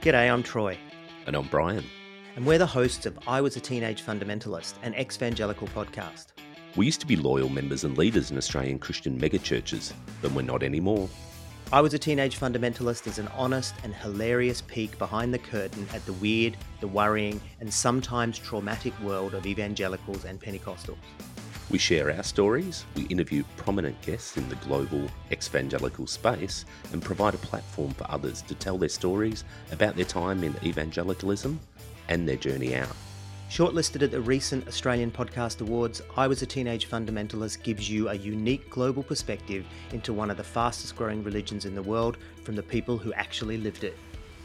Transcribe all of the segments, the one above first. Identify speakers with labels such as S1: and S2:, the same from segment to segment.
S1: G'day, I'm Troy,
S2: And I'm Brian.
S1: and we're the hosts of I Was a Teenage Fundamentalist, an evangelical podcast.
S2: We used to be loyal members and leaders in Australian Christian megachurches, but we're not anymore.
S1: I Was a Teenage Fundamentalist is an honest and hilarious peek behind the curtain at the weird, the worrying, and sometimes traumatic world of evangelicals and Pentecostals.
S2: We share our stories, we interview prominent guests in the global evangelical space, and provide a platform for others to tell their stories about their time in evangelicalism and their journey out.
S1: Shortlisted at the recent Australian Podcast Awards, I Was a Teenage Fundamentalist gives you a unique global perspective into one of the fastest growing religions in the world from the people who actually lived it.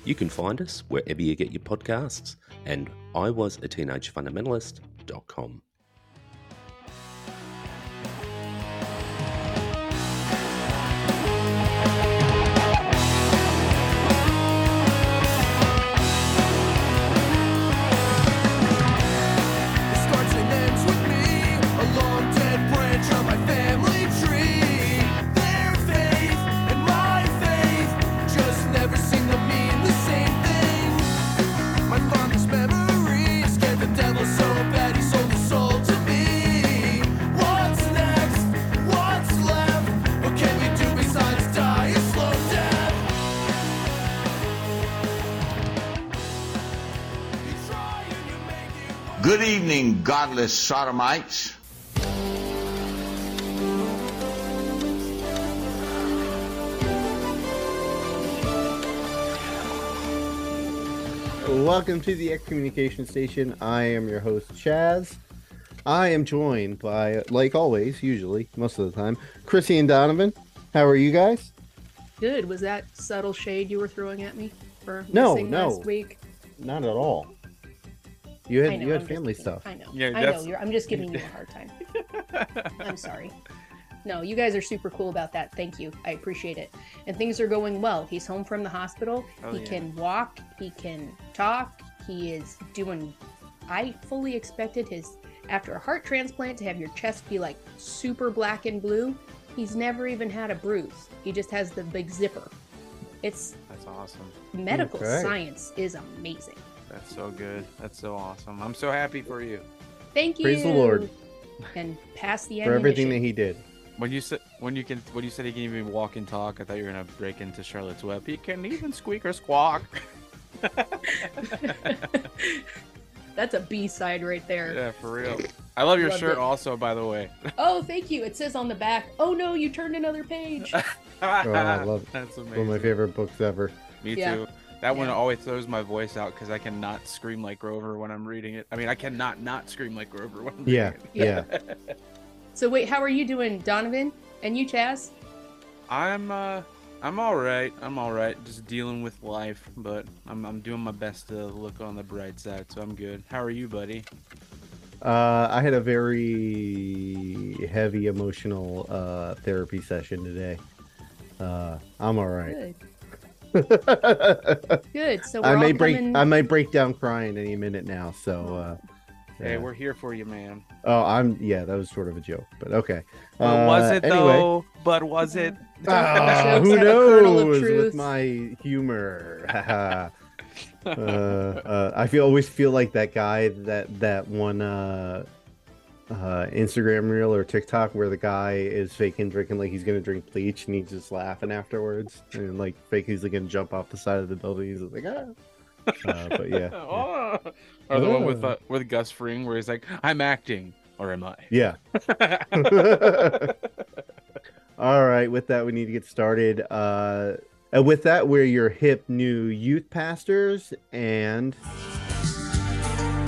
S2: You can find us wherever you get your podcasts and I
S3: godless sodomites.
S4: Welcome to the Excommunication Station. I am your host, Chaz. I am joined by, like always, usually, most of the time, Chrissy and Donovan. How are you guys?
S5: Good. Was that subtle shade you were throwing at me for
S4: No,
S5: missing
S4: no.
S5: last week?
S4: Not at all. You had
S5: know.
S4: you had
S5: I'm
S4: family stuff.
S5: I know.
S6: Yeah,
S5: I know. You're, I'm just giving you a hard time. I'm sorry. No, you guys are super cool about that. Thank you. I appreciate it. And things are going well. He's home from the hospital.
S6: Oh,
S5: he
S6: yeah.
S5: can walk. He can talk. He is doing. I fully expected his after a heart transplant to have your chest be like super black and blue. He's never even had a bruise. He just has the big zipper. It's
S6: That's awesome.
S5: medical
S4: Okay.
S5: science is amazing.
S6: That's so good. That's so awesome. I'm so happy for you.
S5: Thank you.
S4: Praise the Lord.
S5: And pass the
S4: For everything that he did.
S6: When you said when you can when you said he can even walk and talk, I thought you were gonna break into Charlotte's Web. He can even squeak or squawk.
S5: That's a B side right there.
S6: yeah, for real. I love your
S5: Loved
S6: shirt
S5: it.
S6: also, by the way.
S5: Oh, thank you. It says on the back, "Oh no, you turned another page."
S4: Oh, I love it.
S6: That's amazing.
S4: One of my favorite books ever.
S6: Me
S5: Yeah.
S6: too. That one always throws my voice out because I cannot scream like Grover when I'm reading it. I mean, I cannot not scream like Grover when I'm
S4: Yeah,
S6: reading it.
S4: yeah.
S5: so wait, how are you doing, Donovan? And you, Chaz?
S6: I'm uh I'm all right. I'm all right. Just dealing with life, but I'm I'm doing my best to look on the bright side, so I'm good. How are you, buddy?
S4: Uh, I had a very heavy emotional uh, therapy session today. Uh, I'm all right.
S5: Good. Good. So we're
S4: I may break.
S5: coming-
S4: I might break down crying any minute now. So, uh,
S6: Hey, we're here for you, man.
S4: oh, I'm yeah. That was sort of a joke, but okay.
S6: But was
S4: Uh,
S6: it
S4: anyway.
S6: though? But was it?
S5: Jokes
S4: who
S5: have a kernel of
S4: knows with my humor? uh, uh, I feel always feel like that guy that that one uh, Instagram reel or TikTok where the guy is faking drinking like he's gonna drink bleach and he's just laughing afterwards and like fake he's like gonna jump off the side of the building. He's like ah. Uh, but yeah, yeah.
S6: oh. Or the one with
S4: Oh.
S6: uh, with Gus Fring where he's like, "I'm acting, or am I?"
S4: yeah. All right, with that, we need to get started. Uh, and with that, we're your hip new youth pastors, and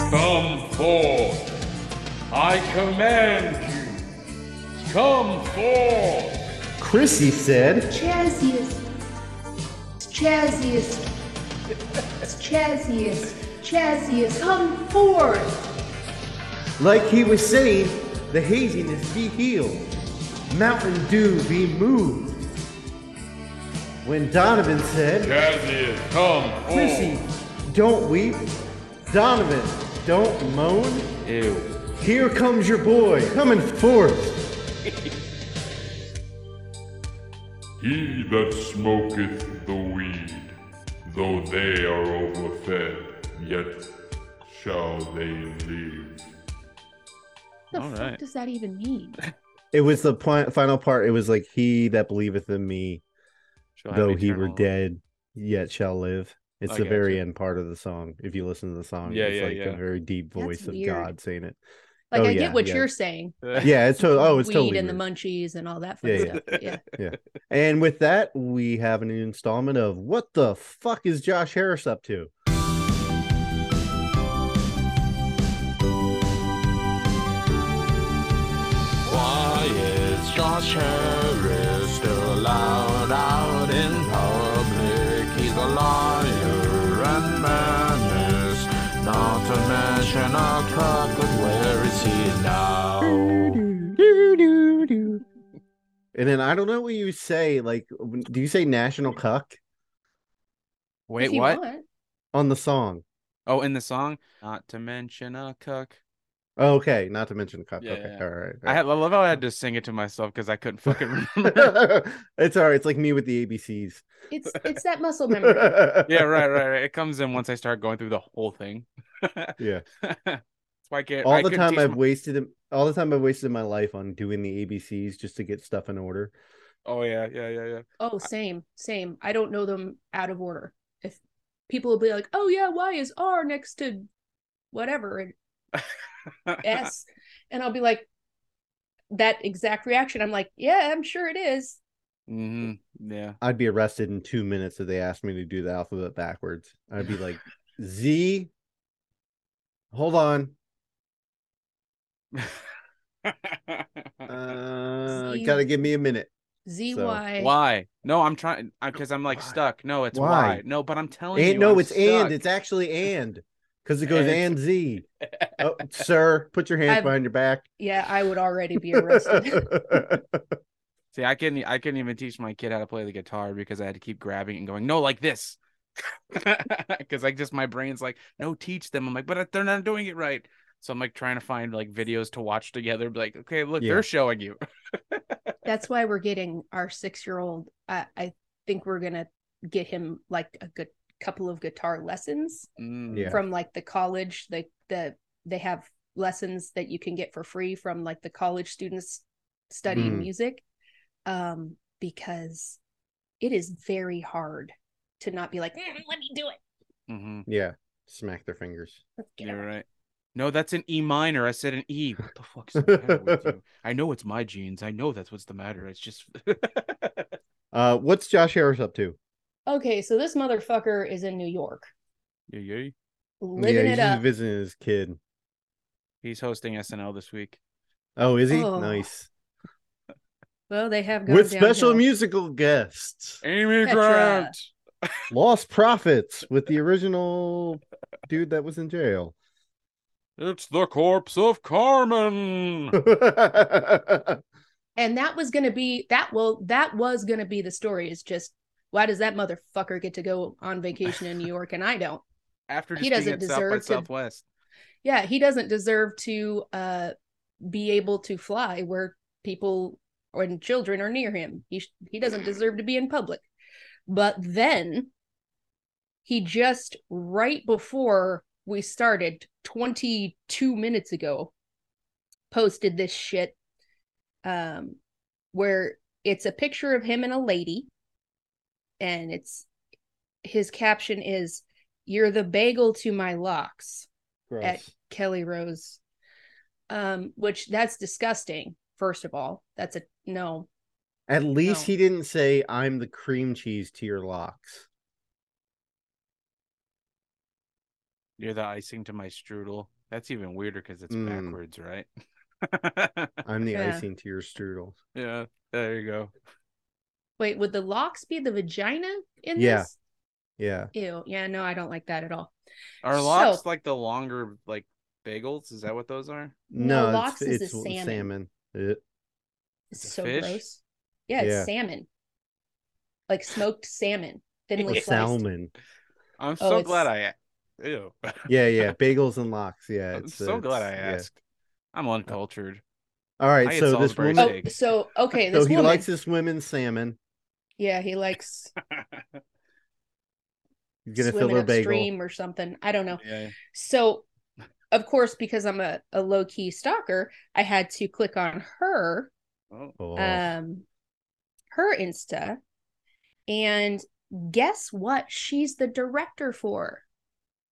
S7: Come forth. I command you. Come forth.
S4: Chrissy said,
S8: Chazziest. Chazziest. Chazziest. Chazziest. Come forth.
S4: like he was saying, the haziness be healed, Mountain Dew be moved. When Donovan said,
S7: Cassius, come forth!
S4: Chrissy, don't weep. Donovan, don't moan.
S6: Ew.
S4: Here comes your boy, coming forth.
S7: He that smoketh the weed, Though they are overfed, yet shall they live.
S5: The
S6: All
S5: fuck
S6: right.
S5: does that even mean?
S4: It was the point, final part. It was like, He that believeth in me,
S6: Shall have
S4: though he were
S6: eternal-
S4: dead, yet shall live. It's
S6: I
S4: the very
S6: gotcha.
S4: end part of the song. If you listen to the song,
S6: Yeah,
S4: it's
S6: yeah,
S4: like
S6: yeah.
S4: a very deep
S5: That's
S4: voice of
S5: weird.
S4: God saying it.
S5: Like
S4: Oh,
S5: I
S4: yeah,
S5: get what
S4: yeah.
S5: you're saying.
S4: Yeah, it's to- oh, it's
S5: Weed
S4: totally
S5: and the munchies and all that fun
S4: Yeah, yeah.
S5: stuff. but Yeah.
S4: And with that, we have an installment of what the fuck is Josh Harris up to?
S9: Why is Josh Harris And
S4: then I don't know what you say. Like, do you say national cuck
S6: Wait, what?
S5: want.
S4: on the song?
S6: Oh, in the song, not to mention a cuck.
S4: Oh, okay, not to mention a cuck.
S6: Yeah,
S4: okay,
S6: yeah.
S4: all right.
S6: I, I love how I had to sing it to myself because I couldn't fucking remember.
S4: it's all right. It's like me with the ABCs.
S5: It's it's that muscle memory.
S6: yeah, right, right, right. It comes in once I start going through the whole thing.
S4: Yeah.
S6: That's why I can't.
S4: All
S6: I
S4: the time I've
S6: my-
S4: wasted all the time I've wasted my life on doing the ABCs just to get stuff in order.
S6: Oh yeah, yeah, yeah, yeah.
S5: Oh, same, same. I don't know them out of order. If people will be like, "Oh yeah, why is R next to whatever and S?" and I'll be like, that exact reaction. I'm like, "Yeah, I'm sure it is."
S6: hmm Yeah.
S4: I'd be arrested in two minutes if they asked me to do the alphabet backwards. I'd be like, Z. Hold on. Uh,
S5: Z-
S4: gotta give me a minute.
S5: Z
S4: So,
S5: Y.
S6: Why? No, I'm trying because I'm like
S4: Why?
S6: stuck. No, it's
S4: Why?
S6: why. No, but I'm telling you.
S4: No,
S6: I'm
S4: it's
S6: stuck.
S4: and. It's actually and because it goes
S6: And
S4: and Z. Oh, sir, put your hands
S5: I've-
S4: behind your back.
S5: Yeah, I would already be arrested.
S6: See, I couldn't. I couldn't even teach my kid how to play the guitar because I had to keep grabbing and going, no, like this. Because like just my brain's like, no, teach them. I'm like, but they're not doing it right. So I'm like trying to find like videos to watch together. Be like, okay, look,
S4: Yeah.
S6: they're showing you.
S5: That's why we're getting our six-year-old. I, I think we're gonna get him like a good couple of guitar lessons
S6: Mm.
S4: Yeah.
S5: from like the college. Like the they have lessons that you can get for free from like the college students studying
S4: Mm.
S5: music, um, because it is very hard to not be like, "Mm, let me do it.
S6: hmm
S4: yeah, smack their fingers.
S5: Let's get
S6: You're
S5: it.
S6: right. No, that's an E minor. I said an E. What the fuck's the matter with you? I know it's my genes. I know that's what's the matter. It's just
S4: Uh, what's Josh Harris up to?
S5: Okay, so this motherfucker is in New York,
S6: yeah, yeah.
S5: living
S4: yeah,
S5: it
S4: he's
S5: up.
S4: just visiting his kid.
S6: He's hosting SNL this week.
S4: Oh, is he?
S5: Oh,
S4: nice.
S5: Well, they have gone
S4: With special
S5: downhill.
S4: musical guests.
S6: Amy
S5: Petra.
S6: Grant.
S4: Lostprophets with the original dude that was in jail.
S6: It's the corpse of Carmen.
S5: and that was gonna be that well that was gonna be the story is just why does that motherfucker get to go on vacation in new york and i don't
S6: After just
S5: He doesn't
S6: at South by
S5: deserve to-
S6: Southwest.
S5: yeah he doesn't deserve to uh be able to fly where people and children are near him he he doesn't deserve to be in public but then he just right before we started 22 minutes ago posted this shit um where it's a picture of him and a lady and it's his caption is you're the bagel to my lox at kelly rose um which that's disgusting first of all that's a no
S4: At least
S5: No.
S4: he didn't say, I'm the cream cheese to your lox.
S6: You're the icing to my strudel. That's even weirder because it's
S4: Mm.
S6: backwards, right?
S4: I'm the
S5: Yeah.
S4: icing to your strudel.
S6: yeah, there you go.
S5: wait would the lox be the vagina in
S4: Yeah.
S5: this
S4: Yeah. Yeah.
S5: Ew yeah no i don't like that at all
S6: Are
S5: So-
S6: lox like the longer like bagels? Is that what those are?
S5: No,
S4: No,
S5: lox
S4: it's,
S5: is a
S4: it's
S5: salmon.
S4: salmon. It-
S5: It's
S6: It's
S5: so
S6: fish?
S5: gross. Yeah, it's
S4: Yeah.
S5: salmon. Like smoked salmon. Thinly
S4: or
S5: sliced.
S4: salmon.
S6: I'm
S5: Oh,
S6: so
S5: it's-
S6: glad I. Ew.
S4: Yeah, yeah. Bagels and lox. Yeah.
S6: I'm
S4: It's,
S6: so glad I
S4: it's- yeah.
S6: asked. I'm uncultured.
S4: All right.
S6: I
S4: So this woman.
S5: Oh, so okay,
S4: So
S5: this
S4: he
S5: woman.
S4: likes this women's salmon.
S5: Yeah, he likes
S4: You're gonna
S5: swimming
S4: fill a bagel.
S5: upstream or something. I don't know.
S6: Yeah.
S5: So, of course, because I'm a, a low key stalker, I had to click on her.
S6: Oh.
S5: um, her Insta, and guess what? She's the director for.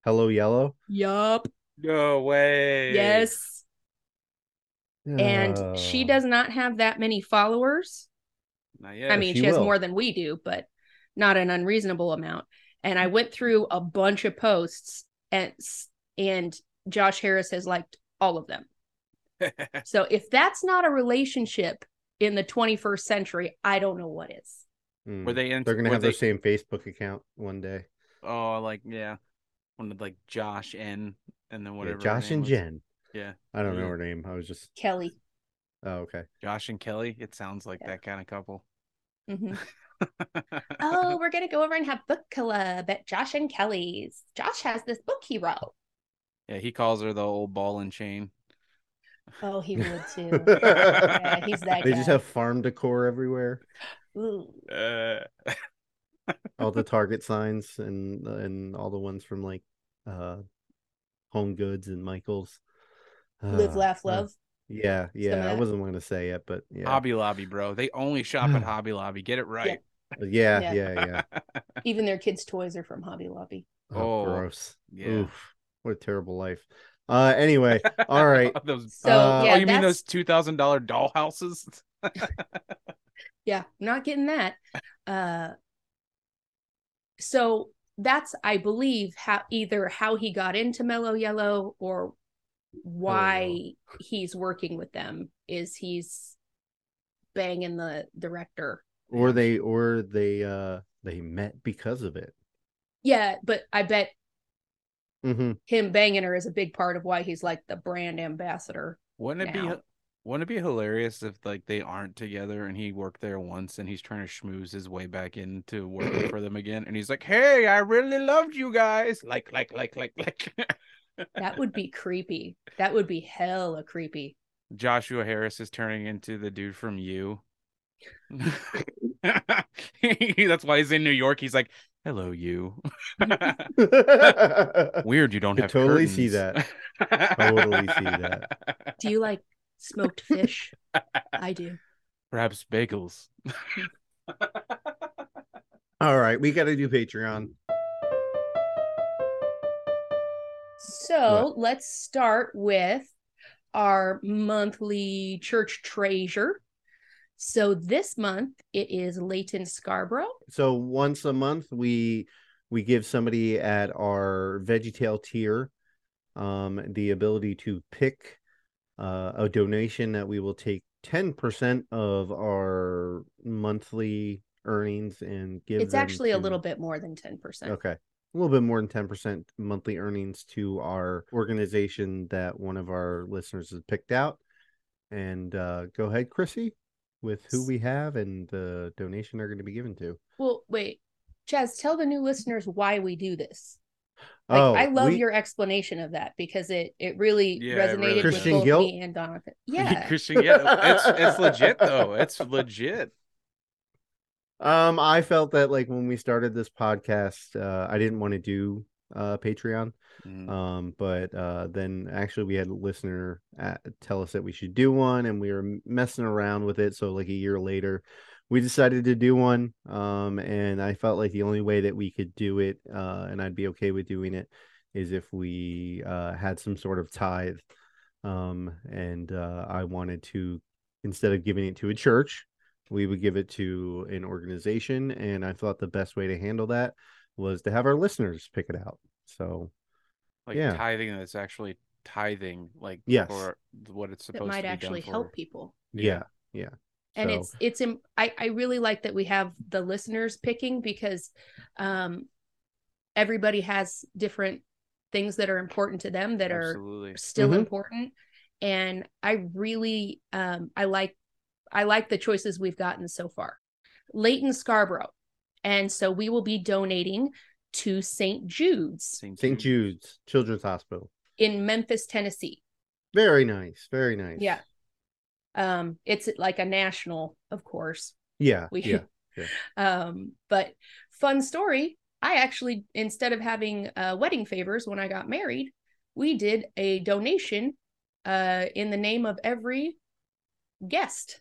S4: Hello, Yellow.
S5: Yup.
S6: No way.
S5: Yes. And she
S4: Oh.
S5: does not have that many followers.
S6: Not yet.
S5: I mean,
S4: she
S5: she, has
S4: will.
S5: more than we do, but not an unreasonable amount. And I went through a bunch of posts, and and Josh Harris has liked all of them. So if that's not a relationship in the 21st century, I don't know what is.
S4: Mm.
S6: were they in?
S4: They're gonna have
S6: they,
S4: the same Facebook account one day.
S6: Oh, like yeah, one of like Josh N. And then
S4: Yeah,
S6: whatever. her
S4: Josh and
S6: was.
S4: Jen.
S6: Yeah,
S4: I don't know her name. I was just.
S5: Kelly.
S4: Oh, okay.
S6: Josh and Kelly. It sounds like
S5: Yeah.
S6: that kind of couple.
S5: Mhm. Oh, we're gonna go over and have book club at Josh and Kelly's. Josh has this book he wrote.
S6: yeah, he calls her the old ball and chain.
S5: Oh, he would too. yeah, he's that
S4: They
S5: guy.
S4: just have farm decor everywhere.
S5: Ooh.
S6: Uh,
S4: All the Target signs and and all the ones from like uh Home Goods and Michaels.
S5: Live,
S4: Uh,
S5: laugh,
S4: uh,
S5: love.
S4: yeah, yeah. I wasn't going to say it, but yeah.
S6: Hobby Lobby, bro. They only shop at Hobby Lobby. Get it right.
S4: Yeah,
S5: Yeah.
S4: yeah, yeah.
S5: Even their kids' toys are from Hobby Lobby.
S4: Oh,
S6: Oh,
S4: gross.
S6: yeah.
S4: Oof. What a terrible life. Uh anyway, all right.
S6: those,
S5: So
S4: Uh,
S5: yeah,
S6: oh, you mean those two thousand dollar dollhouses?
S5: yeah not getting that uh so that's i believe how either how he got into mellow yellow or why he's working with them is he's banging the director
S4: Or they or they uh they met because of it.
S5: yeah but i bet
S4: Mm-hmm.
S5: him banging her is a big part of why he's like the brand ambassador
S6: Wouldn't it be
S5: now.
S6: Wouldn't it be hilarious if like they aren't together and he worked there once and he's trying to schmooze his way back into working for them again and he's like, Hey, I really loved you guys. Like, like, like, like, like
S5: that would be creepy that would be hella creepy
S6: Joshua Harris is turning into the dude from you. That's why he's in New York. He's like, Hello, you. Weird you don't
S4: Could
S6: have
S4: totally see
S6: that.
S4: Totally see that.
S5: do you like smoked fish i do
S6: Perhaps bagels.
S4: All right, we got to do Patreon.
S5: So let's start with our monthly church treasure. So this month it is Leighton Scarborough.
S4: So once a month we we give somebody at our VeggieTale tier um the ability to pick uh, a donation that we will take 10% of our monthly earnings and give
S5: it's actually a little bit more than 10%.
S4: Okay. A little bit more than 10% monthly earnings to our organization that one of our listeners has picked out. And uh, go ahead, Chrissy, with who we have and the donation they're going to be given to.
S5: Well, wait. Chaz, tell the new listeners why we do this. Like,
S4: oh,
S5: I love
S4: we-
S5: your explanation of that because it it really
S6: Yeah, it
S5: resonated
S6: really
S5: with
S4: Christian
S5: both
S4: guilt?
S5: me and Donovan. Yeah.
S6: Christian, yeah, it's it's legit though. It's legit.
S4: Um, I felt that like when we started this podcast, uh, I didn't want to do uh Patreon.
S6: Mm.
S4: Um, but uh, then actually we had a listener at, tell us that we should do one, and we were messing around with it. So like a year later, we decided to do one. Um, and I felt like the only way that we could do it, uh, and I'd be okay with doing it, is if we uh had some sort of tithe. Um, and uh, I wanted to instead of giving it to a church, we would give it to an organization, and I thought the best way to handle that was to have our listeners pick it out. So
S6: Like
S4: yeah.
S6: tithing that's actually tithing, like
S4: Yes.
S6: for what it's supposed
S5: that might
S6: to be
S5: actually help people.
S4: yeah, yeah.
S5: And
S4: So-
S5: it's it's im- I, I really like that we have the listeners picking because um everybody has different things that are important to them that are
S6: Absolutely.
S5: still
S4: Mhm.
S5: important and i really um i like i like the choices we've gotten so far leighton scarborough and so we will be donating to st jude's
S6: St.
S4: St. Jude's Children's Hospital.
S5: in memphis tennessee
S4: Very nice, very nice.
S5: yeah um it's like a national of course
S4: yeah,
S5: we
S4: yeah. yeah.
S5: um but fun story I actually, instead of having uh, wedding favors when I got married, we did a donation uh, in the name of every guest.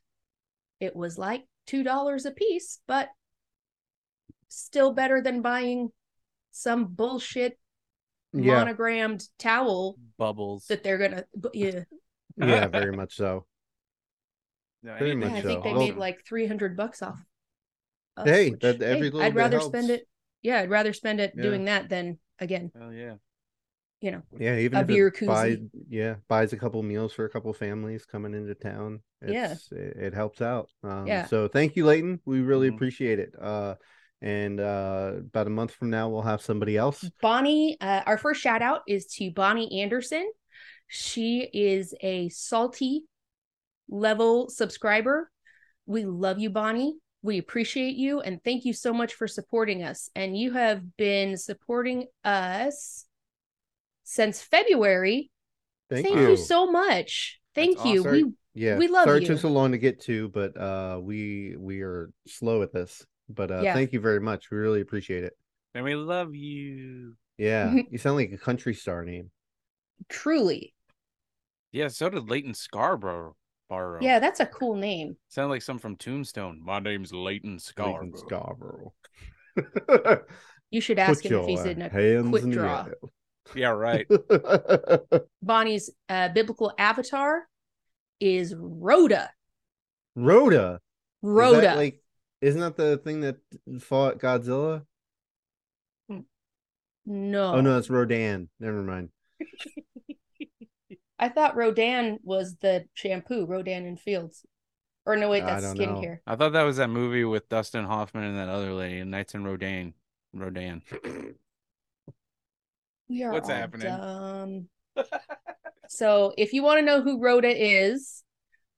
S5: It was like $2 a piece, but still better than buying some bullshit
S4: Yeah,
S5: monogrammed towel
S6: Bubbles.
S5: that they're gonna yeah,
S4: yeah, very much so.
S6: No,
S4: Very much
S5: I
S4: so.
S5: think they
S4: Well-
S5: made like 300 bucks off us,
S4: Hey,
S5: which,
S4: that- every little
S5: i'd rather
S4: helps.
S5: spend it yeah i'd rather spend it
S4: Yeah.
S5: doing that than again
S6: Hell yeah.
S5: you know
S4: Yeah, even
S5: A
S4: if
S5: beer
S4: it buys, yeah, buys a couple meals for a couple families coming into town.
S5: Yeah.
S4: It, it helps out. Um,
S5: Yeah.
S4: So thank you, Leighton. We really
S6: Mhm.
S4: appreciate it. Uh, and uh, about a month from now, we'll have somebody else.
S5: bonnie uh, our first shout out is to bonnie anderson she is a salty level subscriber we love you bonnie we appreciate you and thank you so much for supporting us and you have been supporting us since february
S4: Thank,
S5: thank
S4: you.
S5: you so much thank
S6: That's
S5: you
S6: awesome.
S5: we
S4: Yeah,
S5: we love
S4: sorry
S5: you.
S4: it took so long to get to, but uh, we we are slow at this. But uh,
S5: Yeah.
S4: thank you very much. We really appreciate it.
S6: And we love you.
S4: Yeah, you sound like a country star name.
S5: truly
S6: Yeah, so did Leighton Scarborough. Barrow.
S5: yeah that's a cool name
S6: Sound like some from Tombstone. My name's Leighton Scarborough.
S4: Leighton Scarborough.
S5: you should ask
S4: Put
S5: him if he's in a
S4: hands
S5: quick draw
S6: Yeah, right.
S5: bonnie's uh, biblical avatar is rhoda
S4: Rhoda. Is
S5: rhoda
S4: that, like, isn't that the thing that fought Godzilla?
S5: no
S4: Oh no, it's Rodan. Never mind.
S5: I thought Rodan was the shampoo, Rodan and Fields. Or no, wait, that's
S4: don't know.
S5: skincare.
S6: I thought that was that movie with Dustin Hoffman and that other lady, Knights and Rodan. Rodan.
S5: We are
S6: What's
S5: all
S6: happening?
S5: dumb. so, if you want to know who Rhoda is,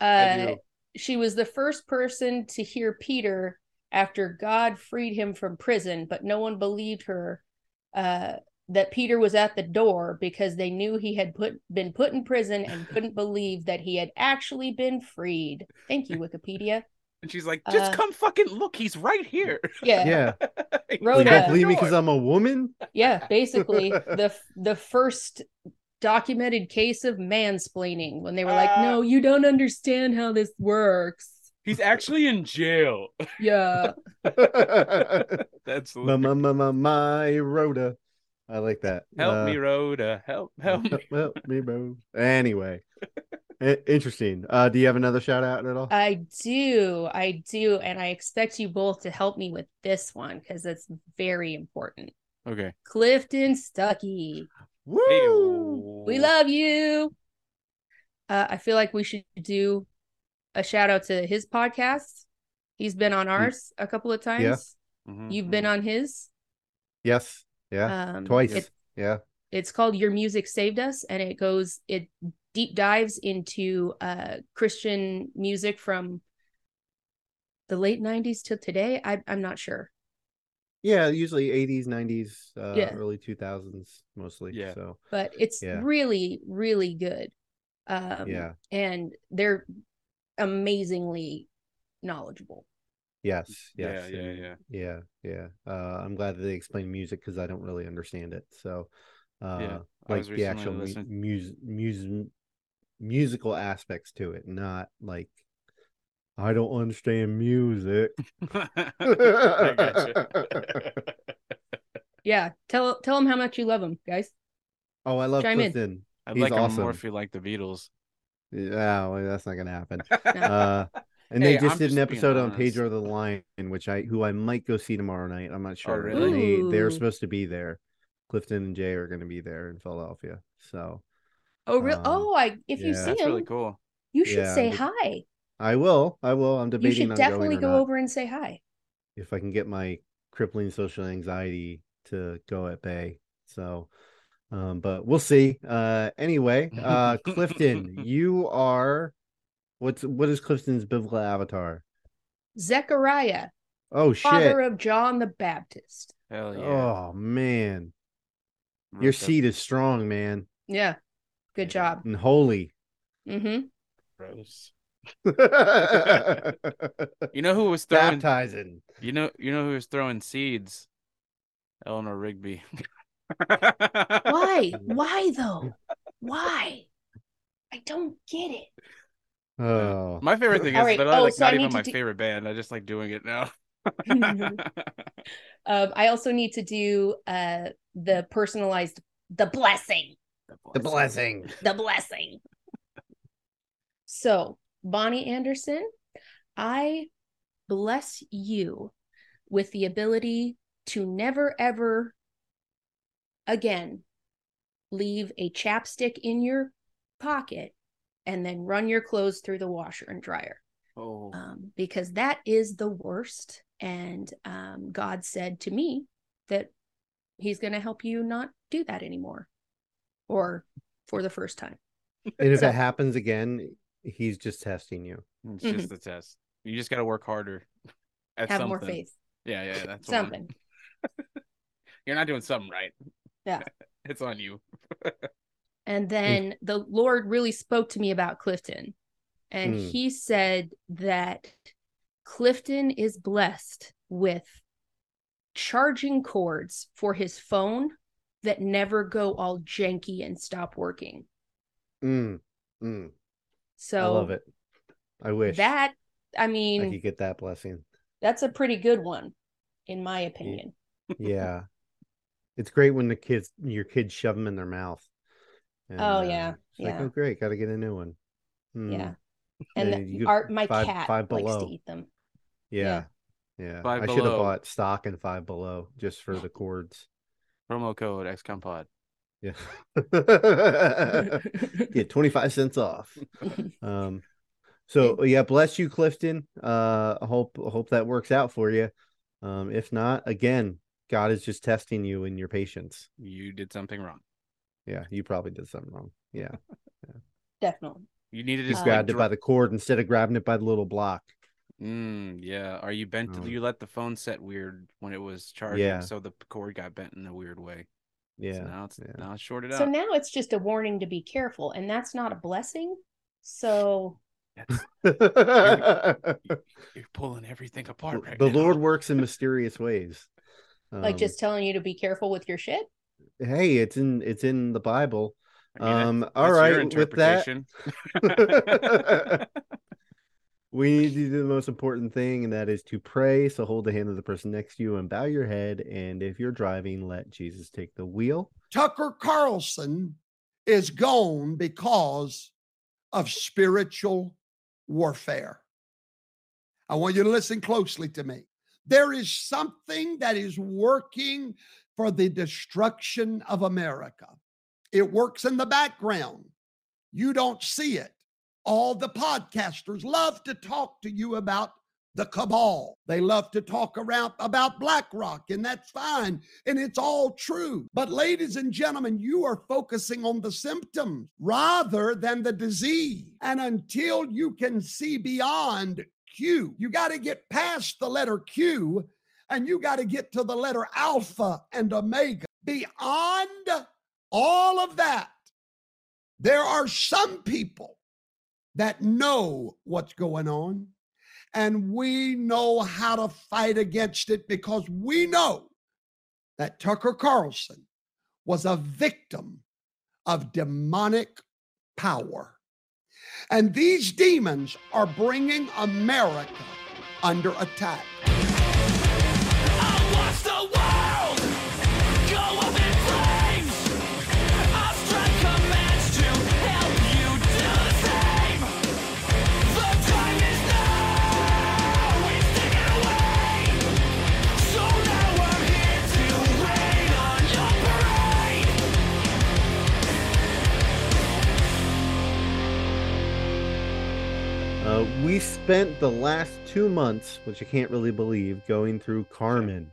S5: uh, she was the first person to hear Peter after God freed him from prison, but no one believed her uh, that Peter was at the door because they knew he had put been put in prison and couldn't believe that he had actually been freed. Thank you, Wikipedia.
S6: And she's like, just
S5: Uh,
S6: come fucking look. He's right here.
S5: Yeah,
S4: Yeah.
S6: He's
S5: Rhoda.
S4: you don't believe me because I'm a woman?
S5: yeah basically the the first documented case of mansplaining when they were like
S6: Ah.
S5: no you don't understand how this works
S6: He's actually in jail.
S5: yeah
S6: That's
S4: my, my, my, my, my Rhoda. I like that.
S6: help
S4: Uh,
S6: me, Rhoda. Help, help me.
S4: help me, bro. Anyway, interesting. Uh, do you have another shout out at all?
S5: i do i do and i expect you both to help me with this one because it's very important
S6: Okay.
S5: clifton stuckey
S4: Woo!
S5: we love you uh, i feel like we should do a shout out to his podcast he's been on ours a couple of times
S6: Mhm,
S5: you've been
S6: mhm.
S5: on his
S4: Yes. Yeah.
S5: um
S4: Twice.
S5: it-
S4: yeah.
S5: it's called your music saved us and it goes it deep dives into uh christian music from the late 90s to today I, i'm not sure
S4: Yeah. Usually 80s, 90s, uh,
S5: Yeah.
S4: early 2000s, mostly.
S6: Yeah.
S4: So,
S5: but it's
S4: Yeah.
S5: really really good um
S4: yeah.
S5: and they're amazingly knowledgeable
S4: Yes.
S6: Yeah,
S4: Yes.
S6: yeah,
S4: and-
S6: yeah.
S4: Yeah. Yeah. Uh, I'm glad that they explain music because I don't really understand it. So, uh,
S6: Yeah,
S4: like the actual mu-
S6: listening-
S4: mus- mus- musical aspects to it, not like I don't understand music.
S5: Yeah tell tell them how much you love them guys
S4: Oh, I love
S5: Chime in.
S6: I'd
S4: He's
S6: like him more if you like the Beatles.
S4: Yeah, well, that's not gonna happen. Uh, and
S6: Hey,
S4: they just
S6: I'm
S4: did an
S6: just being
S4: episode on. Pedro the Lion, which I who I might go see tomorrow night. I'm not sure. And
S6: really?
S4: They they're supposed to be there. Clifton and Jay are going to be there in Philadelphia. So
S5: oh real
S4: Um,
S5: oh i if you see
S6: That's
S5: them
S6: really cool.
S5: you should
S4: Yeah,
S5: say
S4: but-
S5: hi
S4: I will. I will. I'm debating.
S5: you
S4: debating
S5: should
S4: on
S5: definitely
S4: going or
S5: go
S4: not.
S5: over and say hi
S4: if I can get my crippling social anxiety to go at bay. So, um, but we'll see. Uh, anyway, uh, Clifton, you are what's what is Clifton's biblical avatar?
S5: zechariah
S4: Oh shit!
S5: father of john the baptist
S6: Hell yeah.
S4: Oh man,
S6: Wrote
S4: your seed is strong, man,
S5: yeah good job
S4: and holy.
S5: mm-hmm
S6: gross. You know who was throwing
S4: Baptizing.
S6: you know you know who was throwing seeds Eleanor Rigby.
S5: Why? Why though? Why? I don't get it.
S4: Oh,
S6: My favorite thing is
S5: All right,
S6: that
S5: oh,
S6: I like
S5: so
S6: not
S5: need
S6: even my
S5: do-
S6: favorite band. I just like doing it now.
S5: Um, I also need to do uh the personalized the blessing.
S4: the blessing.
S5: The blessing. So, Bonnie Anderson, I bless you with the ability to never ever again leave a chapstick in your pocket and then run your clothes through the washer and dryer
S6: Oh,
S5: um, because that is the worst. And um, God said to me that He's going to help you not do that anymore, or for the first time.
S4: And if
S5: So-
S4: it happens again, he's just testing you.
S6: it's just a test. You just got to work harder at
S5: Have
S6: something.
S5: more faith.
S6: Yeah, yeah, that's.
S5: Something.
S6: You're not doing something right.
S5: Yeah.
S6: it's on you.
S5: And then the Lord really spoke to me about Clifton. And
S4: Mm.
S5: he said that Clifton is blessed with charging cords for his phone that never go all janky and stop working.
S4: Mm, mm.
S5: So
S4: I love it. I wish
S5: that I
S4: I
S5: mean
S4: could get that blessing.
S5: that's a pretty good one in my opinion.
S4: Yeah, it's great when the kids, your kids, shove them in their mouth. And,
S5: Oh, yeah,
S4: it's like oh great, got to get a new one. Hmm,
S5: Yeah. And
S4: Yeah,
S5: the- our my
S4: five-
S5: cat
S4: five
S5: likes to eat them.
S4: yeah, yeah.
S6: Five
S4: I should have bought stock and five below just for the cords.
S6: Promo code XCOMPod.
S4: Yeah. Get 25 cents off. Um so yeah, bless you, Clifton. Uh I hope hope that works out for you. Um, if not, again, God is just testing you in your patience.
S6: You did something wrong.
S4: Yeah, you probably did something wrong. Yeah.
S5: Definitely.
S6: You need to
S4: You
S6: just
S4: grabbed
S6: like,
S4: it by the cord instead of grabbing it by the little block.
S6: Mm, yeah. Are you bent?
S4: Oh.
S6: You let the phone set weird when it was charging,
S4: Yeah.
S6: so the cord got bent in a weird way. So
S4: Yeah.
S6: now it's
S4: yeah.
S6: now it's shorted
S5: So
S6: out.
S5: So now it's just a warning to be careful, and that's not a blessing. So
S6: You're pulling everything apart right
S4: the
S6: now.
S4: Lord works in mysterious ways.
S5: like
S4: Um,
S5: just telling you to be careful with your shit.
S4: Hey, it's in it's in the Bible.
S6: I mean,
S4: um,
S6: that's
S4: all
S6: your
S4: right, with that-
S6: interpretation.
S4: we need to do the most important thing, and that is to pray. So hold the hand of the person next to you and bow your head. And if you're driving, let Jesus take the wheel.
S10: Tucker Carlson is gone because of spiritual warfare. I want you to listen closely to me. There is something that is working for the destruction of America. It works in the background. You don't see it. All the podcasters love to talk to you about the cabal. They love to talk around about BlackRock, and that's fine. And it's all true. But, ladies and gentlemen, you are focusing on the symptoms rather than the disease. And until you can see beyond Q, you got to get past the letter Q and you got to get to the letter Alpha and Omega. Beyond all of that, there are some people that know what's going on and we know how to fight against it because we know that Tucker Carlson was a victim of demonic power. And these demons are bringing America under attack.
S4: Uh, we spent the last two months, which I can't really believe, going through Carmen.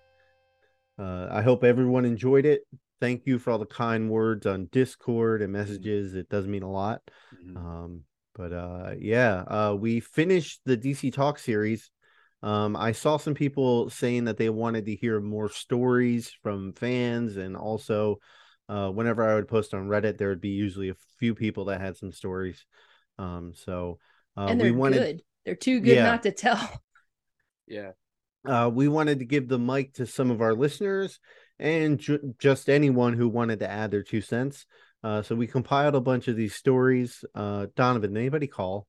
S4: Uh, I hope everyone enjoyed it. Thank you for all the kind words on Discord and messages. It does mean a lot.
S6: Mhm.
S4: Um, but uh, yeah, uh, we finished the DC Talk series. Um, I saw some people saying that they wanted to hear more stories from fans, and also uh, whenever I would post on Reddit, there would be usually a few people that had some stories. Um, so uh,
S5: and they're
S4: wanted
S5: good. They're too good
S4: Yeah.
S5: not to tell.
S6: yeah.
S4: uh, we wanted to give the mic to some of our listeners and ju- just anyone who wanted to add their two cents. Uh, so we compiled a bunch of these stories. Uh, Donovan, anybody call?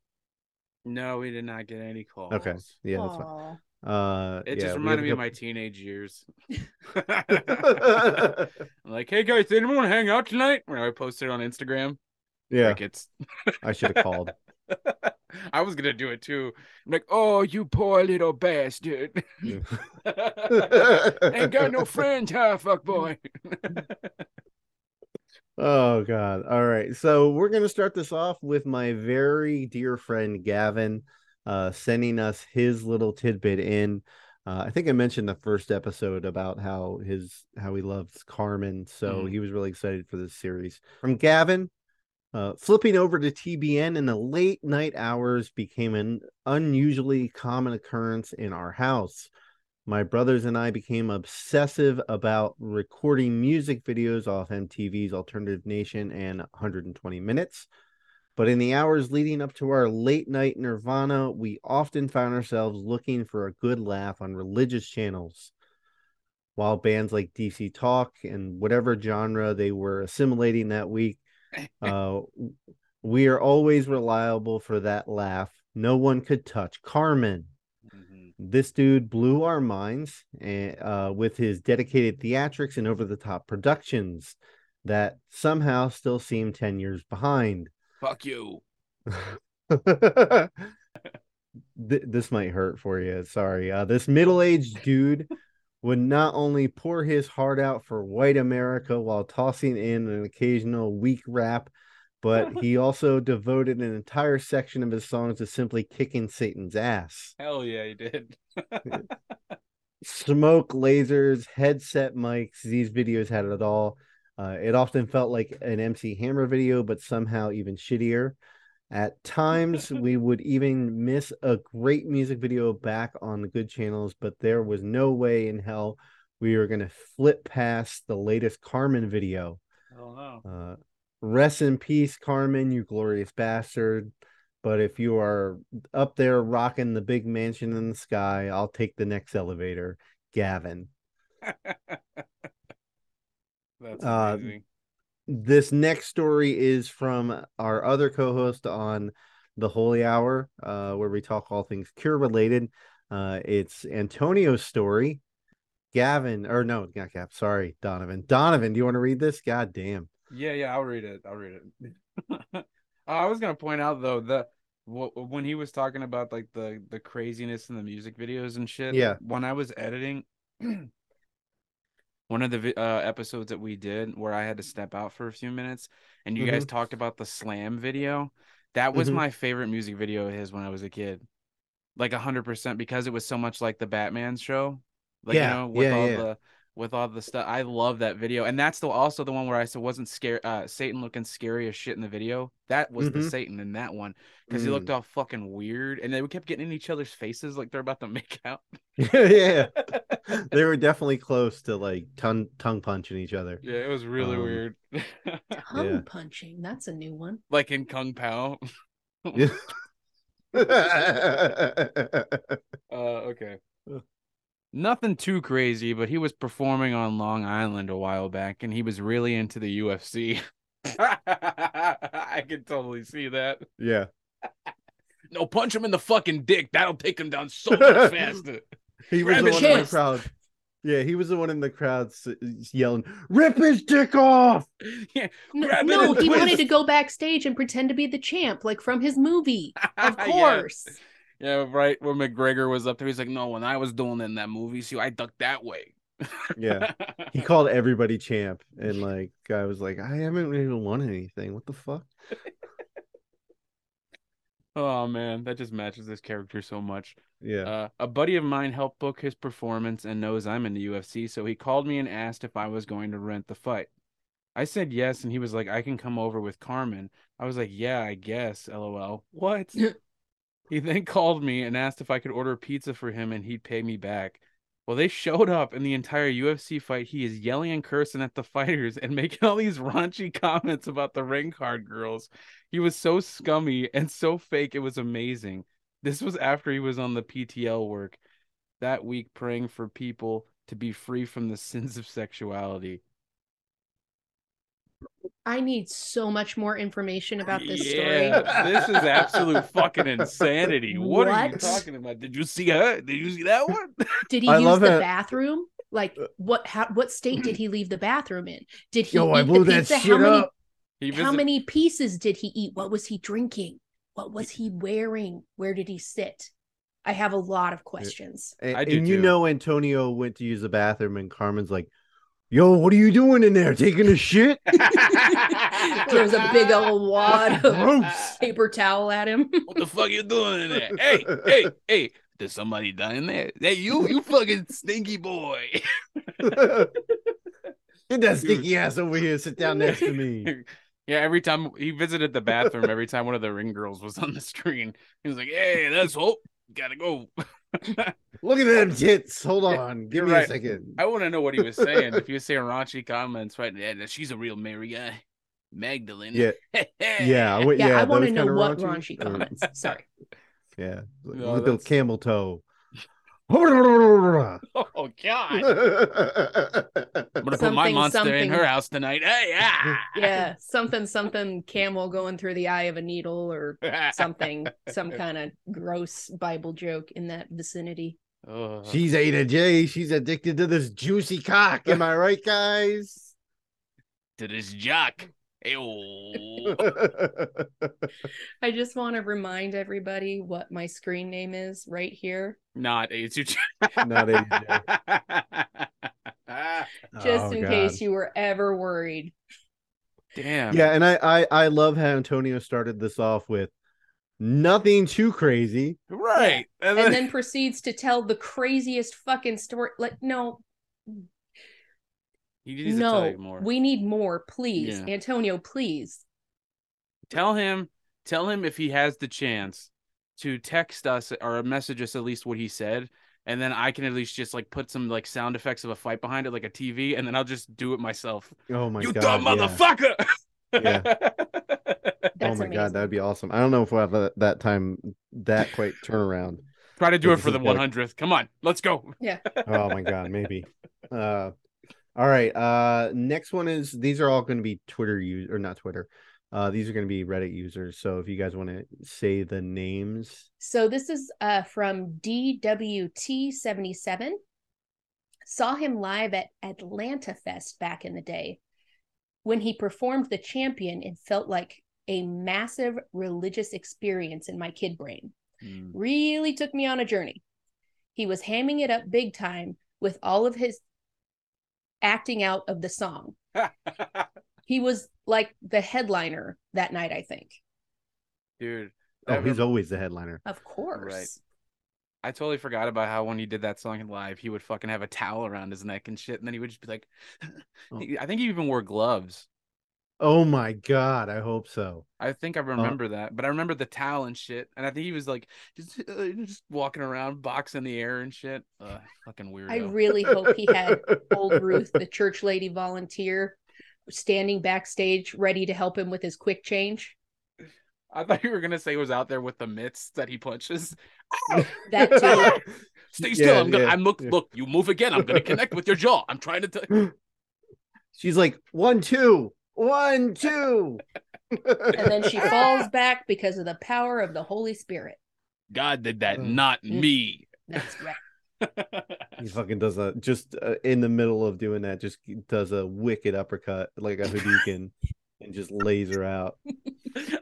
S6: No, we did not get any calls.
S4: Okay, yeah, that's fine. Uh,
S6: It
S4: yeah,
S6: just reminded me
S4: a
S6: of my teenage years. I'm like, hey guys, did anyone want to hang out tonight? When I posted it on Instagram,
S4: yeah,
S6: crickets.
S4: I should have called.
S6: I was gonna do it too. I'm like, oh, you poor little bastard. Ain't got no friends, huh, fuck boy?
S4: Oh God. All right. So we're gonna start this off with my very dear friend Gavin uh sending us his little tidbit in. Uh, I think I mentioned the first episode about how his how he loves Carmen, so
S6: Mhm.
S4: he was really excited for this series. From Gavin, uh, flipping over to TBN in the late night hours became an unusually common occurrence in our house. My brothers and I became obsessive about recording music videos off MTV's Alternative Nation and 120 Minutes. But in the hours leading up to our late night nirvana, we often found ourselves looking for a good laugh on religious channels. While bands like DC Talk and whatever genre they were assimilating that week, uh, we are always reliable for that laugh. No one could touch Carmen this dude blew our minds uh, with his dedicated theatrics and over the top productions that somehow still seem 10 years behind.
S6: Fuck you.
S4: Th- this might hurt for you. Sorry. Uh, this middle aged dude would not only pour his heart out for white America while tossing in an occasional weak rap, but he also devoted an entire section of his songs to simply kicking Satan's ass.
S6: Hell yeah, he did.
S4: smoke lasers headset mics these videos had it all uh, it often felt like an mc hammer video but somehow even shittier at times we would even miss a great music video back on the good channels but there was no way in hell we were going to flip past the latest carmen video
S6: Oh no.
S4: uh, rest in peace carmen you glorious bastard but if you are up there rocking the big mansion in the sky, I'll take the next elevator. Gavin.
S6: That's
S4: Uh,
S6: amazing.
S4: This next story is from our other co-host on the Holy Hour, uh, where we talk all things cure related. Uh, it's Antonio's story. Gavin, or no, not Gav. Sorry, Donovan. Donovan, do you want to read this? God damn.
S6: Yeah, yeah, I'll read it. I'll read it. Uh, I was gonna point out though the when he was talking about like the the craziness in the music videos and shit.
S4: Yeah.
S6: When I was editing, one of the uh, episodes that we did where I had to step out for a few minutes, and you guys
S4: Mhm.
S6: talked about the slam video. That was
S4: Mhm.
S6: my favorite music video of his when I was a kid, like a hundred percent because it was so much like the Batman show. Like
S4: Yeah,
S6: you know, with
S4: yeah,
S6: all
S4: yeah.
S6: the with all the stuff. I love that video, and that's the also the one where I said wasn't scary. Uh, Satan looking scary as shit in the video. That was the
S4: Mhm.
S6: Satan in that one because he looked
S4: Mm.
S6: all fucking weird, and they kept getting in each other's faces like they're about to make out.
S4: yeah. They were definitely close to like tongue tongue punching each other.
S6: Yeah, it was really
S4: Um,
S6: weird.
S5: Tongue
S4: Yeah.
S5: punching. That's a new one.
S6: like in Kung Pow.
S4: Yeah.
S6: Uh, okay. Nothing too crazy, but he was performing on Long Island a while back, and he was really into the UFC. I can totally see that.
S4: yeah.
S6: No, punch him in the fucking dick. That'll take him down so much faster.
S4: He was
S6: Grab
S4: the
S6: his
S4: one in the crowd. Yeah, he was the one in the crowd yelling, "Rip his dick off!"
S6: yeah,
S5: No,
S6: grab it
S5: no
S6: and
S5: he wanted to go backstage and pretend to be the champ, like from his movie. Of
S6: Yeah.
S5: course.
S6: Yeah, right. Where McGregor was up there, he's like, "No, when I was doing it in that movie, see, I ducked that way."
S4: Yeah, he called everybody champ, and like I was like, I haven't even won anything. What the fuck?
S6: Oh man, that just matches this character so much.
S4: Yeah,
S6: Uh, a buddy of mine helped book his performance and knows I'm in the UFC, so he called me and asked if I was going to rent the fight. I said yes, and he was like, I can come over with Carmen. I was like, yeah, I guess, lol. What? he then called me and asked if I could order pizza for him and he'd pay me back. Well, they showed up in the entire UFC fight. He is yelling and cursing at the fighters and making all these raunchy comments about the ring card girls. He was so scummy and so fake, it was amazing. This was after he was on the PTL work that week praying for people to be free from the sins of sexuality.
S5: I need so much more information about this story.
S6: Yeah, this is absolute fucking insanity. What, are you talking about? Did you see her? Did you see that one?
S5: Did he
S4: I
S5: use the
S4: it.
S5: bathroom? Like what? How, what state did he leave the bathroom in? Did he
S4: Yo, I blew
S5: the
S4: that shit
S5: how many?
S4: up.
S6: He
S5: How many pieces did he eat? What was he drinking? What was he wearing? Where did he sit? I have a lot of questions.
S4: And,
S6: I do
S4: and you
S6: too.
S4: know Antonio went to use the bathroom and Carmen's like, Yo, what are you doing in there? Taking a shit?
S5: Throws a big old wad of
S4: Gross.
S5: paper towel at him.
S6: What the fuck you doing in there? Hey, hey, hey! There's somebody down in there. Hey, you, you fucking stinky boy.
S4: Get that sticky ass over here. Sit down next to me.
S6: Yeah, every time he visited the bathroom, every time one of the ring girls was on the screen, he was like, "Hey, that's hope. Gotta go."
S4: Look at them tits. Hold on. Give
S6: you're
S4: me
S6: right.
S4: a second.
S6: I want to know what he was saying. if he was saying raunchy comments, right? Yeah, she's a real Mary guy, Magdalene.
S4: Yeah. Yeah. I,
S5: Yeah,
S4: yeah,
S5: I want to know what
S4: raunchy-
S5: raunchy comments. Sorry.
S4: Yeah.
S6: No,
S4: with the
S6: that's-
S4: camel toe.
S6: Oh God! I'm gonna put my
S5: Something,
S6: monster in
S5: something.
S6: her house tonight. Hey, ah!
S5: Yeah, something, something camel going through the eye of a needle or something, some kind of gross Bible joke in that vicinity.
S6: Ugh.
S4: She's Ada J. She's addicted to this juicy cock. Am I right, guys?
S6: to this jock. Ew.
S5: I just want to remind everybody what my screen name is right here,
S6: Not AIDS.
S4: Not AJ.
S5: just
S4: Oh,
S5: in
S4: God.
S5: case you were ever worried.
S6: Damn.
S4: Yeah, and I, I I love how Antonio started this off with nothing too crazy.
S6: Right. And
S5: And
S6: then,
S5: then proceeds to tell the craziest fucking story. Like, no,
S6: he needs to tell
S5: no,
S6: you more.
S5: we need more, please,
S6: Yeah.
S5: Antonio, please.
S6: tell him. Tell him if he has the chance to text us or message us at least what he said, and then I can at least just like put some like sound effects of a fight behind it, like a TV, and then I'll just do it myself.
S4: Oh my
S6: you
S4: god.
S6: You dumb
S4: yeah.
S6: motherfucker!
S4: Yeah. Oh my
S5: amazing.
S4: god, that'd be awesome. I don't know if we'll have that, that time that quite turnaround.
S6: Try to do it for the 100th. Come on, let's go. Yeah.
S4: oh my god, maybe. Uh all right. Uh next one is these are all going to be Twitter use or not Twitter. Uh these are going to be Reddit users. So if you guys want to say the names.
S5: So this is uh, from DWT77. Saw him live at Atlanta Fest back in the day. When he performed The Champion, it felt like a massive religious experience in my kid brain.
S6: Mm.
S5: Really took me on a journey. He was hamming it up big time with all of his acting out of the song. He was like the headliner that night, I think.
S6: Dude.
S4: Oh, he's
S6: remember-
S4: always the headliner.
S5: Of course.
S6: Right. I totally forgot about how when he did that song in live, he would fucking have a towel around his neck and shit, and then he would just be like,
S4: Oh.
S6: I think he even wore gloves.
S4: Oh my god, I hope so.
S6: I think I remember that, but I remember the towel and shit, and I think he was like just uh, just walking around, boxing the air and shit. Ugh, fucking weirdo.
S5: I really hope he had old Ruth, the church lady volunteer, standing backstage ready to help him with his quick change.
S6: I thought you were gonna say he was out there with the mitts that he punches.
S5: That too.
S6: Stay still.
S4: Yeah,
S6: I'm gonna.
S4: yeah,
S6: I'm look.
S4: yeah.
S6: Look. You move again. I'm gonna connect with your jaw. I'm trying to. T-
S4: She's like, one, two, one, two.
S5: And then she falls back because of the power of the Holy Spirit.
S6: God did that,
S4: Uh,
S6: not
S5: mm.
S6: me.
S5: That's right.
S4: he fucking does a just uh, in the middle of doing that, just does a wicked uppercut like a Hadouken and just lays her out.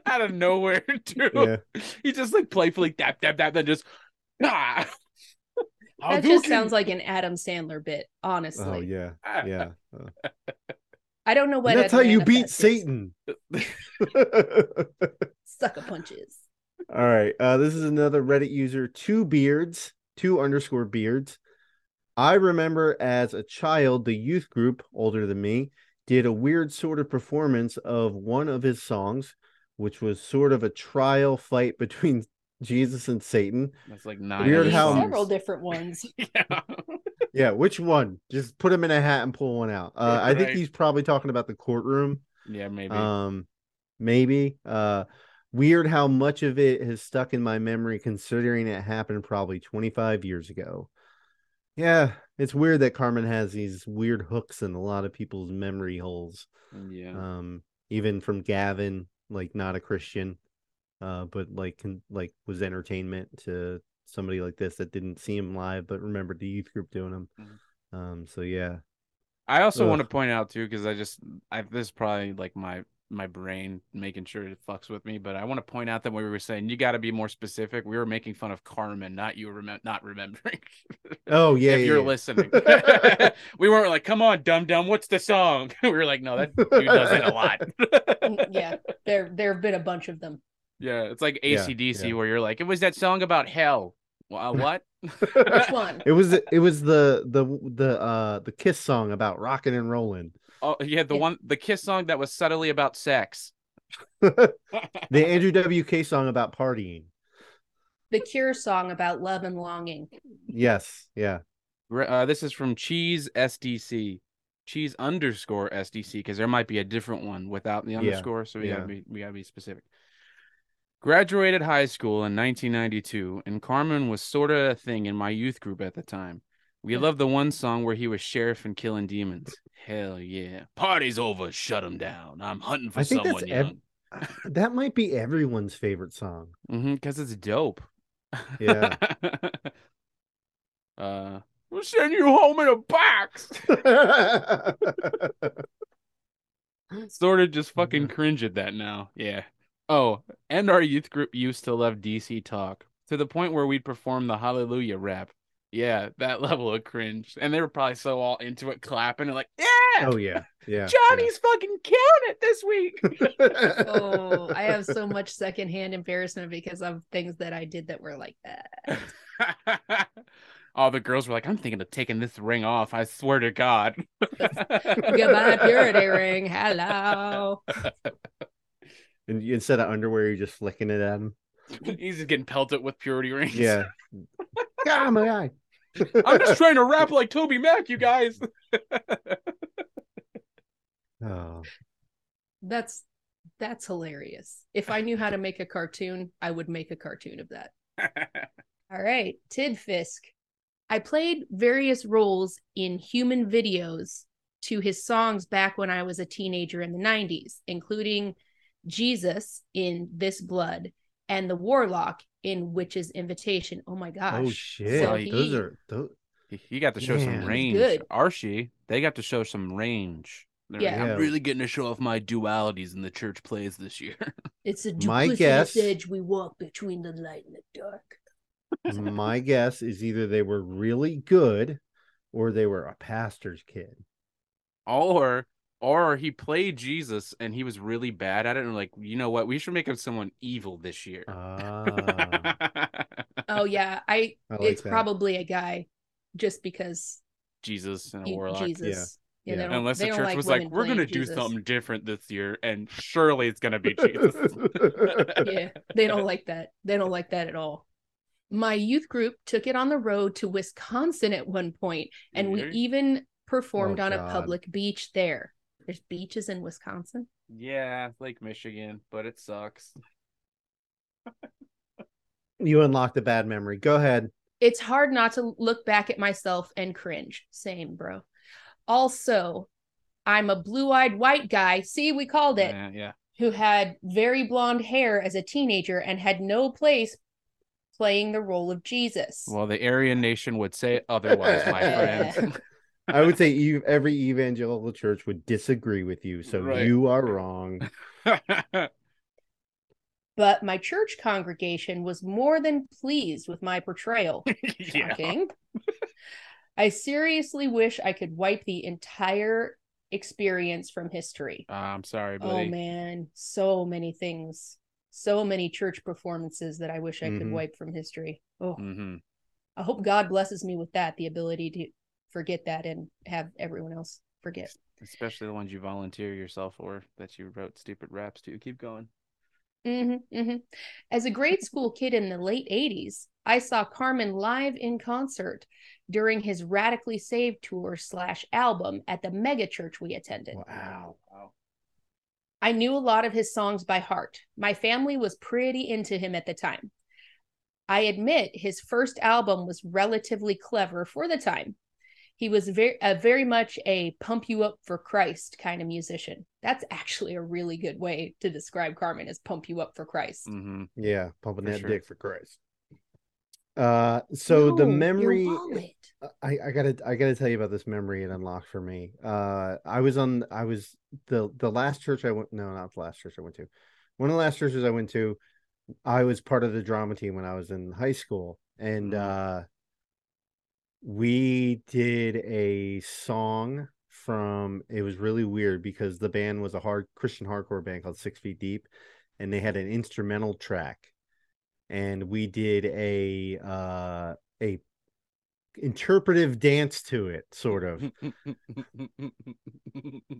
S6: Out of nowhere, too.
S4: Yeah.
S6: He just like playfully tap tap tap, then just ah.
S5: That just sounds like an Adam Sandler bit, honestly.
S4: Oh yeah, yeah.
S5: I don't know what
S4: and that's how you beat
S5: is.
S4: Satan.
S5: Sucker punches.
S4: All right. Uh, this is another Reddit user, two beards, two underscore beards. I remember as a child, the youth group, older than me, did a weird sort of performance of one of his songs, which was sort of a trial fight between Jesus and Satan.
S6: That's like nine.
S4: Weird
S6: other
S4: how-
S6: songs.
S5: Several different ones.
S6: yeah.
S4: Yeah, which one? Just put him in a hat and pull one out. Uh, I think
S6: Right.
S4: he's probably talking about the courtroom.
S6: yeah, maybe.
S4: Um, maybe. Uh, weird how much of it has stuck in my memory, considering it happened probably 25 years ago. Yeah, it's weird that Carmen has these weird hooks in a lot of people's memory holes.
S6: Yeah.
S4: Um, even from Gavin, like not a Christian, uh, but like can, like was entertainment to somebody like this that didn't see him live but remembered the youth group doing them.
S6: Mhm.
S4: Um, so yeah,
S6: I also want to point out too, because I just I this is probably like my my brain making sure it fucks with me, but I want to point out that when we were saying you got to be more specific, we were making fun of Carmen, not you remem- not remembering.
S4: Oh yeah,
S6: if
S4: yeah,
S6: you're
S4: yeah.
S6: listening, we weren't like, "Come on, dum dum, what's the song?" we were like, "No, that dude does it a lot."
S5: Yeah, there there have been a bunch of them.
S6: Yeah, it's like
S4: Yeah,
S6: ACDC
S4: yeah.
S6: where you're like, "It was that song about hell." Uh, what?
S5: Which one?
S4: It was it was the the the uh the Kiss song about rocking and rolling.
S6: Oh yeah, the
S5: Yeah.
S6: one the Kiss song that was subtly about sex.
S4: the Andrew WK song about partying.
S5: The Cure song about love and longing.
S4: Yes, yeah.
S6: Uh, this is from Cheese SDC, Cheese underscore SDC, because there might be a different one without the underscore, so we
S4: yeah.
S6: gotta be we gotta be specific. Graduated high school in 1992, and Carmen was sort of a thing in my youth group at the time. We
S5: Yeah.
S6: loved the one song where he was sheriff and killing demons. Hell yeah! Party's over, shut him down. I'm hunting for
S4: I think
S6: someone
S4: that's ev- that might be everyone's favorite song.
S6: Mm-hmm, because it's dope.
S4: Yeah.
S6: uh, we'll send you home in a box. sort of just fucking cringe at that now. Yeah. Oh, and our youth group used to love DC talk to the point where we'd perform the Hallelujah rap. Yeah, that level of cringe. And they were probably so all into it, clapping and like, yeah,
S4: oh yeah, yeah.
S6: Johnny's fucking killing it this week.
S5: Oh, I have so much secondhand embarrassment because of things that I did that were like that.
S6: All the girls were like, I'm thinking of taking this ring off. I swear to God.
S5: Goodbye, purity ring. Hello.
S4: And instead of underwear, you're just flicking it at him.
S6: He's just getting pelted with purity rings.
S4: Yeah. God, my eye.
S6: I'm just trying to rap like Toby Mac, you guys.
S4: Oh,
S5: That's that's hilarious. If I knew how to make a cartoon, I would make a cartoon of that. All right, Tid Fisk. I played various roles in human videos to his songs back when I was a teenager in the 90s, including Jesus in This Blood and the Warlock in Witch's Invitation. Oh my gosh.
S4: oh shit!
S5: So
S4: those
S5: he-
S4: are those.
S6: he got to show
S4: Man.
S6: some range.
S5: good.
S6: Archie, they got to show some range. They're like,
S5: Yeah.
S4: Yeah.
S6: I'm really getting to show off my dualities in the church plays this year.
S5: It's a
S4: My
S5: duplicitous
S4: guess-
S5: edge we walk between the light and the dark.
S4: My guess is either they were really good, or they were a pastor's kid.
S6: or or he played Jesus and he was really bad at it. And like, you know what? We should make him someone evil this year.
S4: Ah,
S5: Oh yeah, I,
S4: I like
S5: it's
S4: that.
S5: probably a guy just because
S6: Jesus and a
S5: he-
S6: warlock.
S5: Jesus. Yeah,
S4: Yeah.
S5: they don't,
S6: Unless the church
S5: like
S6: was like, we're gonna
S5: playing
S6: do something different this year, and surely it's gonna be Jesus.
S5: yeah, they don't like that. They don't like that at all. My youth group took it on the road to Wisconsin at one point, and we even performed
S4: Oh,
S5: on a public beach there. There's beaches in Wisconsin.
S6: yeah, Lake Michigan, but it sucks.
S4: you unlocked a bad memory. Go ahead.
S5: It's hard not to look back at myself and cringe. Same, bro. Also, I'm a blue-eyed white guy. See, we called it.
S6: Yeah, yeah.
S5: who had very blonde hair as a teenager and had no place playing the role of Jesus.
S6: Well, the Aryan nation would say otherwise, my friend.
S4: I would say ev- every evangelical church would disagree with you, so
S6: Right.
S4: you are wrong.
S5: But my church congregation was more than pleased with my portrayal. Shocking. I seriously wish I could wipe the entire experience from history.
S6: Uh, I'm sorry,
S5: Oh man, so many things. So many church performances that I wish I could
S4: Mhm.
S5: wipe from history. Oh,
S6: hmm
S5: I hope God blesses me with that, the ability to forget that and have everyone else forget.
S6: Especially the ones you volunteer yourself for that you wrote stupid raps to. Keep going.
S5: hmm hmm As a grade school kid in the late 80s, I saw Carmen live in concert during his Radically Saved tour slash album at the mega church we attended.
S4: Wow.
S5: I knew a lot of his songs by heart. My family was pretty into him at the time. I admit his first album was relatively clever for the time. He was very uh, very much a pump you up for Christ kind of musician. That's actually a really good way to describe Carmen as pump you up for Christ.
S6: Mm-hmm.
S4: Yeah, pumping
S6: For
S4: that
S6: sure.
S4: dick for Christ. Uh, so the
S5: No, your
S4: memory. I, I gotta, I gotta tell you about this memory it unlocked for me. Uh, I was on, I was the the last church I went, no, not the last church I went to. One of the last churches I went to, I was part of the drama team when I was in high school, and
S6: Mhm.
S4: uh, we did a song from. It was really weird because the band was a hard Christian hardcore band called Six Feet Deep, and they had an instrumental track and we did a uh a interpretive dance to it sort of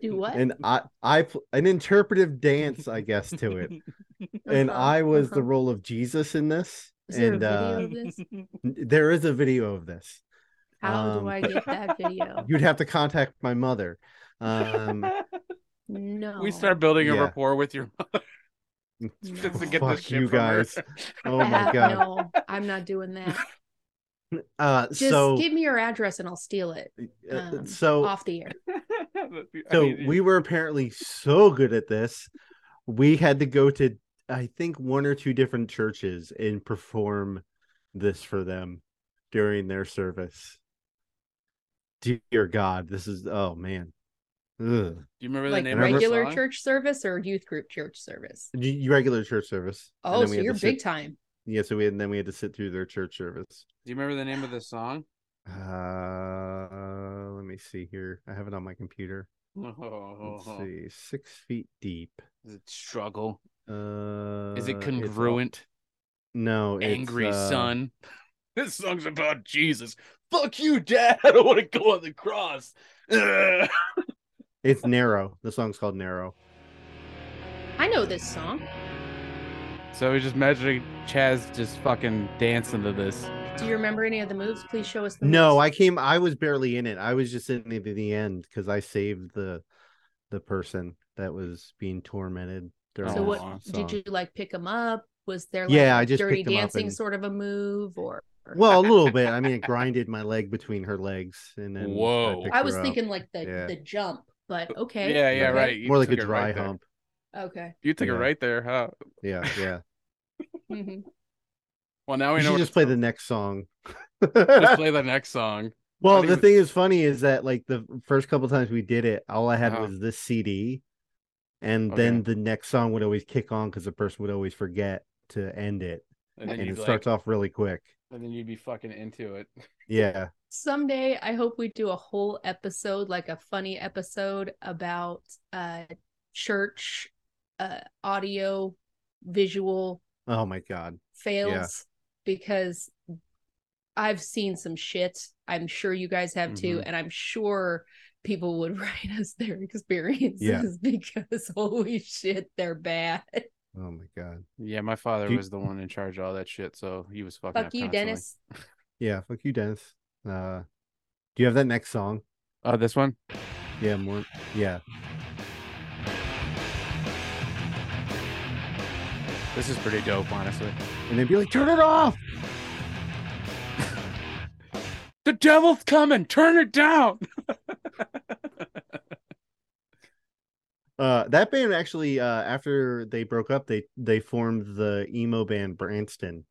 S5: Do what?
S4: and i i an interpretive dance i guess to it and
S5: Uh-huh,
S4: i was the
S5: uh-huh.
S4: role of jesus in this
S5: Is there
S4: and
S5: video
S4: uh
S5: this?
S4: there is a video of this
S5: How
S4: um,
S5: do I get that video?
S4: you'd have to contact my mother um
S5: No.
S6: we start building a
S4: Yeah.
S6: rapport with your mother just to get
S4: fuck
S6: this shit
S4: you
S6: from her.
S4: guys oh my
S5: Ah,
S4: god
S5: No, I'm not doing that.
S4: uh
S5: Just
S4: so
S5: give me your address and I'll steal it
S4: uh,
S5: um,
S4: so
S5: off the air.
S4: So we were apparently so good at this, we had to go to I think one or two different churches and perform this for them during their service. Dear God, this is oh man. Ugh.
S6: do you remember the
S5: Like
S6: name of the
S5: regular church service or youth group church service?
S4: Y- Regular church service.
S5: Oh, so you're
S4: to
S5: big
S4: sit,
S5: time.
S4: Yeah, so we had, and then we had to sit through their church service.
S6: Do you remember the name of the song?
S4: Uh, let me see here. I have it on my computer. Let's see, six feet deep.
S6: Is it struggle?
S4: Uh,
S6: Is it
S4: it's all-
S6: congruent?
S4: No, it's,
S6: Angry
S4: uh,
S6: son. This song's about Jesus. Fuck you, Dad. I don't want to go on the cross.
S4: It's narrow. The song's called Narrow.
S5: I know this song.
S6: So we're just imagining Chaz just fucking dancing to this.
S5: Do you remember any of the moves? Please show us the
S4: No,
S5: moves.
S4: I came. I was barely in it. I was just in it at the end because I saved the the person that was being tormented during.
S5: So what
S4: the
S5: did you like pick them up? Was there like
S4: Yeah, I just
S5: dirty
S4: picked 'em up
S5: dancing
S4: and-
S5: sort of a move or or-
S4: Well, a little bit. I mean, it grinded my leg between her legs, and then
S6: Whoa.
S4: picked
S5: I
S4: her
S5: was
S4: up.
S5: thinking like the
S4: Yeah.
S5: the jump, but okay.
S6: Yeah, yeah,
S5: okay,
S6: right. You
S4: more like a dry
S6: right there.
S4: hump.
S5: Okay.
S6: You took
S4: Yeah.
S6: it right there, huh?
S4: Yeah, yeah.
S5: hmm
S6: Well, now
S4: we
S6: we know.
S4: should
S6: what
S4: just play the next song.
S6: Just play the next song.
S4: well, the
S6: even-
S4: thing is funny is that like the first couple times we did it, all I had
S6: Uh-huh.
S4: was this CD, and
S6: Okay.
S4: then the next song would always kick on because the person would always forget to end it,
S6: And then
S4: and
S6: you'd
S4: it starts off really quick.
S6: And then you'd be fucking into it.
S4: Yeah.
S5: Someday I hope we do a whole episode, like a funny episode about uh church uh audio visual
S4: Oh my god.
S5: fails because I've seen some shit. I'm sure you guys have too,
S4: Mhm.
S5: and I'm sure people would write us their experiences because holy shit, they're bad.
S4: Oh my god.
S6: Yeah, my father
S4: you-
S6: was the one in charge of all that shit, so he was fucking.
S5: Fuck
S6: up
S5: you,
S6: constantly.
S5: Dennis.
S4: Yeah. Fuck you, Dennis. Uh, do you have that next song?
S6: Oh, this one.
S4: Yeah. More. Yeah.
S6: This is pretty dope, honestly.
S4: And they'd be like, turn it off.
S6: The devil's coming. Turn it down.
S4: Uh, that band actually, uh, after they broke up, they they formed the emo band Brandtson.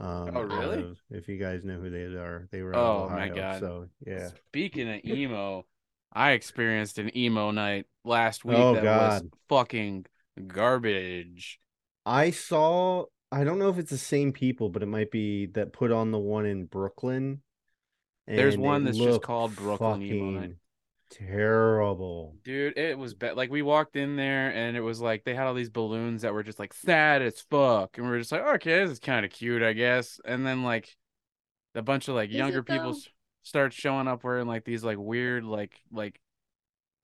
S4: Um,
S6: Oh, really?
S4: of- if you guys know who they are, they were.
S6: Oh
S4: of
S6: my God.
S4: So yeah.
S6: Speaking of emo, I experienced an emo night last week
S4: Oh,
S6: that was
S4: God.
S6: fucking garbage.
S4: I saw. I don't know if it's the same people, but it might be that put on the one in Brooklyn.
S6: There's one that's just called Brooklyn Emo Night.
S4: Terrible.
S6: Dude, it was bad. Like we walked in there and it was like they had all these balloons that were just like sad as fuck, and we were just like, okay, this is kind of cute, I guess. And then like a bunch of like
S5: Is
S6: younger people s- start showing up wearing like these like weird like like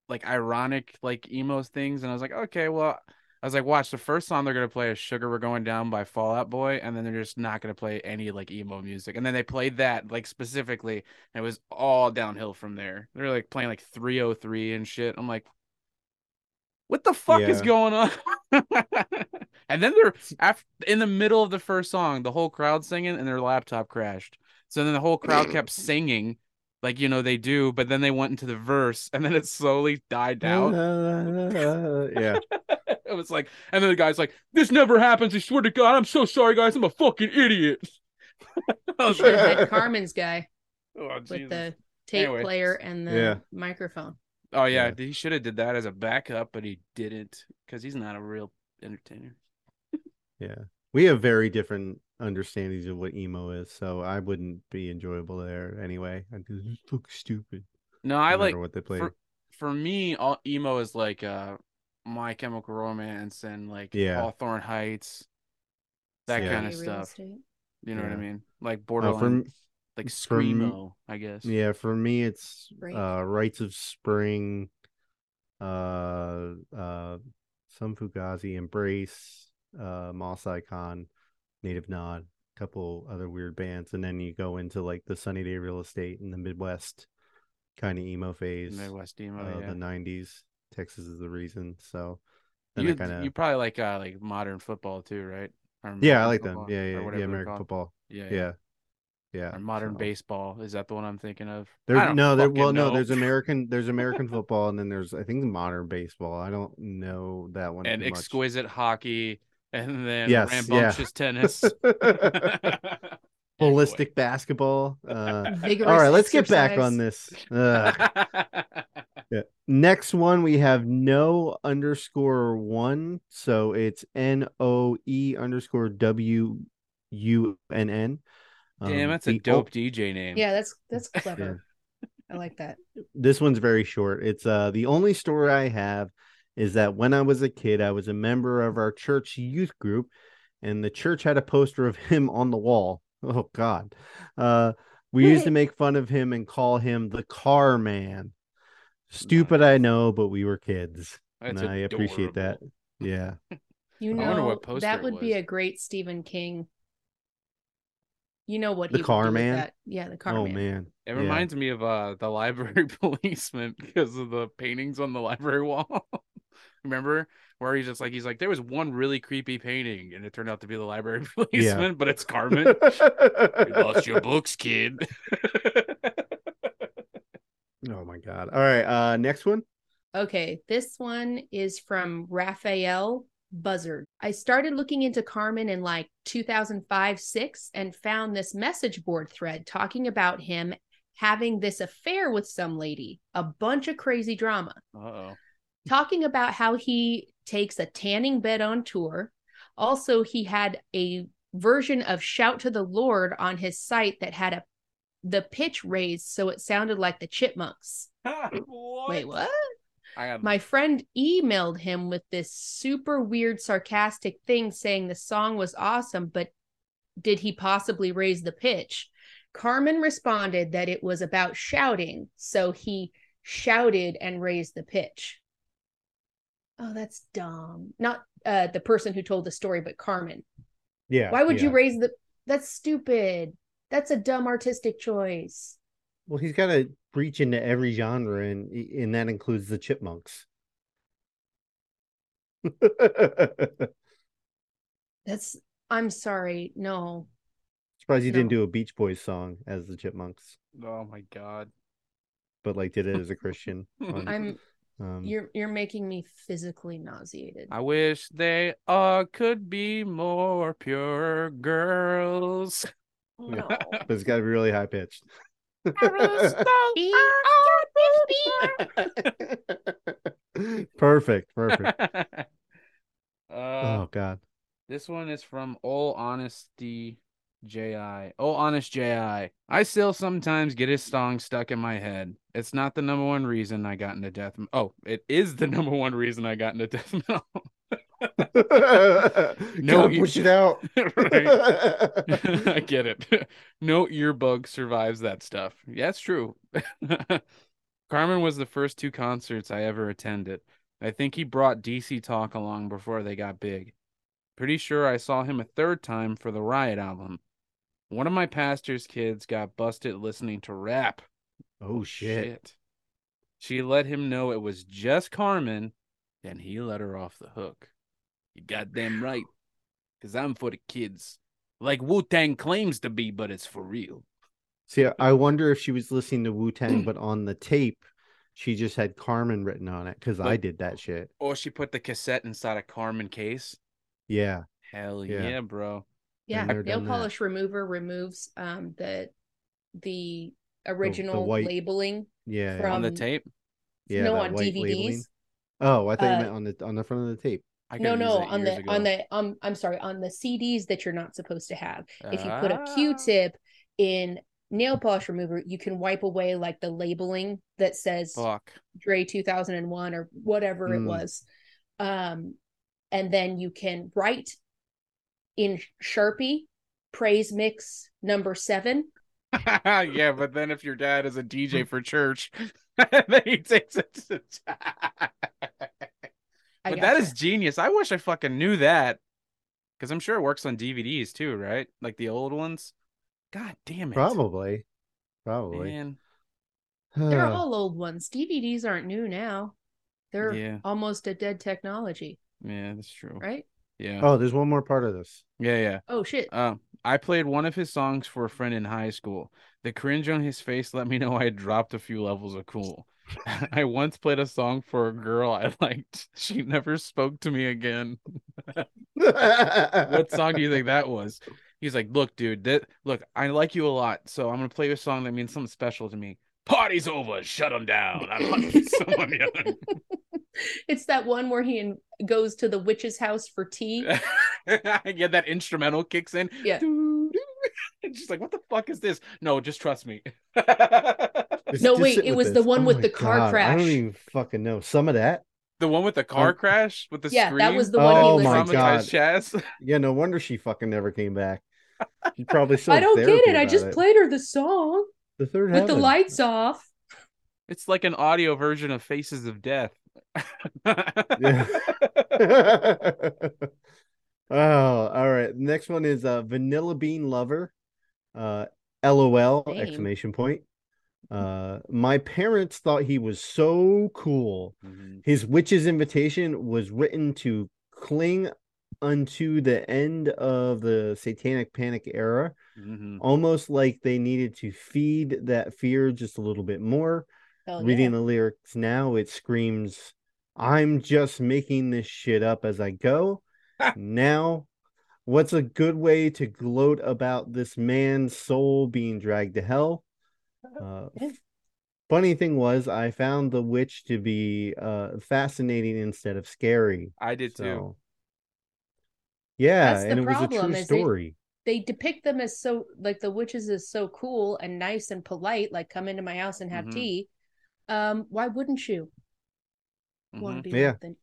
S6: like ironic like emo things, and I was like, okay, well, I was like, watch the first song they're gonna play is "Sugar We're Going Down" by Fall Out Boy, and then they're just not gonna play any like emo music, and then they played that like specifically, and it was all downhill from there. They're like playing like 303 and shit. I'm like, what the fuck is going on? and then they're after in the middle of the first song, the whole crowd singing, and their laptop crashed. So then the whole crowd kept singing like you know they do, but then they went into the verse and then it slowly died down.
S4: yeah.
S6: It was like, and then the guy's like, "This never happens. I swear to God, I'm so sorry, guys. I'm a fucking idiot." I was
S5: Should
S6: like,
S5: had Carmen's guy
S6: oh,
S5: with
S6: Jesus.
S5: the tape
S6: Anyway.
S5: player and the
S4: Yeah.
S5: microphone.
S6: oh yeah,
S4: Yeah.
S6: he should have did that as a backup, but he didn't because he's not a real entertainer.
S4: Yeah. We have very different understandings of what emo is, so I wouldn't be enjoyable there anyway. I just it's fucking stupid.
S6: No,
S4: no
S6: I
S4: matter
S6: like
S4: what they play.
S6: for for me, all emo is like uh My Chemical Romance and like
S4: Yeah.
S6: Hawthorne Heights, that
S4: Yeah.
S6: kind of stuff.
S5: estate.
S6: You know what I mean? Like
S4: Uh,
S6: borderline,
S4: for m-
S6: like
S4: for m-
S6: I guess.
S4: Yeah, for me it's
S5: Break.
S4: uh Rites of Spring, uh uh some Fugazi, Embrace, uh Moss Icon, Native Nod, a couple other weird bands, and then you go into like the Sunny Day Real Estate in the Midwest kind of emo phase
S6: Midwest emo.
S4: of
S6: yeah.
S4: the nineties. Texas is the reason. So then
S6: You,
S4: kind of
S6: you probably like uh like modern football too, right? Or
S4: yeah, I like them. Yeah, yeah, yeah. American football.
S6: Yeah,
S4: Yeah, yeah.
S6: Or modern
S4: so-
S6: baseball is that the one I'm thinking of?
S4: There, no, there.
S6: fucking
S4: Well, no, there's American. There's American football, and then there's I think modern baseball. I don't know that one.
S6: and
S4: too much.
S6: exquisite hockey, and then
S4: Yes, yeah.
S6: rambunctious tennis.
S4: Holistic basketball. Uh, all right, let's get back on this. Ugh. Yeah. Next one we have no underscore one, so it's N O E underscore W U N N.
S6: Damn,
S4: Um,
S6: that's a
S4: the o-
S6: dope DJ name.
S5: Yeah, that's that's clever. I like that.
S4: this one's very short. It's uh the only story I have is that when I was a kid, I was a member of our church youth group, and the church had a poster of him on the wall. Oh God. Uh we used to make fun of him and call him the car man. Stupid, I know, but we were kids.
S6: That's
S4: and I appreciate that. Yeah.
S5: You know
S6: what
S5: that would be a great Stephen King. You know what
S4: The
S5: he
S4: car man?
S5: that. Yeah, the car
S4: oh
S5: man.
S4: man.
S6: It
S4: Yeah.
S6: reminds me of uh the library policeman because of the paintings on the library wall. Remember where he's just like he's like there was one really creepy painting and it turned out to be the library policeman, but it's Carmen. you lost your books, kid.
S4: Oh my god. All right. Uh next one.
S5: Okay, this one is from Raphael Buzzard. I started looking into Carmen in like 2005 6 and found this message board thread talking about him having this affair with some lady, a bunch of crazy drama.
S6: Uh-oh.
S5: talking about how he takes a tanning bed on tour. Also, he had a version of Shout to the Lord on his site that had a the pitch raised so it sounded like the chipmunks. Wait, what?
S6: I got
S5: My friend emailed him with this super weird sarcastic thing saying the song was awesome, but did he possibly raise the pitch? Carmen responded that it was about shouting, so he shouted and raised the pitch. Oh, that's dumb. Not uh the person who told the story, but Carmen.
S4: Yeah.
S5: Why would you raise the that's stupid. That's a dumb artistic choice.
S4: Well, he's got to reach into every genre, and and that includes the Chipmunks.
S5: That's I'm sorry. No.
S4: Surprised you didn't do a Beach Boys song as the Chipmunks,
S6: Oh my god.
S4: but like did it as a Christian. on-
S5: I'm
S4: um,
S5: you're you're making me physically nauseated.
S6: I wish they all could be more pure girls.
S5: No.
S4: but it's got to be really high pitched. perfect, perfect.
S6: uh,
S4: oh God.
S6: This one is from All Honesty Ji. Oh, honest Ji. I still sometimes get his song stuck in my head. It's not the number one reason I got into death. Oh, it is the number one reason I got into death metal.
S4: no,
S6: you-
S4: push it out.
S6: I get it. No earbug survives that stuff. Yeah, it's true. Carmen was the first two concerts I ever attended. I think he brought DC Talk along before they got big. Pretty sure I saw him a third time for the Riot album. One of my pastor's kids got busted listening to rap.
S4: oh shit.
S6: She let him know it was just Carmen, and he let her off the hook. You goddamn right. Cause I'm for the kids. Like Wu Tang claims to be, but it's for real.
S4: See, I wonder if she was listening to Wu Tang, but on the tape, she just had Carmen written on it because I did that shit.
S6: Or she put the cassette inside a Carmen case.
S4: Yeah.
S6: Hell
S4: Yeah.
S6: yeah, bro.
S5: Yeah,
S4: never
S5: nail
S4: done that.
S5: polish remover removes um the the original
S4: white-
S5: labeling.
S4: Yeah.
S5: From-
S6: On the tape.
S4: yeah,
S5: no, on
S4: white
S5: DVDs.
S4: labeling. Oh, I thought
S5: Uh,
S4: you meant on the on the front of the tape.
S5: No, no, on the
S6: ago.
S5: on the um I'm sorry, on the CDs that you're not supposed to have. If you put a
S6: Ah.
S5: Q-tip in nail polish remover, you can wipe away like the labeling that says
S6: Fuck.
S5: Dre 2001 or whatever it
S4: Mm.
S5: was. Um, and then you can write in Sharpie praise mix number seven.
S6: yeah, but then if your dad is a DJ for church, then he takes it to
S5: I
S6: But that is
S5: gotcha.
S6: genius. I wish I fucking knew that. Because I'm sure it works on DVDs too, right? Like the old ones. God damn it.
S4: Probably. Probably.
S6: Man.
S5: They're all old ones. DVDs aren't new now. They're
S6: Yeah.
S5: almost a dead technology,
S6: Yeah, that's true.
S5: right?
S6: Yeah.
S4: Oh, there's one more part of this.
S6: Yeah, yeah.
S5: Oh shit.
S6: Um, I played one of his songs for a friend in high school. The cringe on his face let me know I had dropped a few levels of cool. I once played a song for a girl I liked. She never spoke to me again. what song do you think that was? He's like, "Look, dude, that look, I like you a lot, so I'm gonna play you a song that means something special to me. Party's over, shut them down. I'm hunting someone young."
S5: It's that one where he goes to the witch's house for tea.
S6: yeah, that instrumental kicks in.
S5: Yeah.
S6: just like, what the fuck is this? No, just trust me.
S4: Just-
S5: No,
S4: just
S5: wait, it
S4: with
S5: was the
S4: this.
S5: one
S4: Oh
S5: with the car
S4: God, I don't even fucking know. Some of that.
S6: the one with the car
S4: Um,
S6: crash with the
S5: yeah,
S6: scream.
S5: that was the one
S4: Oh
S5: he
S4: my
S5: listened to.
S4: God.
S6: Traumatized Chaz.
S4: Yeah, no wonder she fucking never came back. She probably still
S5: I don't get it. I just
S4: it.
S5: played her the song
S4: the third
S5: with the lights off.
S6: It's like an audio version of Faces of Death.
S4: Yeah. Oh, all right. Next one is uh Vanilla Bean Lover. Uh LOL
S5: Name.
S4: exclamation point. Uh my parents thought he was so cool.
S6: Mhm.
S4: His witch's invitation was written to cling unto the end of the satanic panic era,
S6: Mhm.
S4: almost like they needed to feed that fear just a little bit more.
S5: Hell
S4: Reading
S5: yeah.
S4: the lyrics now, it screams, I'm just making this shit up as I go. Now, what's a good way to gloat about this man's soul being dragged to hell? Uh, funny thing was, I found the witch to be uh, fascinating instead of scary.
S6: I did too.
S4: Yeah,
S5: That's the
S4: and it was a
S5: problem,
S4: true
S5: is they-
S4: story.
S5: They depict them as so like the witches is so cool and nice and polite, like come into my house and have
S6: Mhm.
S5: tea. Um, why wouldn't you want
S6: Mhm.
S5: to be
S4: Yeah.
S5: loved? Then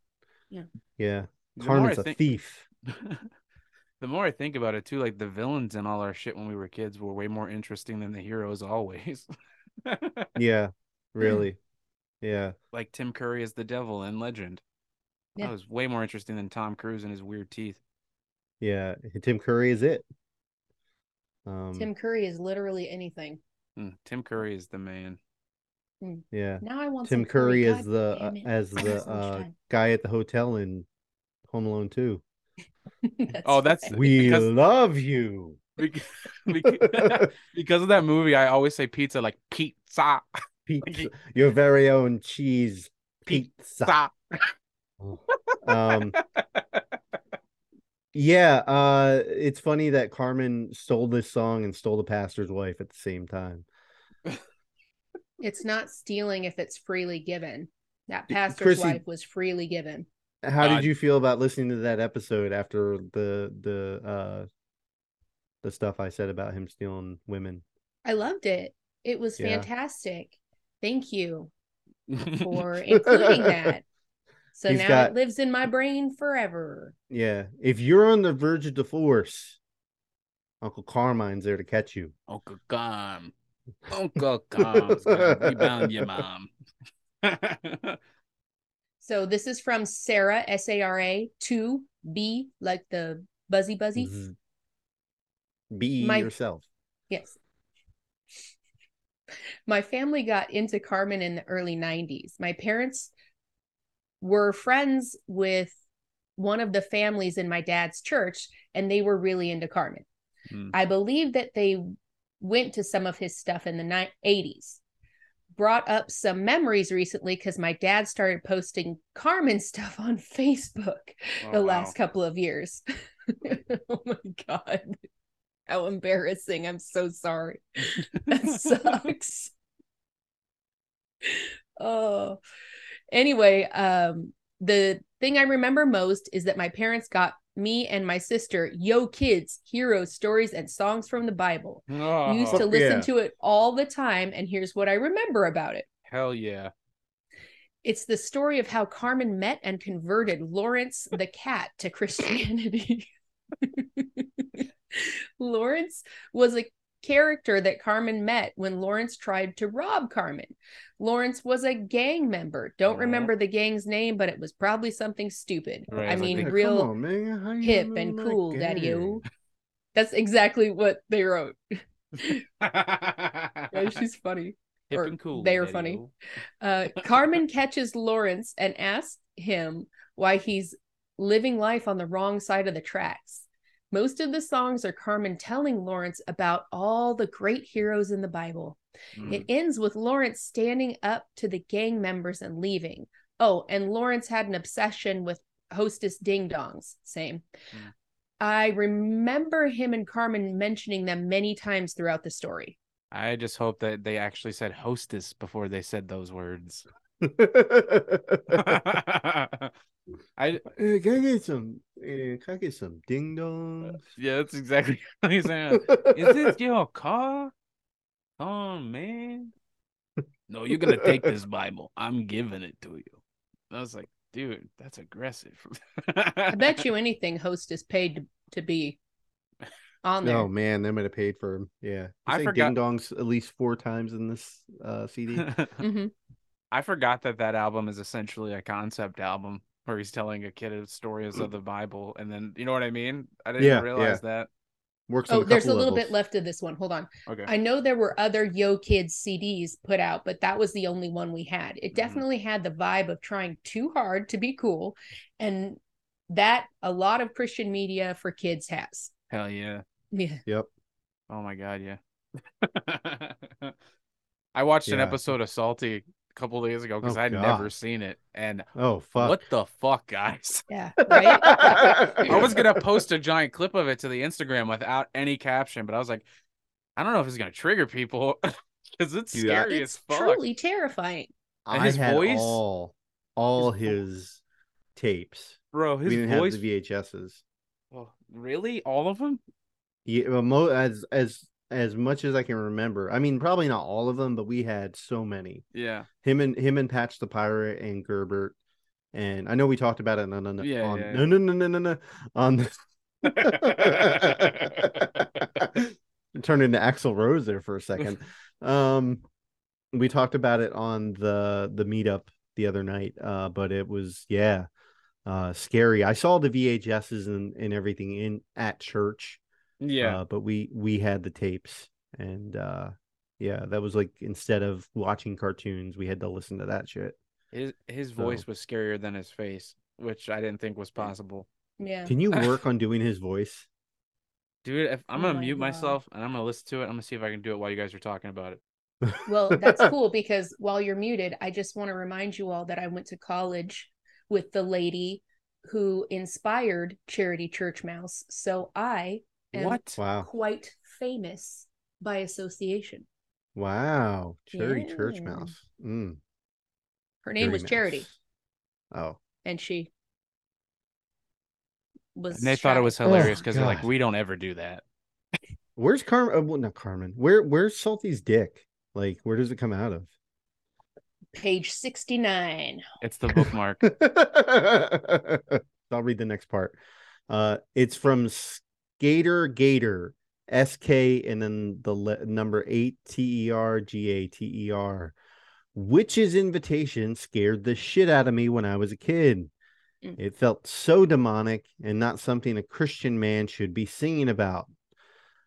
S4: Yeah,
S6: The more I
S4: Carmen's a
S6: think-
S4: thief.
S6: the more I think about it too, like the villains and all our shit when we were kids were way more interesting than the heroes always.
S4: Yeah, really. Yeah.
S6: like Tim Curry as the devil in Legend.
S5: Yeah.
S6: That was way more interesting than Tom Cruise and his weird teeth.
S4: Yeah, Tim Curry is it. Um,
S5: Tim Curry is literally anything.
S6: Mm, Tim Curry is the man.
S4: yeah,
S5: Now I want
S4: Tim
S5: curry.
S4: Curry as the uh, as the uh, guy at the hotel in Home Alone 2.
S5: That's
S6: Oh, that's
S5: right.
S4: We
S6: because,
S4: love you.
S6: bec- bec- because of that movie. I always say pizza like pizza,
S4: Pizza, your very own cheese pizza.
S6: pizza.
S4: Um, yeah, uh, it's funny that Carmen stole this song and stole the pastor's wife at the same time.
S5: It's not stealing if it's freely given. That pastor's
S4: Chrissy-
S5: wife was freely given.
S4: How
S6: Uh,
S4: did you feel about listening to that episode after the the uh the stuff I said about him stealing women?
S5: I loved it. It was
S4: Yeah.
S5: fantastic. Thank you for including that. So
S4: He's
S5: now
S4: got-
S5: it lives in my brain forever.
S4: Yeah, if you're on the verge of divorce, Uncle Carmine's there to catch you.
S6: Uncle Carm. Uncle Carm's gonna rebound your mom.
S5: So this is from Sarah S A R A two B like the buzzy buzzy.
S4: Z- Be
S5: My-
S4: yourself.
S5: Yes. My family got into Carmen in the early 90s. My parents were friends with one of the families in my dad's church, and they were really into Carmen.
S6: Hmm.
S5: I believe that they went to some of his stuff in the ni- 80s. Brought up some memories recently because my dad started posting Carmen stuff on Facebook
S6: Oh,
S5: the
S6: wow.
S5: last couple of years. oh my God. How embarrassing. I'm so sorry. That sucks. oh. Anyway, um, the thing I remember most is that my parents got me and my sister Yo Kids, Heroes, Stories, and Songs from the Bible.
S6: Oh,
S5: Used to listen
S4: yeah.
S5: to it all the time, and here's what I remember about it.
S6: hell yeah.
S5: It's the story of how Carmen met and converted Lawrence the cat to Christianity. Lawrence was a character that Carmen met when Lawrence tried to rob Carmen. Lawrence was a gang member. Don't remember the gang's name, but it was probably something stupid.
S6: Right,
S5: I mean,
S4: Yeah,
S5: real
S4: on, man.
S5: Hip and cool, daddy-o. That's exactly what they wrote. Yeah, she's funny.
S6: Hip
S5: or
S6: and cool.
S5: they are funny. Uh, Carmen catches Lawrence and asks him why he's living life on the wrong side of the tracks. Most of the songs are Carmen telling Lawrence about all the great heroes in the Bible.
S6: Mm.
S5: It ends with Lawrence standing up to the gang members and leaving. Oh, and Lawrence had an obsession with hostess ding dongs. Same.
S6: Mm.
S5: I remember him and Carmen mentioning them many times throughout the story.
S6: I just hope that they actually said hostess before they said those words. I
S4: Uh, can I get some? Uh, can I get some ding dongs?
S6: yeah, that's exactly what he's saying. Is this your car? Oh man. No, you're gonna take this Bible. I'm giving it to you. I was like, dude, that's aggressive.
S5: I bet you anything hostess paid to, to be on there.
S4: Oh man, they might have paid for him. Yeah,
S6: I
S4: I say
S6: forgot-
S4: ding dongs at least four times in this uh, CD.
S5: hmm
S6: I forgot that that album is essentially a concept album where he's telling a kid stories of the Bible, and then you know what I mean. I didn't
S4: Yeah,
S6: realize that.
S4: Works. on
S5: Oh, there's a
S4: couple
S5: little bit left of this one. Hold on.
S6: Okay.
S5: I know there were other Yo Kids CDs put out, but that was the only one we had. It
S6: Mhm.
S5: definitely had the vibe of trying too hard to be cool. And that a lot of Christian media for kids has.
S6: Hell yeah.
S5: Yeah.
S4: Yep.
S6: Oh my god, yeah. I watched an episode of Salty a couple days ago because
S4: Oh,
S6: I'd never seen it, and
S4: Oh fuck.
S6: what the fuck, guys?
S5: Yeah. Right.
S6: I was gonna post a giant clip of it to the Instagram without any caption, but I was like, I don't know if it's gonna trigger people because it's
S4: Dude, I-
S6: scary
S5: it's
S6: as fuck.
S5: truly terrifying.
S6: And
S4: I
S6: his
S4: had
S6: voice-
S4: all all
S6: his
S4: his tapes.
S6: Bro, his
S4: we didn't
S6: voice.
S4: have the VHSs.
S6: Oh, really? All of them?
S4: Yeah, well, mo- as as as much as I can remember. I mean, probably not all of them, but we had so many.
S6: Yeah.
S4: Him and him and Patch the Pirate and Gerbert. And I know we talked about it on, on,
S6: Yeah,
S4: on
S6: yeah,
S4: no no no no no no on the turned into Axl Rose there for a second. Um, we talked about it on the the meetup the other night. Uh, but it was yeah, uh, scary. I saw the VHSs and and everything in at church.
S6: Yeah.
S4: Uh, but we we had the tapes and uh, yeah, that was like instead of watching cartoons, we had to listen to that shit.
S6: His his
S4: So-
S6: voice was scarier than his face, which I didn't think was possible.
S5: Yeah.
S4: Can you work on doing his voice?
S6: Dude, if I'm
S5: Oh
S6: gonna
S5: my
S6: mute
S5: God.
S6: myself and I'm gonna listen to it, I'm gonna see if I can do it while you guys are talking about it.
S5: Well, that's cool because while you're muted, I just want to remind you all that I went to college with the lady who inspired Charity Church Mouse. So I am
S6: What?
S4: Wow.
S5: quite famous by association.
S4: Wow. Charity Church Mouse. Mm,
S5: Her name
S4: very
S5: was Charity,
S4: nice. Oh.
S5: and she was.
S6: And they thought it was hilarious
S4: Oh,
S6: because they're like, we don't ever do that.
S4: Where's Carmen? Uh, well, not Carmen. Where where's Salty's dick? Like, where does it come out of?
S5: page 69.
S6: It's the bookmark.
S4: I'll read the next part. Uh, it's from Gator, S K, and then the le- number eight T E R G A T E R. Witch's invitation scared the shit out of me when I was a kid.
S5: Mm.
S4: It felt so demonic and not something a Christian man should be singing about.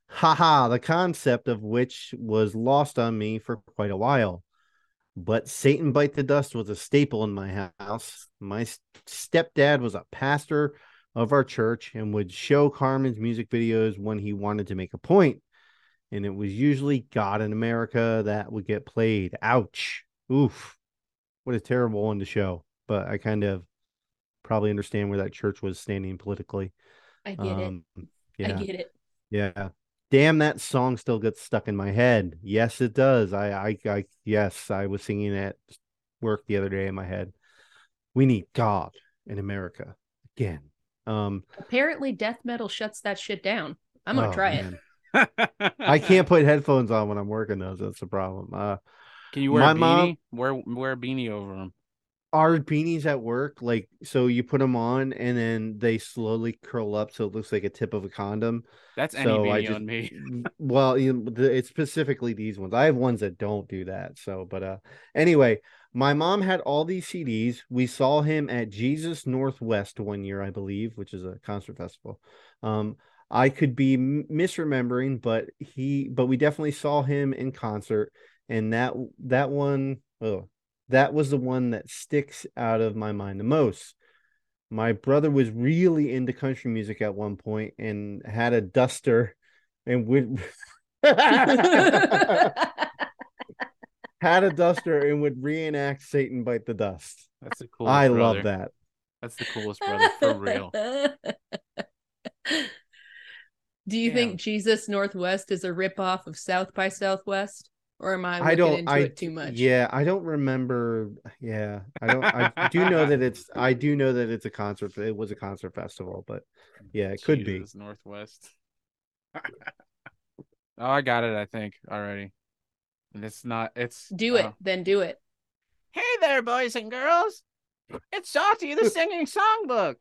S4: Haha, the concept of which was lost on me for quite a while. But Satan Bite the Dust was a staple in my house. My stepdad was a pastor of our church and would show Carmen's music videos when he wanted to make a point. and it was usually God in America that would get played. Ouch. Oof. What a terrible one to show. But I kind of probably understand where that church was standing politically.
S5: I get
S4: Um,
S5: it.
S4: Yeah.
S5: I get it.
S4: Yeah. Damn, that song still gets stuck in my head. Yes, it does. I, I, I, yes, I was singing at work the other day in my head. We need God in America again. Um,
S5: Apparently, death metal shuts that shit down. I'm gonna
S4: oh,
S5: try
S4: man. I can't put headphones on when I'm working those. That's the problem. Uh,
S6: Can you wear
S4: My
S6: a beanie?
S4: mom-
S6: Wear wear a beanie over them.
S4: our beanies at work, like, so you put them on and then they slowly curl up so it looks like a tip of a condom.
S6: That's any
S4: So I just-
S6: on me.
S4: well you know, the, it's specifically these ones i have ones that don't do that so but uh anyway my mom had all these cds we saw him at jesus northwest one year i believe which is a concert festival. Um i could be misremembering but he but we definitely saw him in concert and that that one oh that was the one that sticks out of my mind the most. My brother was really into country music at one point and had a duster and would had a duster and would reenact Satan bite the dust.
S6: That's the coolest.
S4: I
S6: brother.
S4: love that.
S6: That's the coolest brother for real.
S5: Do you
S6: Damn.
S5: think Jesus Northwest is a ripoff of South by Southwest? Or am I looking
S4: I don't
S5: into
S4: I
S5: it too much?
S4: Yeah, I don't remember yeah. I don't I do know that it's I do know that it's a concert it was a concert festival, but yeah, it could be.
S6: Northwest. oh, I got it. I think already. And it's not. It's
S5: Do it,
S6: oh.
S5: then do it.
S6: Hey there, boys and girls. It's Salty, the singing songbook.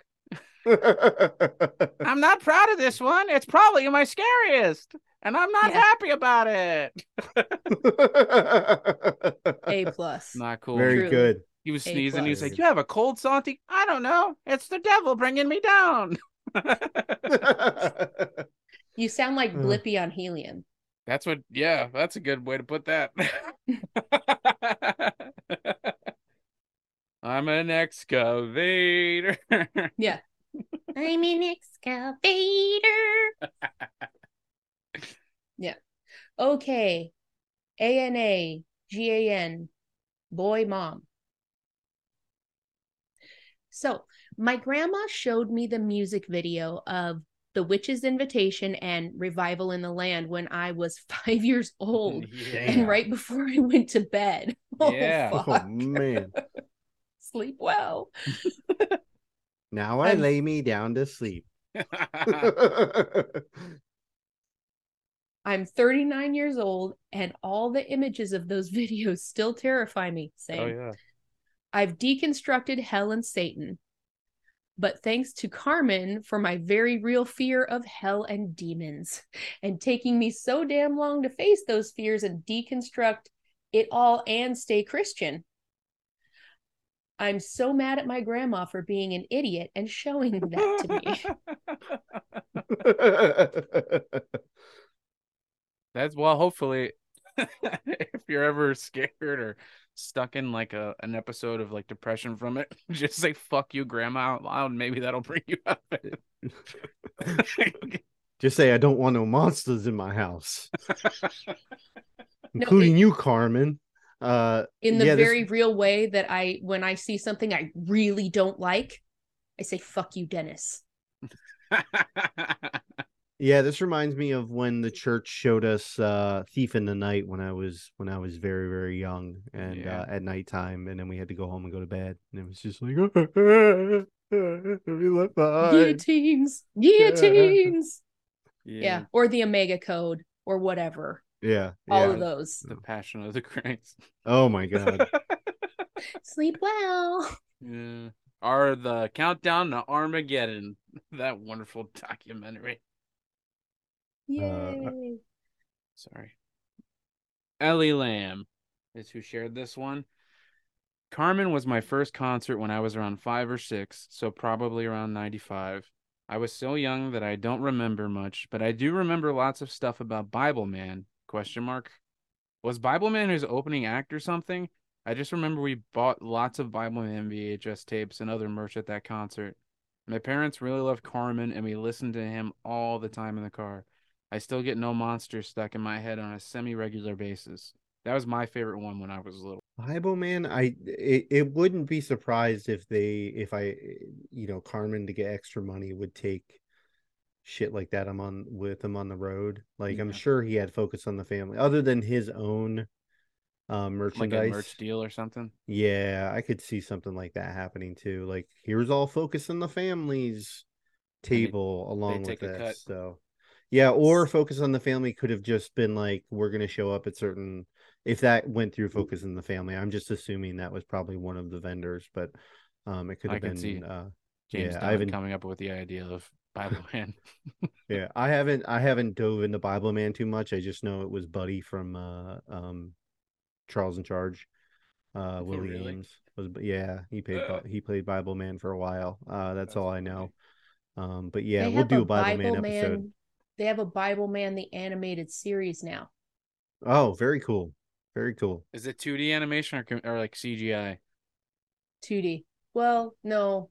S6: I'm not proud of this one. It's probably my scariest, and I'm not
S5: Yeah.
S6: happy about it.
S5: A plus.
S6: Not cool.
S4: Very
S5: Truly.
S4: good.
S6: He was
S5: A
S6: sneezing. He was like, "You have a cold, Santi?" I don't know. It's the devil bringing me down.
S5: You sound like
S4: Uh.
S5: Blippi on helium.
S6: That's what. Yeah, that's a good way to put that. I'm an excavator.
S5: Yeah. I'm an excavator. yeah. Okay. A N A G A N. Boy mom. So, my grandma showed me the music video of The Witch's Invitation and Revival in the Land when I was five years old and right before I went to bed. Oh,
S6: Yeah.
S4: Oh
S5: fuck.
S4: man.
S5: Sleep well.
S4: Now I
S5: I'm-
S4: lay me down to sleep.
S5: I'm 39 years old and all the images of those videos still terrify me. Same.
S6: oh yeah.
S5: I've deconstructed hell and Satan. But thanks to Carman for my very real fear of hell and demons and taking me so damn long to face those fears and deconstruct it all and stay Christian. I'm so mad at my grandma for being an idiot and showing that to me.
S6: That's well. Hopefully, if you're ever scared or stuck in like a an episode of like depression from it, just say "fuck you, grandma" out loud. Maybe that'll bring you out of it.
S4: Just say I don't want no monsters in my house, including
S5: it-
S4: you, Carman. Uh,
S5: In the
S4: yeah, this-
S5: very real way that I, when I see something I really don't like, I say, fuck you, Dennis.
S4: Yeah, this reminds me of when the church showed us uh Thief in the Night when I was when I was very very young and
S6: Yeah.
S4: uh, at nighttime and then we had to go home and go to bed and it was just like we left behind.
S5: Guillotines, guillotines.
S6: yeah.
S5: Yeah. Or the Omega Code or whatever.
S4: Yeah,
S5: All
S4: yeah.
S5: of those.
S6: The Passion of the Christ.
S4: Oh my god.
S5: Sleep well.
S6: Yeah. are the Countdown to Armageddon. That wonderful documentary.
S5: Uh, Yay.
S6: Sorry. Ellie Lamb is who shared this one. Carman was my first concert when I was around five or six, so probably around 95. I was so young that I don't remember much, but I do remember lots of stuff about Bible Man. Question mark. Was Bible Man his opening act or something? I just remember we bought lots of Bible Man VHS tapes and other merch at that concert. My parents really loved Carman and we listened to him all the time in the car. I still get no monsters stuck in my head on a semi-regular basis. That was my favorite one when I was little.
S4: Bible Man, I it, it wouldn't be surprised if they if I you know Carman to get extra money would take shit like that I'm on with him on the road. Like I'm sure he had focus on the family other than his own um
S6: Like
S4: merchandise.
S6: a merch deal or something.
S4: Yeah, I could see something like that happening too. Like here's all focus on the families
S6: they-
S4: table along with
S6: take
S4: this. So yeah, or focus on the family could have just been like we're gonna show up at certain if that went through focus on the family. I'm just assuming that was probably one of the vendors, but um it could have
S6: could
S4: been
S6: see
S4: uh
S6: James
S4: yeah, I haven't
S6: coming up with the idea of Bible Man.
S4: yeah, I haven't I haven't dove into Bible Man too much. I just know it was Buddy from uh um Charles in Charge. Uh Willie
S6: Oh, really?
S4: Was yeah, he played Bi- he played Bible Man for a while. Uh that's,
S6: That's
S4: all I know. Um but yeah,
S5: They
S4: we'll do a Bible, Man episode.
S5: They have a Bible Man the animated series now.
S4: Oh, very cool. Very cool.
S6: Is it 2D animation or, or like CGI?
S5: 2D. Well, no.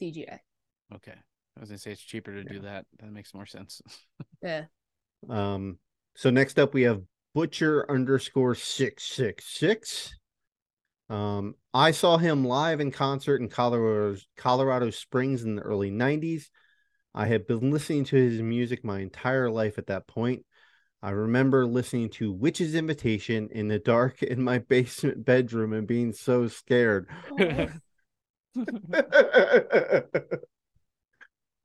S5: CGI.
S6: Okay. I was gonna say it's cheaper to do that. That makes more sense.
S5: Yeah.
S4: Um so next up we have Butcher underscore six six six. Um I saw him live in concert in Colorado Colorado Springs in the early 90s. I had been listening to his music my entire life at that point. I remember listening to Witch's Invitation in the dark in my basement bedroom and being so scared.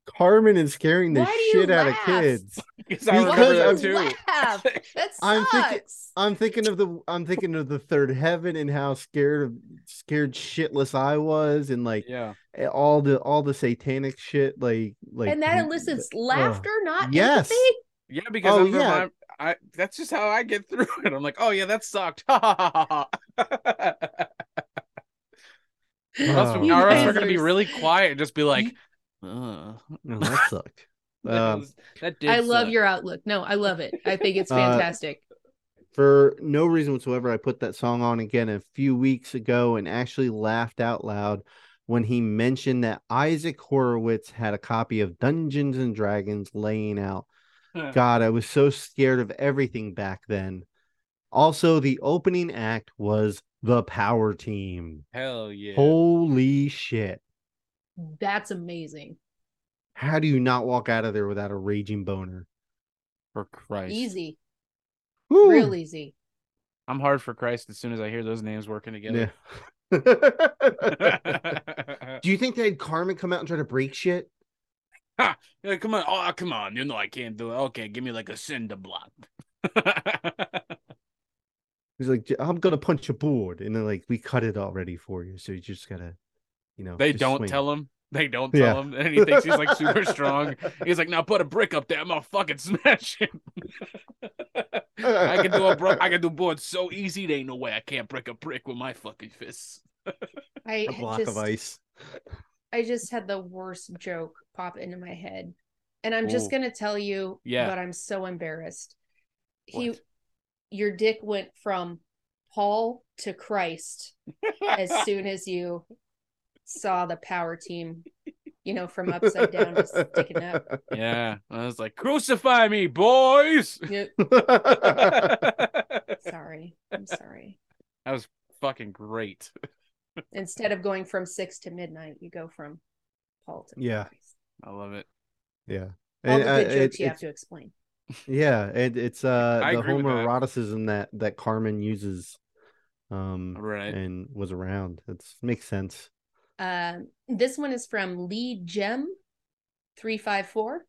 S4: Carman is scaring the
S5: Why do
S4: shit out of kids.
S6: Because I
S4: Because
S6: remember
S4: I'm-
S6: that too.
S5: Laugh. That
S4: I'm thinking-
S5: sucks.
S4: I'm thinking of the I'm thinking of the third heaven and how scared of scared shitless I was and like
S6: Yeah.
S4: all the all the satanic shit like like
S5: and that
S4: m-
S5: elicits uh, laughter, not
S4: Yes.
S5: empathy.
S6: Yeah, because
S4: Oh,
S6: I'm
S4: yeah.
S6: I'm- I that's just how I get through it. I'm like, oh yeah, that sucked. Ha ha ha ha. Or else,
S4: Oh.
S6: we- or else we're gonna be really quiet and just be like, uh,
S4: Oh, that sucked.
S6: that,
S4: Um,
S6: was- that did
S5: I love
S6: suck.
S5: your outlook. No, I love it. I think it's
S4: Uh,
S5: fantastic.
S4: For no reason whatsoever, I put that song on again a few weeks ago and actually laughed out loud when he mentioned that Isaac Horowitz had a copy of Dungeons and Dragons laying out. God, I was so scared of everything back then. Also, the opening act was the Power Team.
S6: Hell yeah.
S4: Holy shit.
S5: That's amazing.
S4: How do you not walk out of there without a raging boner?
S6: For Christ.
S5: Easy.
S4: Woo!
S5: Real easy.
S6: I'm hard for Christ as soon as I hear those names working
S4: Yeah.
S6: together.
S4: do you think they had Carman come out and try to break shit?
S6: Yeah, come on. Oh, come on. You know I can't do it. Okay, give me like a cinder block.
S4: He's like, I'm gonna punch a board, and then like we cut it already for you, so you just gotta, you know.
S6: they don't
S4: swing.
S6: tell him. They don't
S4: Yeah.
S6: tell him. And he thinks he's like super strong. He's like, now put a brick up there. I'm gonna fucking smash him. I can do a bro- I can do boards so easy. There ain't no way I can't break a brick with my fucking fists.
S5: I
S4: a block
S5: just,
S4: of ice.
S5: I just had the worst joke pop into my head. And I'm just gonna tell you,
S6: Yeah.
S5: but I'm so embarrassed. He your dick went from Paul to Christ as soon as you saw the power team, you know, from upside down just sticking up.
S6: yeah, I was like, crucify me, boys.
S5: Yep. Sorry. I'm sorry.
S6: That was fucking great.
S5: Instead of going from six to midnight, you go from Paul to
S4: Yeah.
S5: Christ.
S6: I love it.
S4: yeah.
S5: All
S4: And,
S5: the
S4: uh,
S5: jokes
S4: it-
S5: you have
S4: it's-
S5: to explain.
S4: Yeah, it, it's uh
S6: I
S4: the
S6: agree with that.
S4: homoeroticism that that Carman uses, um,
S6: Right.
S4: and was around. It's makes sense.
S5: Um, this one is from Lee Gem, three five four.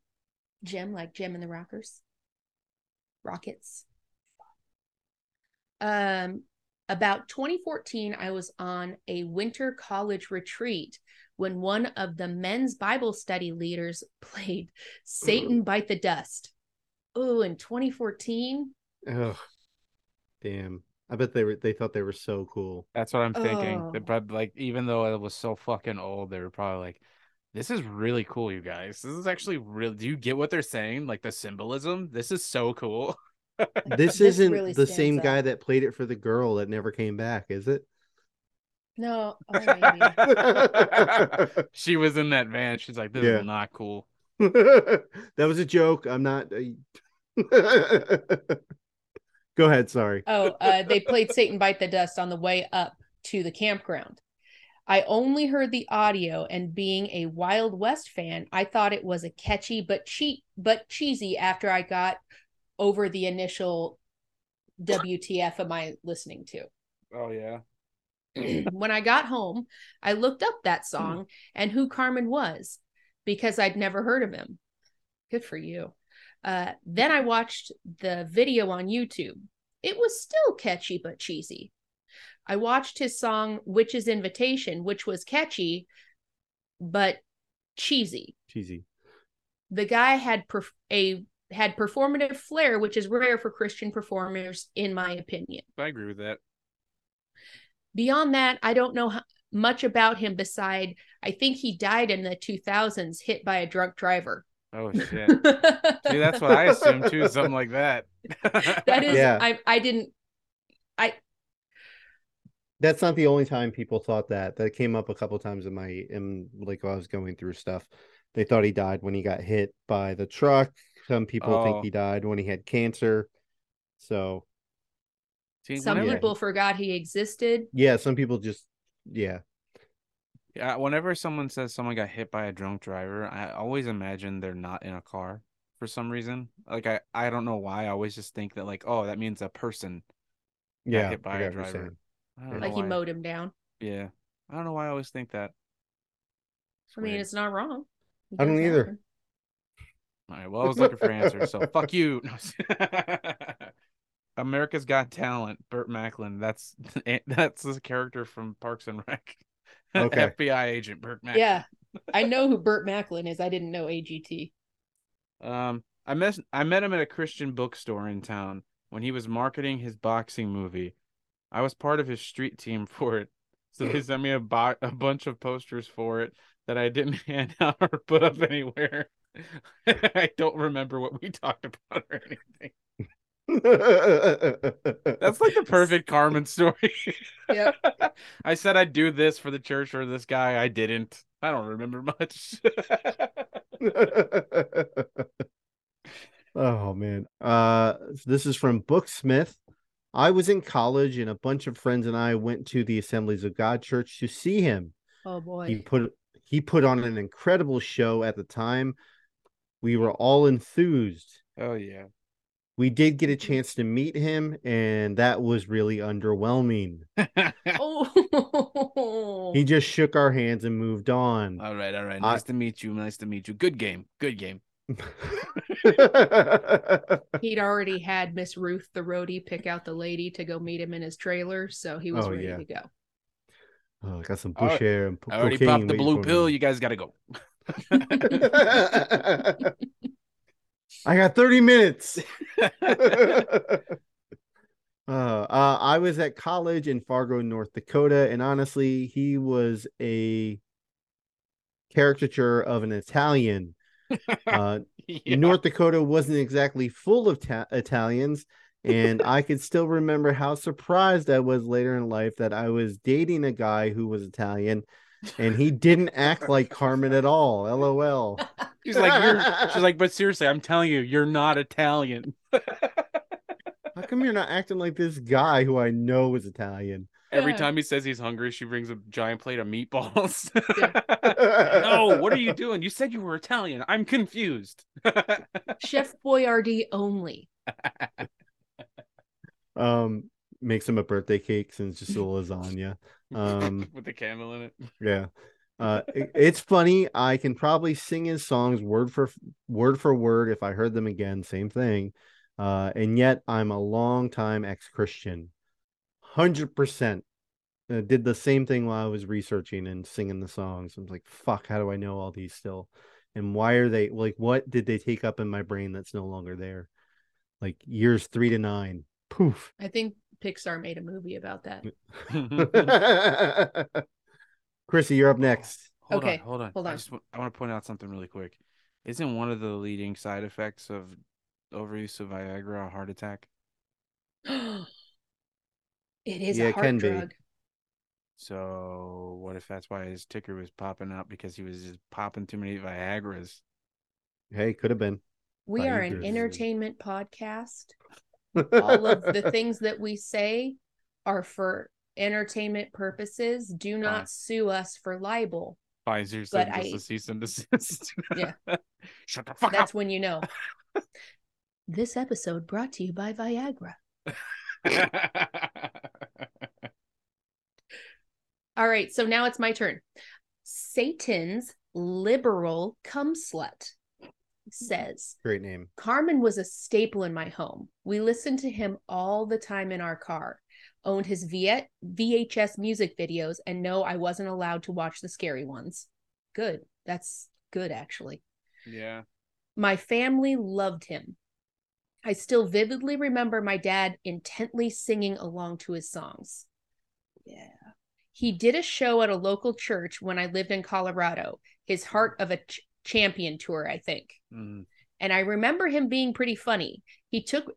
S5: Gem like Gem and the Rockers. Rockets. Um, about 2014, I was on a winter college retreat when one of the men's Bible study leaders played Satan Bite the Dust. Oh, in 2014.
S4: Oh, damn. I bet they were they thought they were so cool.
S6: That's what I'm thinking. They
S5: Oh.
S6: probably like even though it was so fucking old, they were probably like, "This is really cool, you guys. This is actually real. Do you get what they're saying? Like the symbolism. This is so cool."
S4: This,
S5: This
S4: isn't
S5: really
S4: the
S5: stands
S4: same guy that played it for the girl that never came back, is it?
S5: No, oh, maybe.
S6: she was in that van. She's like, "This
S4: Yeah.
S6: is not cool."
S4: that was a joke. I'm not. Uh, Go ahead. Sorry.
S5: Oh, uh, they played Satan Bite the Dust on the way up to the campground. I only heard the audio, and being a Wild West fan, I thought it was a catchy but cheap but cheesy. After I got over the initial WTF am I listening to?
S6: Oh yeah.
S5: when I got home, I looked up that song and who Carman was because I'd never heard of him. Good for you. Uh, then I watched the video on YouTube. It was still catchy but cheesy. I watched his song Witch's Invitation, which was catchy but cheesy.
S4: Cheesy.
S5: The guy had perf- a had performative flair, which is rare for Christian performers, in my opinion.
S6: I agree with that.
S5: Beyond that, I don't know how, much about him beside I think he died in the 2000s hit by a drunk driver.
S6: Oh shit. See, that's what I assumed too, something like that.
S5: that is
S4: Yeah.
S5: I I didn't I
S4: That's not the only time people thought that. That came up a couple times in my in like while I was going through stuff. They thought he died when he got hit by the truck. Some people
S6: Oh.
S4: think he died when he had cancer. So
S6: See,
S5: some
S6: whenever,
S5: people forgot he existed.
S4: yeah, some people just yeah.
S6: Yeah, whenever someone says someone got hit by a drunk driver, I always imagine they're not in a car for some reason. Like I, I don't know why. I always just think that like, oh, that means a person got
S4: Yeah.
S6: hit by
S4: I
S6: a
S4: get what you're
S6: driver. I don't
S5: Like
S6: know
S5: he
S6: why.
S5: mowed him down.
S6: Yeah, I don't know why I always think that. It's
S5: I mean,
S6: weird.
S5: it's not wrong. It
S4: I don't either.
S5: happen.
S6: All right. Well, I was looking for answers, so fuck you. America's Got Talent, Burt Macklin. That's that's the character from Parks and Rec.
S4: Okay.
S6: FBI agent Burt Macklin.
S5: Yeah. I know who Burt Macklin is. I didn't know AGT.
S6: Um, I met I met him at a Christian bookstore in town when he was marketing his boxing movie. I was part of his street team for it, so they sent me a bo- a bunch of posters for it that I didn't hand out or put up anywhere. I don't remember what we talked about or anything. That's like the perfect Carman story.
S5: Yep.
S6: I said I'd do this for the church or this guy. I didn't. I don't remember much.
S4: oh man. Uh this is from Booksmith. I was in college and a bunch of friends and I went to the Assemblies of God church to see him.
S5: Oh boy.
S4: He put he put on an incredible show at the time. We were all enthused.
S6: oh yeah.
S4: We did get a chance to meet him and that was really underwhelming.
S5: Oh.
S4: He just shook our hands and moved on.
S6: all right, all right.
S4: I-
S6: Nice to meet you. Nice to meet you. Good game. Good game.
S5: He'd already had Miss Ruth the roadie pick out the lady to go meet him in his trailer, so he was
S4: Oh,
S5: ready
S4: yeah.
S5: to go.
S4: oh, I got some
S6: All
S4: bush
S6: right.
S4: hair and
S6: I already popped the blue pill.
S4: me.
S6: You guys got to go.
S4: I got 30 minutes. uh, uh, I was at college in Fargo, North Dakota, and honestly, he was a caricature of an Italian. Uh,
S6: Yeah.
S4: North Dakota wasn't exactly full of ta- Italians, and I could still remember how surprised I was later in life that I was dating a guy who was Italian, and he didn't act like Carman at all. LOL.
S6: She's like, you're. She's like, but seriously, I'm telling you, you're not Italian.
S4: How come you're not acting like this guy who I know is Italian?
S6: Every
S5: Yeah.
S6: time he says he's hungry, she brings a giant plate of meatballs.
S4: no,
S6: no, what are you doing? You said you were Italian. I'm confused.
S5: Chef Boyardee only.
S4: Um, makes him a birthday cake since it's just a lasagna. Um,
S6: With the camel in it.
S4: yeah. Uh, it- it's funny. I can probably sing his songs word for word for word if I heard them again. Same thing. Uh, and yet I'm a long time ex-Christian. Hundred percent. Uh, did the same thing while I was researching and singing the songs. I was like, "Fuck, how do I know all these still?" And why are they like? What did they take up in my brain that's no longer there? Like years three to nine. Poof.
S5: I think Pixar made a movie about that.
S4: Chrissy, you're up next.
S6: Hold
S5: Okay,
S6: on, hold on.
S5: hold
S6: I
S5: on.
S6: just I want to point out something really quick. Isn't one of the leading side effects of overuse of Viagra a heart attack?
S5: it is
S4: Yeah,
S5: a
S4: it
S5: heart
S4: can be.
S6: So what if that's why his ticker was popping up because he was just popping too many Viagras?
S4: Hey, could have been.
S5: We are an entertainment podcast. All of the things that we say are for entertainment purposes. Do not
S6: Fine.
S5: sue us for libel.
S6: Pfizer
S5: But I-
S6: a cease and desist.
S5: Yeah.
S6: Shut the fuck
S5: That's when you know. This episode brought to you by Viagra. All right, so now it's my turn. Satan's liberal cum slut says
S4: Great name.
S5: Carman was a staple in my home. We listened to him all the time in our car, owned his V- VHS music videos, and no, I wasn't allowed to watch the scary ones. Good. That's good, actually.
S6: yeah.
S5: My family loved him. I still vividly remember my dad intently singing along to his songs. Yeah. He did a show at a local church when I lived in Colorado, his Heart of a Ch- Champion tour, I think.
S6: Mm.
S5: And I remember him being pretty funny. He took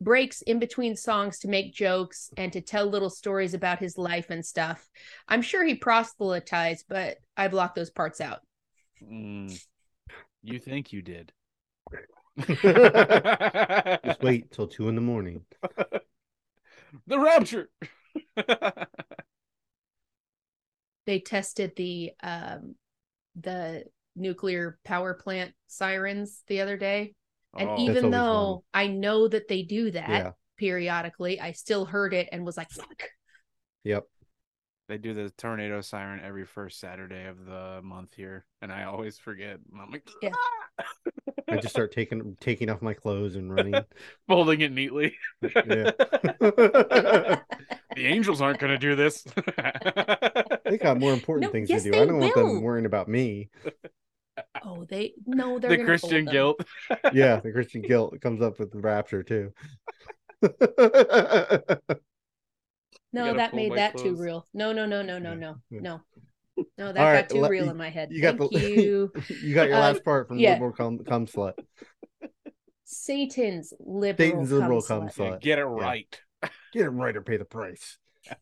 S5: breaks in between songs to make jokes and to tell little stories about his life and stuff. I'm sure he proselytized, but I blocked those parts out.
S6: Mm. You think you did.
S4: Just wait till two in the morning.
S6: The rapture.
S5: They tested the um the nuclear power plant sirens the other day. And
S6: Oh.
S5: Even
S4: always
S5: though I know that they do that
S4: Yeah.
S5: periodically, I still heard it and was like, fuck.
S4: Yep.
S6: They do the tornado siren every first Saturday of the month here, and I always forget. I'm like,
S5: Yeah. Ah!
S4: I just start taking taking off my clothes and running.
S6: folding it neatly. The angels aren't going to do this.
S4: they got more important
S5: No,
S4: things
S5: yes,
S4: to do. I don't want them worrying about me.
S5: Oh, they no, they're
S6: the Christian guilt.
S4: Yeah, the Christian guilt comes up with the rapture too.
S5: No, that made
S6: my
S5: that too real. No, no, no, no, no,
S4: Yeah,
S5: no, no. No, that
S4: All
S5: got
S4: right,
S5: too
S4: let-
S5: real
S4: you-
S5: in my head.
S4: you got
S5: Thank
S4: the-
S5: you.
S4: you got your
S5: Um,
S4: last part from
S5: yeah.
S4: liberal cum, cum slut.
S5: Satan's liberal,
S4: Satan's
S5: cum
S4: liberal
S5: slut.
S4: cum
S6: Yeah,
S4: slut.
S6: get it right.
S4: Get it right or pay the price.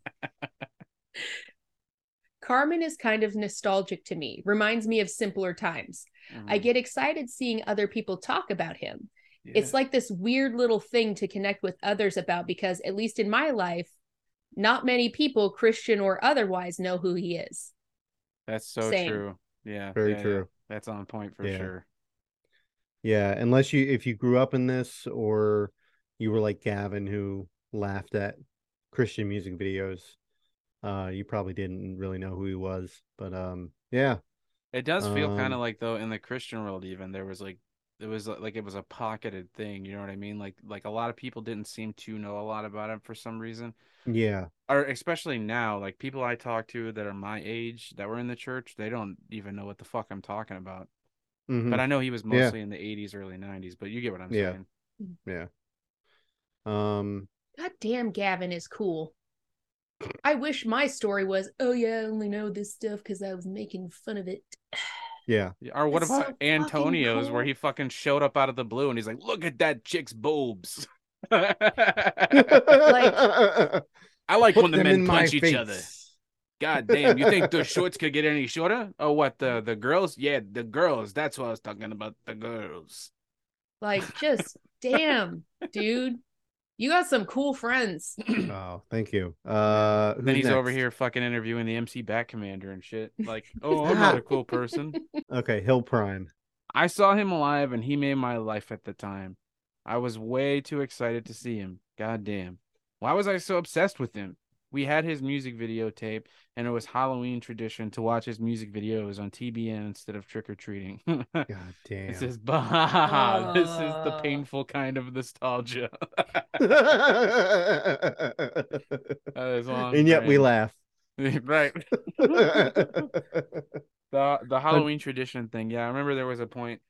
S5: Carman is kind of nostalgic to me. Reminds me of simpler times. I
S6: Mhm.
S5: get excited seeing other people talk about him.
S6: Yeah.
S5: It's like this weird little thing to connect with others about because at least in my life, not many people, Christian or otherwise, know who he is.
S6: that's so
S5: same.
S6: true. Yeah,
S4: Very
S6: yeah, yeah.
S4: true.
S6: That's on point for
S4: Yeah.
S6: sure.
S4: Yeah, unless you if you grew up in this or you were like Gavin who laughed at Christian music videos, uh, you probably didn't really know who he was. But um, yeah,
S6: It does feel kind
S4: Um,
S6: of like though in the Christian world, even there was like it was like it was a pocketed thing. You know what I mean? Like like a lot of people didn't seem to know a lot about him for some reason.
S4: yeah,
S6: or especially now, like people I talk to that are my age that were in the church, they don't even know what the fuck I'm talking about.
S4: mhm,
S6: But I know he was
S4: Yeah.
S6: mostly in the 80s, early 90s. But you get what I'm
S4: Yeah.
S6: saying.
S4: yeah. Um,
S5: God damn, Gavin is cool. I wish my story was, oh yeah, I only know this stuff because I was making fun of it.
S4: Yeah,
S6: Yeah, Or what
S5: That's
S6: about
S5: so fucking
S6: Antonio's, where he fucking showed up out of the blue and he's like, "Look at that chick's boobs." like, I like when the men punch each other. God damn, you think the shorts could get any shorter? Oh, what the the girls? Yeah, the girls. That's what I was talking about. The girls.
S5: Like, just damn, dude. You got some cool friends.
S4: Oh, thank you. Uh,
S6: then
S4: who's
S6: he's over here fucking interviewing the MC Bat Commander and shit. Like, oh, I'm not a cool person.
S4: Okay, Hill Prime.
S6: I saw him alive and he made my life at the time. I was way too excited to see him. God damn. Why was I so obsessed with him? We had his music video tape, and it was Halloween tradition to watch his music videos on TBN instead of trick or treating.
S4: God damn.
S6: This is bah, this is the painful kind of nostalgia. That is on
S4: and yet we laugh.
S6: right. the the Halloween tradition thing. Yeah, I remember there was a point.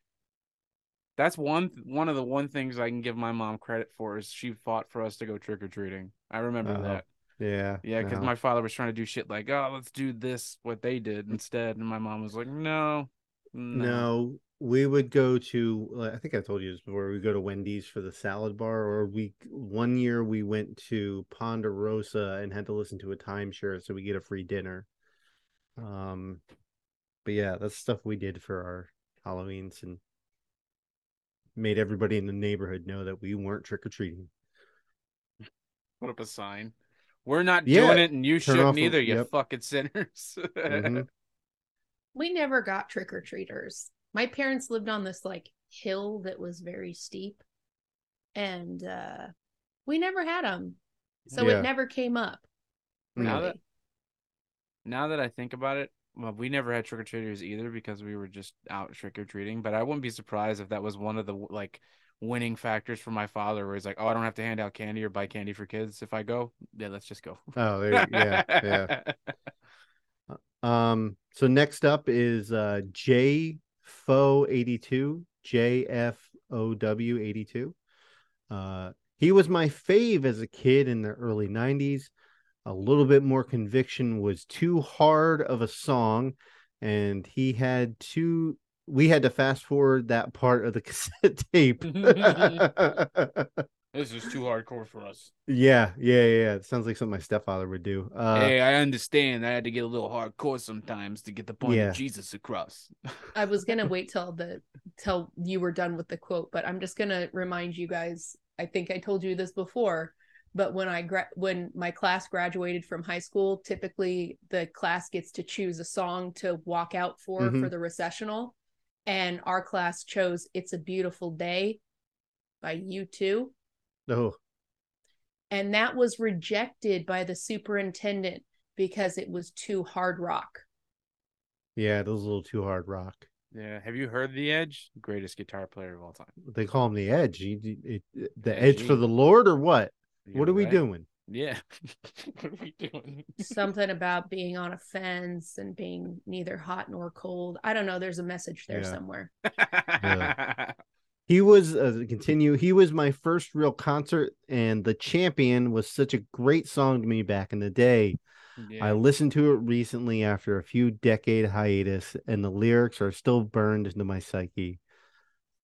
S6: That's one one of the one things I can give my mom credit for is she fought for us to go trick or treating. I remember
S4: Uh-oh.
S6: that.
S4: Yeah.
S6: Yeah, because
S4: no.
S6: my father was trying to do shit like, oh, let's do this what they did instead, and my mom was like, no, no,
S4: No, we would go to. I think I told you this before. We go to Wendy's for the salad bar, or we one year we went to Ponderosa and had to listen to a timeshare so we get a free dinner. Um, but yeah, that's stuff we did for our Halloween's and made everybody in the neighborhood know that we weren't trick or treating.
S6: Put up a sign. We're not
S4: Yeah,
S6: doing it, and you
S4: turn
S6: shouldn't
S4: the-
S6: either. You
S4: yep.
S6: fucking sinners.
S4: Mhm.
S5: We never got trick or treaters. My parents lived on this like hill that was very steep, and uh we never had them, so
S4: Yeah.
S5: it never came up.
S6: Now that- now that I think about it, well, we never had trick or treaters either because we were just out trick or treating. But I wouldn't be surprised if that was one of the like winning factors for my father, where he's like, "Oh, I don't have to hand out candy or buy candy for kids if I go. Yeah, let's just go."
S4: Oh, there, yeah, yeah. Um, so next up is uh J Fo 82, JFOW 82. Uh he was my fave as a kid in the early 90s. A little bit more conviction was too hard of a song, and he had to we had to fast forward that part of the cassette tape.
S6: This is too hardcore for us.
S4: yeah, yeah, yeah. It sounds like something my stepfather would do. Uh
S6: hey, I understand. I had to get a little hardcore sometimes to get the point
S4: Yeah.
S6: of Jesus across.
S5: I was gonna wait till the till you were done with the quote, but I'm just gonna remind you guys. I think I told you this before, but when I gra- when my class graduated from high school, typically the class gets to choose a song to walk out for for
S4: Mhm.
S5: the recessional, and our class chose "It's a Beautiful Day" by U two,
S4: oh,
S5: and that was rejected by the superintendent because it was too hard rock.
S4: yeah, that was a little too hard rock.
S6: Yeah. Have you heard The Edge? Greatest guitar player of all time.
S4: They call him the edge. You- you- it- the edge for the Lord or what?
S6: You're
S4: what are we doing?
S6: Yeah. what are we doing?
S5: something about being on a fence and being neither hot nor cold. I don't know. There's a message there
S4: Yeah.
S5: somewhere.
S4: He was uh, continue. He was my first real concert, and the champion was such a great song to me back in the day. I listened to it recently after a few decade hiatus, and the lyrics are still burned into my psyche.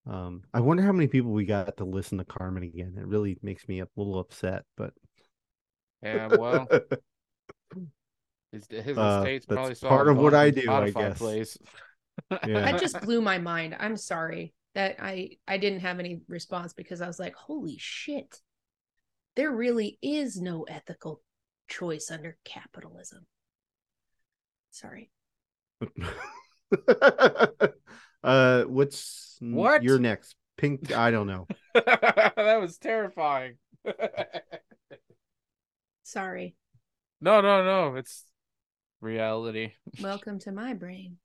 S4: Um, I wonder how many people we got to listen to Carman again. It really makes me a little upset, but
S6: Yeah, well, his, his
S4: Uh,
S6: estate's
S4: that's
S6: probably
S4: part of what I
S6: of
S4: do, I guess.
S6: plays.
S4: Yeah.
S5: That just blew my mind. I'm sorry that I I didn't have any response because I was like, holy shit, there really is no ethical choice under capitalism. Sorry.
S4: uh, what's n-
S6: What?
S4: You're next. Pink. I don't know.
S6: that was terrifying.
S5: Sorry.
S6: no, no, no. It's reality.
S5: Welcome to my brain.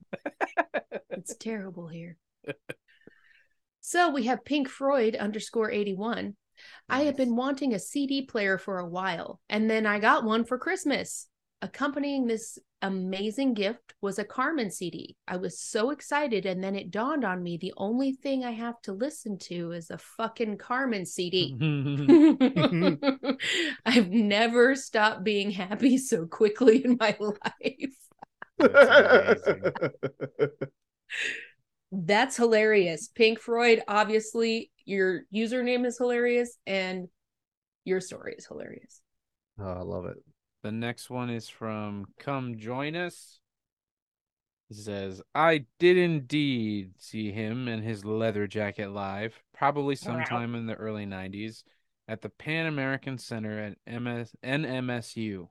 S5: it's terrible here. So we have Pink Freud underscore 81. I have been wanting a CD player for a while, and then I got one for Christmas. Accompanying this amazing gift was a Carman CD. I was so excited, and then it dawned on me the only thing I have to listen to is a fucking Carman CD. I've never stopped being happy so quickly in my life.
S6: That's.
S5: That's hilarious. Pink Freud, obviously, your username is hilarious and your story is hilarious.
S4: Oh, I love it.
S6: The next one is from Come Join Us. It says, I did indeed see him and his leather jacket live, probably sometime in the early 90s, at the Pan American Center at MS- NMSU.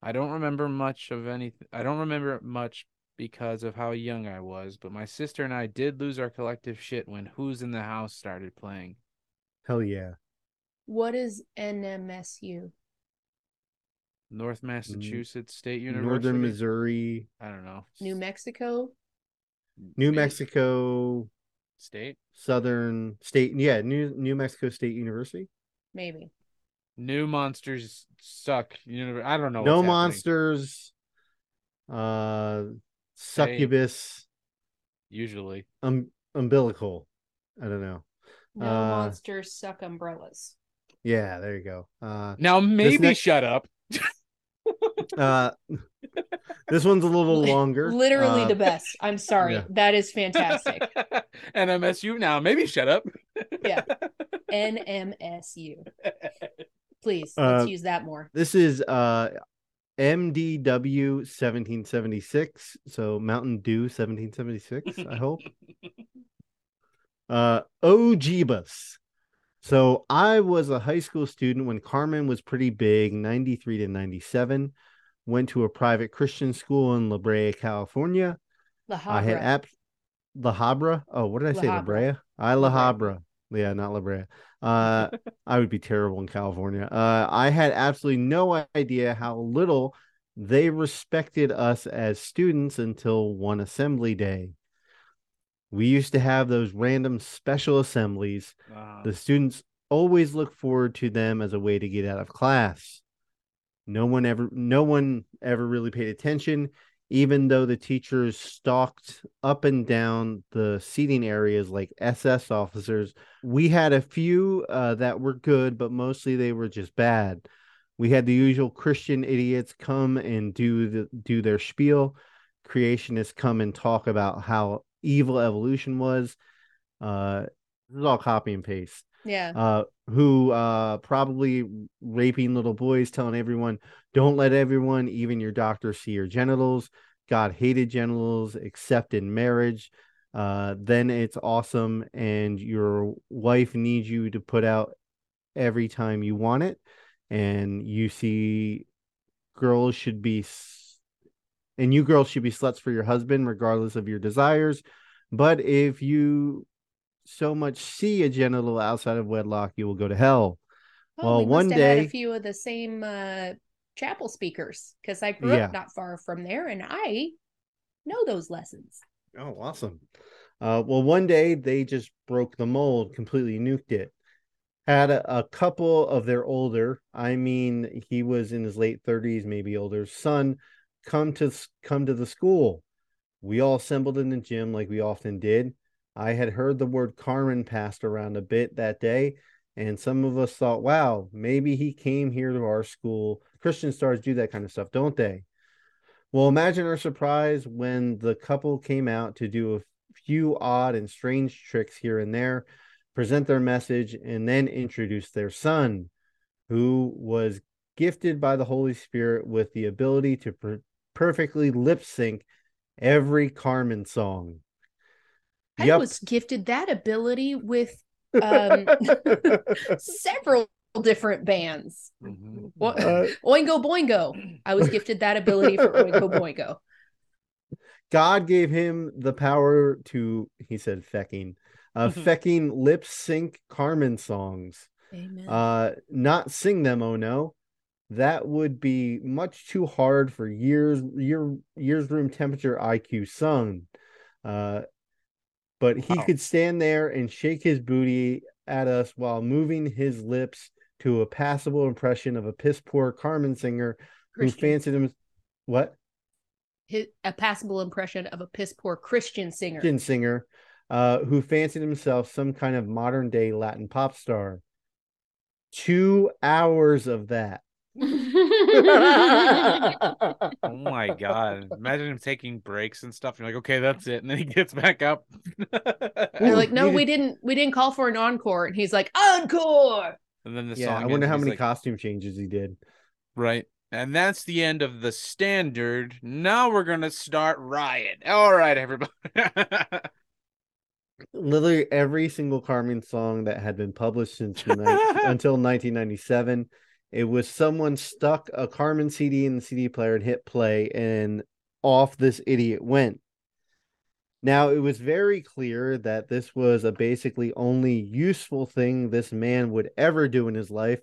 S6: I don't remember much of anything. I don't remember much because of how young I was, but my sister and I did lose our collective shit when Who's in the House started playing.
S4: Hell yeah.
S5: What is NMSU?
S6: North Massachusetts State University.
S4: Northern Missouri,
S6: I don't know.
S5: New Mexico?
S4: New
S6: Maybe.
S4: Mexico,
S6: State.
S4: Southern State. Yeah, New New Mexico State University.
S5: Maybe.
S6: New monsters suck. You I don't know.
S4: no
S6: what's
S4: monsters. Uh, succubus,
S6: Usually,
S4: um, umbilical. I don't know.
S5: No
S4: Uh,
S5: monsters suck umbrellas.
S4: Yeah, there you go. Uh,
S6: now maybe
S4: next-
S6: shut up.
S4: uh, this one's a little longer.
S5: Literally
S4: Uh,
S5: the best. I'm sorry.
S4: yeah.
S5: That is fantastic.
S6: NMSU now maybe shut up.
S5: Yeah. NMSU. Please, let's
S4: Uh,
S5: use that more.
S4: This is uh MDW 1776. So Mountain Dew 1776, I hope. Uh, oh, So I was a high school student when Carman was pretty big, 93 to 97. Went to a private Christian school in La Brea, California.
S5: La
S4: I had
S5: Habra.
S4: app La Habra. Oh, what did I
S5: La
S4: say? La
S5: Habra.
S4: Brea? I La
S5: La
S4: Habra. Yeah, not La Brea. Uh, I would be terrible in California. Uh, I had absolutely no idea how little they respected us as students until one assembly day. We used to have those random special assemblies.
S6: Uh,
S4: The students always look forward to them as a way to get out of class. No one ever no one ever really paid attention even though the teachers stalked up and down the seating areas like SS officers. We had a few uh, that were good, but mostly they were just bad. We had the usual Christian idiots come and do the do their spiel. Creationists come and talk about how evil evolution was. Uh, this is all copy and paste
S5: Yeah.
S4: uh, who uh, probably raping little boys, telling everyone, don't let everyone, even your doctor, see your genitals. God hated genitals, except in marriage. Uh, then it's awesome, and your wife needs you to put out every time you want it. And you see, girls should be, and you girls should be sluts for your husband, regardless of your desires. But if you so much see a genital outside of wedlock, you will go to hell.
S5: Oh,
S4: well,
S5: we
S4: one
S5: must have had
S4: day-
S5: a few of the same uh, chapel speakers because I grew
S4: Yeah.
S5: up not far from there, and I know those lessons.
S4: Oh, awesome. Uh, well, one day they just broke the mold, completely nuked it. Had a, a couple of their older, I mean, he was in his late 30s, maybe older, son come to come to the school. We all assembled in the gym like we often did. I had heard the word Carman passed around a bit that day, and some of us thought, wow, maybe he came here to our school. Christian stars do that kind of stuff, don't they? Well, imagine our surprise when the couple came out to do a few odd and strange tricks here and there, present their message, and then introduce their son, who was gifted by the Holy Spirit with the ability to per- perfectly lip sync every Carman song.
S5: I
S4: Yep.
S5: was gifted that ability with um, several different bands.
S6: mhm.
S4: Uh,
S5: Oingo Boingo. I was gifted that ability for Oingo Boingo.
S4: God gave him the power to, he said, fecking, uh, fecking lip sync Carman songs.
S5: Amen.
S4: uh not sing them oh no that would be much too hard for years year years room temperature iq sung uh but he
S6: Wow.
S4: could stand there and shake his booty at us while moving his lips to a passable impression of a piss poor carman singer who fancied him what
S5: His, a passable impression of a piss poor Christian singer.
S4: Christian singer uh who fancied himself some kind of modern day latin pop star two hours of that
S6: Oh my god! Imagine him taking breaks and stuff. You're like, okay, that's it, and then he gets back up.
S5: They're like, no, we didn't. We didn't call for an encore, and he's like, encore.
S6: and then the
S4: yeah,
S6: song.
S4: I wonder
S6: ends,
S4: how many
S6: like,
S4: costume changes he did.
S6: Right, and that's the end of the standard. Now we're gonna start riot. All right, everybody.
S4: Literally every single Carman song that had been published since the ni- until 1997, it was someone stuck a Carman CD in the CD player and hit play, and off this idiot went. Now it was very clear that this was a basically only useful thing this man would ever do in his life,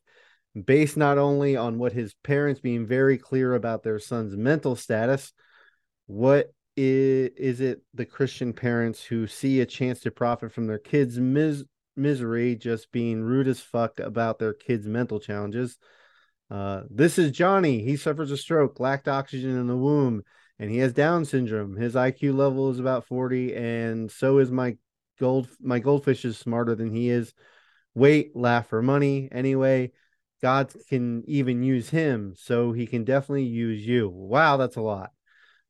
S4: based not only on what his parents being very clear about their son's mental status, what is, is it the Christian parents who see a chance to profit from their kids' mis- misery just being rude as fuck about their kids' mental challenges? Uh, this is Johnny. He suffers a stroke, lacked oxygen in the womb, and he has Down syndrome. His IQ level is about 40, and so is my gold. My goldfish is smarter than he is. Wait, laugh for money. Anyway, God can even use him, so he can definitely use you. Wow, that's a lot.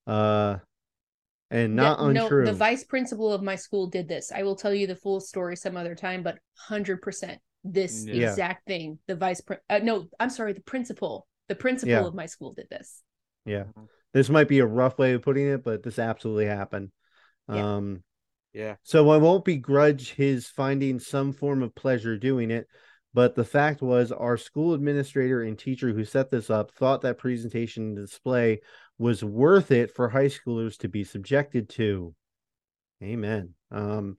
S4: Uh, and not
S5: The-
S4: untrue.
S5: No, the vice principal of my school did this. I will tell you the full story some other time, but hundred percent this
S6: Yeah.
S5: exact thing. The vice, prin- uh, no, I'm sorry, the principal, the principal
S4: Yeah.
S5: of my school did this.
S4: Yeah. This might be a rough way of putting it, but this absolutely happened.
S5: Yeah.
S4: Um
S6: Yeah.
S4: So I won't begrudge his finding some form of pleasure doing it, but the fact was our school administrator and teacher who set this up thought that presentation and display was worth it for high schoolers to be subjected to. Amen. Um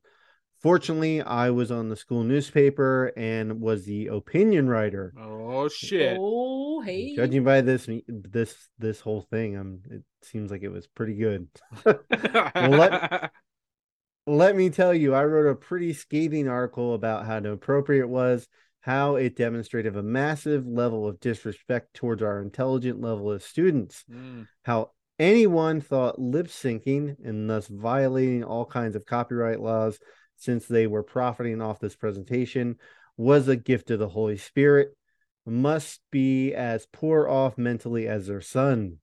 S4: fortunately I was on the school newspaper and was the opinion writer.
S6: Oh shit.
S5: Oh, hey.
S4: Judging by this this this whole thing, um it seems like it was pretty good. well, let, let me tell you, I wrote a pretty scathing article about how inappropriate it was, how it demonstrated a massive level of disrespect towards our intelligent level of students,
S6: Mm.
S4: how anyone thought lip syncing and thus violating all kinds of copyright laws since they were profiting off this presentation was a gift of the Holy Spirit, must be as poor off mentally as their son.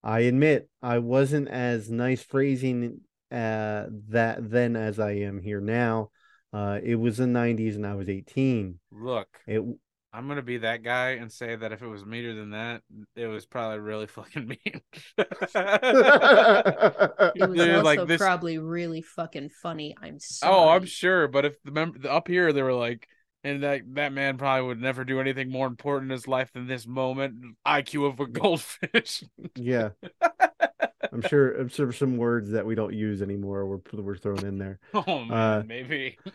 S4: I admit I wasn't as nice phrasing uh, that then as I am here now. Uh, it was the 90s and I was 18.
S6: Look,
S4: It
S6: I'm gonna be that guy and say that if it was meaner than that, it was probably really fucking mean.
S5: It was
S6: Dude,
S5: also
S6: like this-
S5: probably really fucking funny. I'm sorry.
S6: Oh, I'm sure. But if the mem- up here they were like, and that that man probably would never do anything more important in his life than this moment. IQ of a goldfish.
S4: yeah. I'm sure I'm sure some words that we don't use anymore were were thrown in there.
S6: oh man,
S4: Uh,
S6: maybe.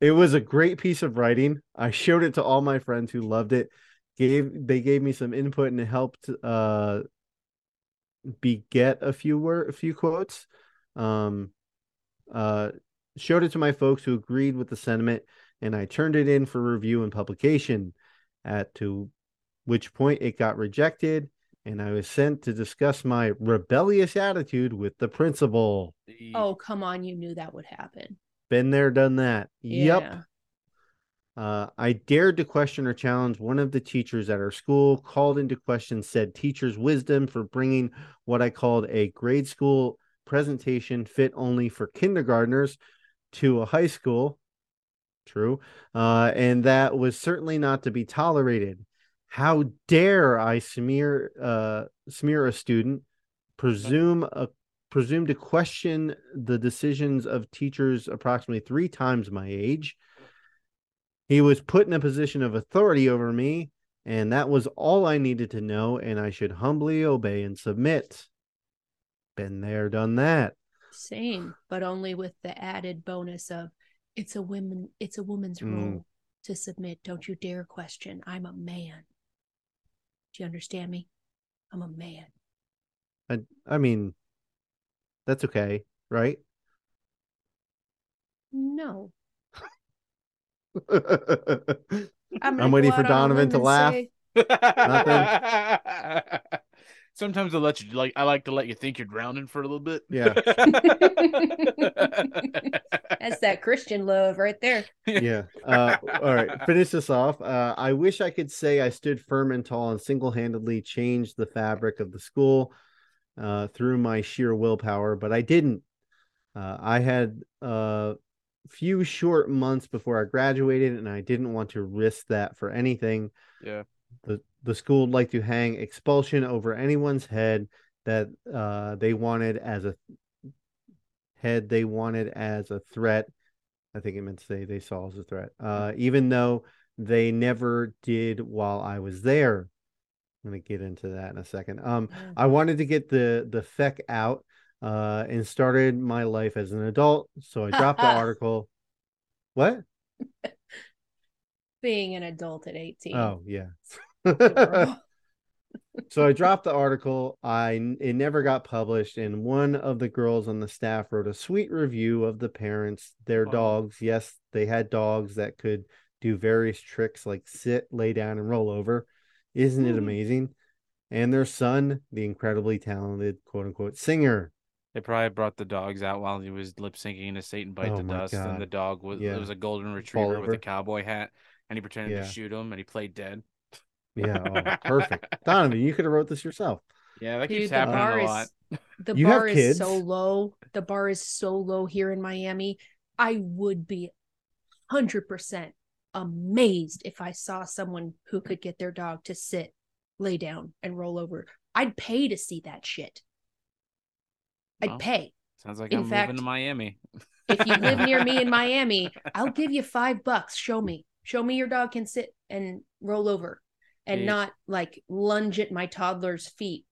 S4: It was a great piece of writing. I showed it to all my friends who loved it. Gave they gave me some input and helped uh beget a few word a few quotes. Um uh showed it to my folks who agreed with the sentiment and I turned it in for review and publication at to which point it got rejected and I was sent to discuss my rebellious attitude with the principal.
S5: Oh, come on. You knew that would happen.
S4: Been there, done that. Yep. Uh, I dared to question or challenge one of the teachers at our school, called into question said teacher's wisdom for bringing what I called a grade school presentation fit only for kindergartners to a high school. True. Uh, and that was certainly not to be tolerated. How dare I smear uh, smear a student, presume a presume to question the decisions of teachers approximately three times my age. He was put in a position of authority over me, and that was all I needed to know, and I should humbly obey and submit. Been there, done that.
S5: Same, but only with the added bonus of it's a woman it's a woman's
S4: Mm.
S5: role to submit. Don't you dare question. I'm a man. Do you understand me? I'm a man.
S4: I, I mean, that's okay, right?
S5: No.
S4: I'm
S5: I'm,
S4: waiting for
S5: out on a
S4: Donovan to laugh.
S5: say-
S6: Sometimes I let you like I like to let you think you're drowning for a little bit.
S4: Yeah.
S5: That's that Christian love right there.
S4: yeah. Uh, all right. Finish this off. Uh, I wish I could say I stood firm and tall and single handedly changed the fabric of the school uh, through my sheer willpower, but I didn't. Uh, I had a few short months before I graduated, and I didn't want to risk that for anything.
S6: Yeah.
S4: The, the school would like to hang expulsion over anyone's head that uh, they wanted as a head they wanted as a threat. I think it meant to say they saw as a threat, uh, even though they never did while I was there. I'm gonna get into that in a second. Um, I wanted to get the the feck out, uh, and started my life as an adult. So I dropped the article. What?
S5: Being an adult at 18.
S4: Oh yeah. So I dropped the article. I it never got published, and one of the girls on the staff wrote a sweet review of the parents, their dogs. Yes, they had dogs that could do various tricks like sit, lay down, and roll over. Isn't it
S6: Mhm.
S4: amazing? And their son, the incredibly talented quote unquote singer.
S6: They probably brought the dogs out while he was lip syncing to Satan Bite
S4: Oh
S6: Dust, and the dog was
S4: Yeah.
S6: it was a golden retriever with a cowboy hat, and he pretended
S4: Yeah.
S6: to shoot him, and he played dead.
S4: Yeah, oh, perfect. Donovan, you could have wrote this yourself.
S6: Yeah, that
S5: Dude,
S6: keeps
S5: the
S6: happening
S5: bar
S6: a
S5: is
S6: lot.
S5: the
S4: You
S5: bar is
S4: kids?
S5: so low. The bar is so low here in Miami. I would be hundred percent amazed if I saw someone who could get their dog to sit, lay down, and roll over. I'd pay to see that shit. I'd
S6: Well,
S5: pay.
S6: Sounds like
S5: In
S6: I'm
S5: fact-
S6: moving to Miami.
S5: if you live near me in Miami, I'll give you five bucks. Show me. Show me your dog can sit and roll over and
S6: Yeah.
S5: not like lunge at my toddler's feet.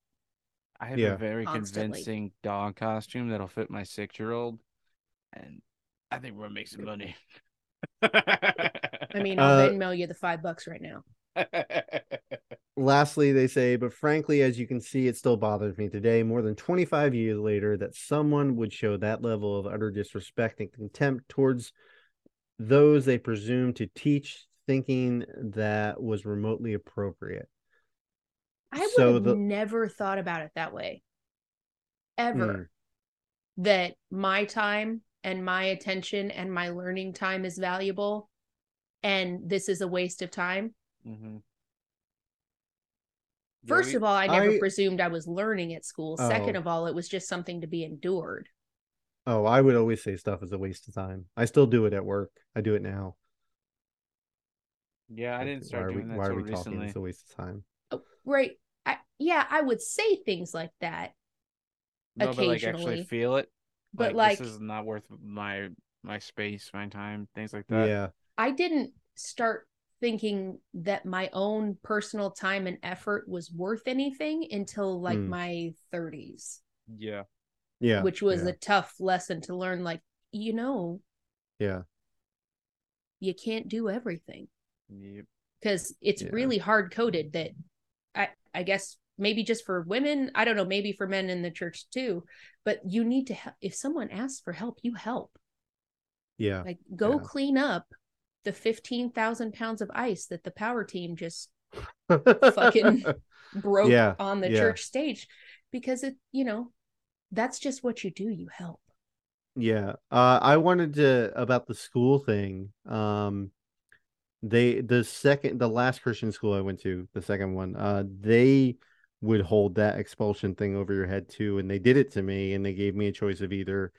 S6: I have
S4: Yeah.
S6: a very
S5: Constantly.
S6: convincing dog costume that'll fit my six year old, and I think we're gonna make some money.
S5: I mean, I'll
S4: Uh,
S5: Venmo you the five bucks right now.
S4: Lastly, they say, but frankly, as you can see, it still bothers me today, more than 25 years later, that someone would show that level of utter disrespect and contempt towards those they presume to teach, thinking that was remotely appropriate.
S5: I would
S4: so
S5: have
S4: the-
S5: never thought about it that way. Ever.
S4: Hmm.
S5: That my time and my attention and my learning time is valuable and this is a waste of time.
S6: mm-hmm.
S5: First of all, I never
S4: I-
S5: presumed I was learning at school. Second
S4: Oh.
S5: of all, it was just something to be endured.
S4: Oh, I would always say stuff is a waste of time. I still do it at work. I do it now.
S6: Yeah, I didn't start
S4: why are
S6: doing
S4: we,
S6: that
S4: why are
S6: till
S4: we talking? It's a waste of time.
S5: Oh, right. I, yeah, I would say things like that,
S6: No, but like actually
S5: occasionally.
S6: feel it.
S5: but like,
S6: this is not worth my my space, my time, things like that.
S4: yeah.
S5: I didn't start thinking that my own personal time and effort was worth anything until like
S4: Hmm.
S5: my 30s,
S6: Yeah.
S4: Yeah.
S5: which was
S4: yeah,
S5: a tough lesson to learn. Like, you know,
S4: yeah.
S5: you can't do everything
S6: Yep.
S5: because it's
S4: Yeah.
S5: really hard coded that I, I guess maybe just for women, I don't know, maybe for men in the church too, but you need to help. If someone asks for help, you help.
S4: Yeah.
S5: Like, go
S4: Yeah.
S5: clean up the 15,000 pounds of ice that the power team just fucking broke
S4: Yeah,
S5: on the
S4: yeah.
S5: church stage because it, you know, that's just what you do. You help.
S4: Yeah. Uh I wanted to about the school thing. Um they the second the last Christian school I went to, the second one, uh they would hold that expulsion thing over your head too and they did it to me and they gave me a choice of either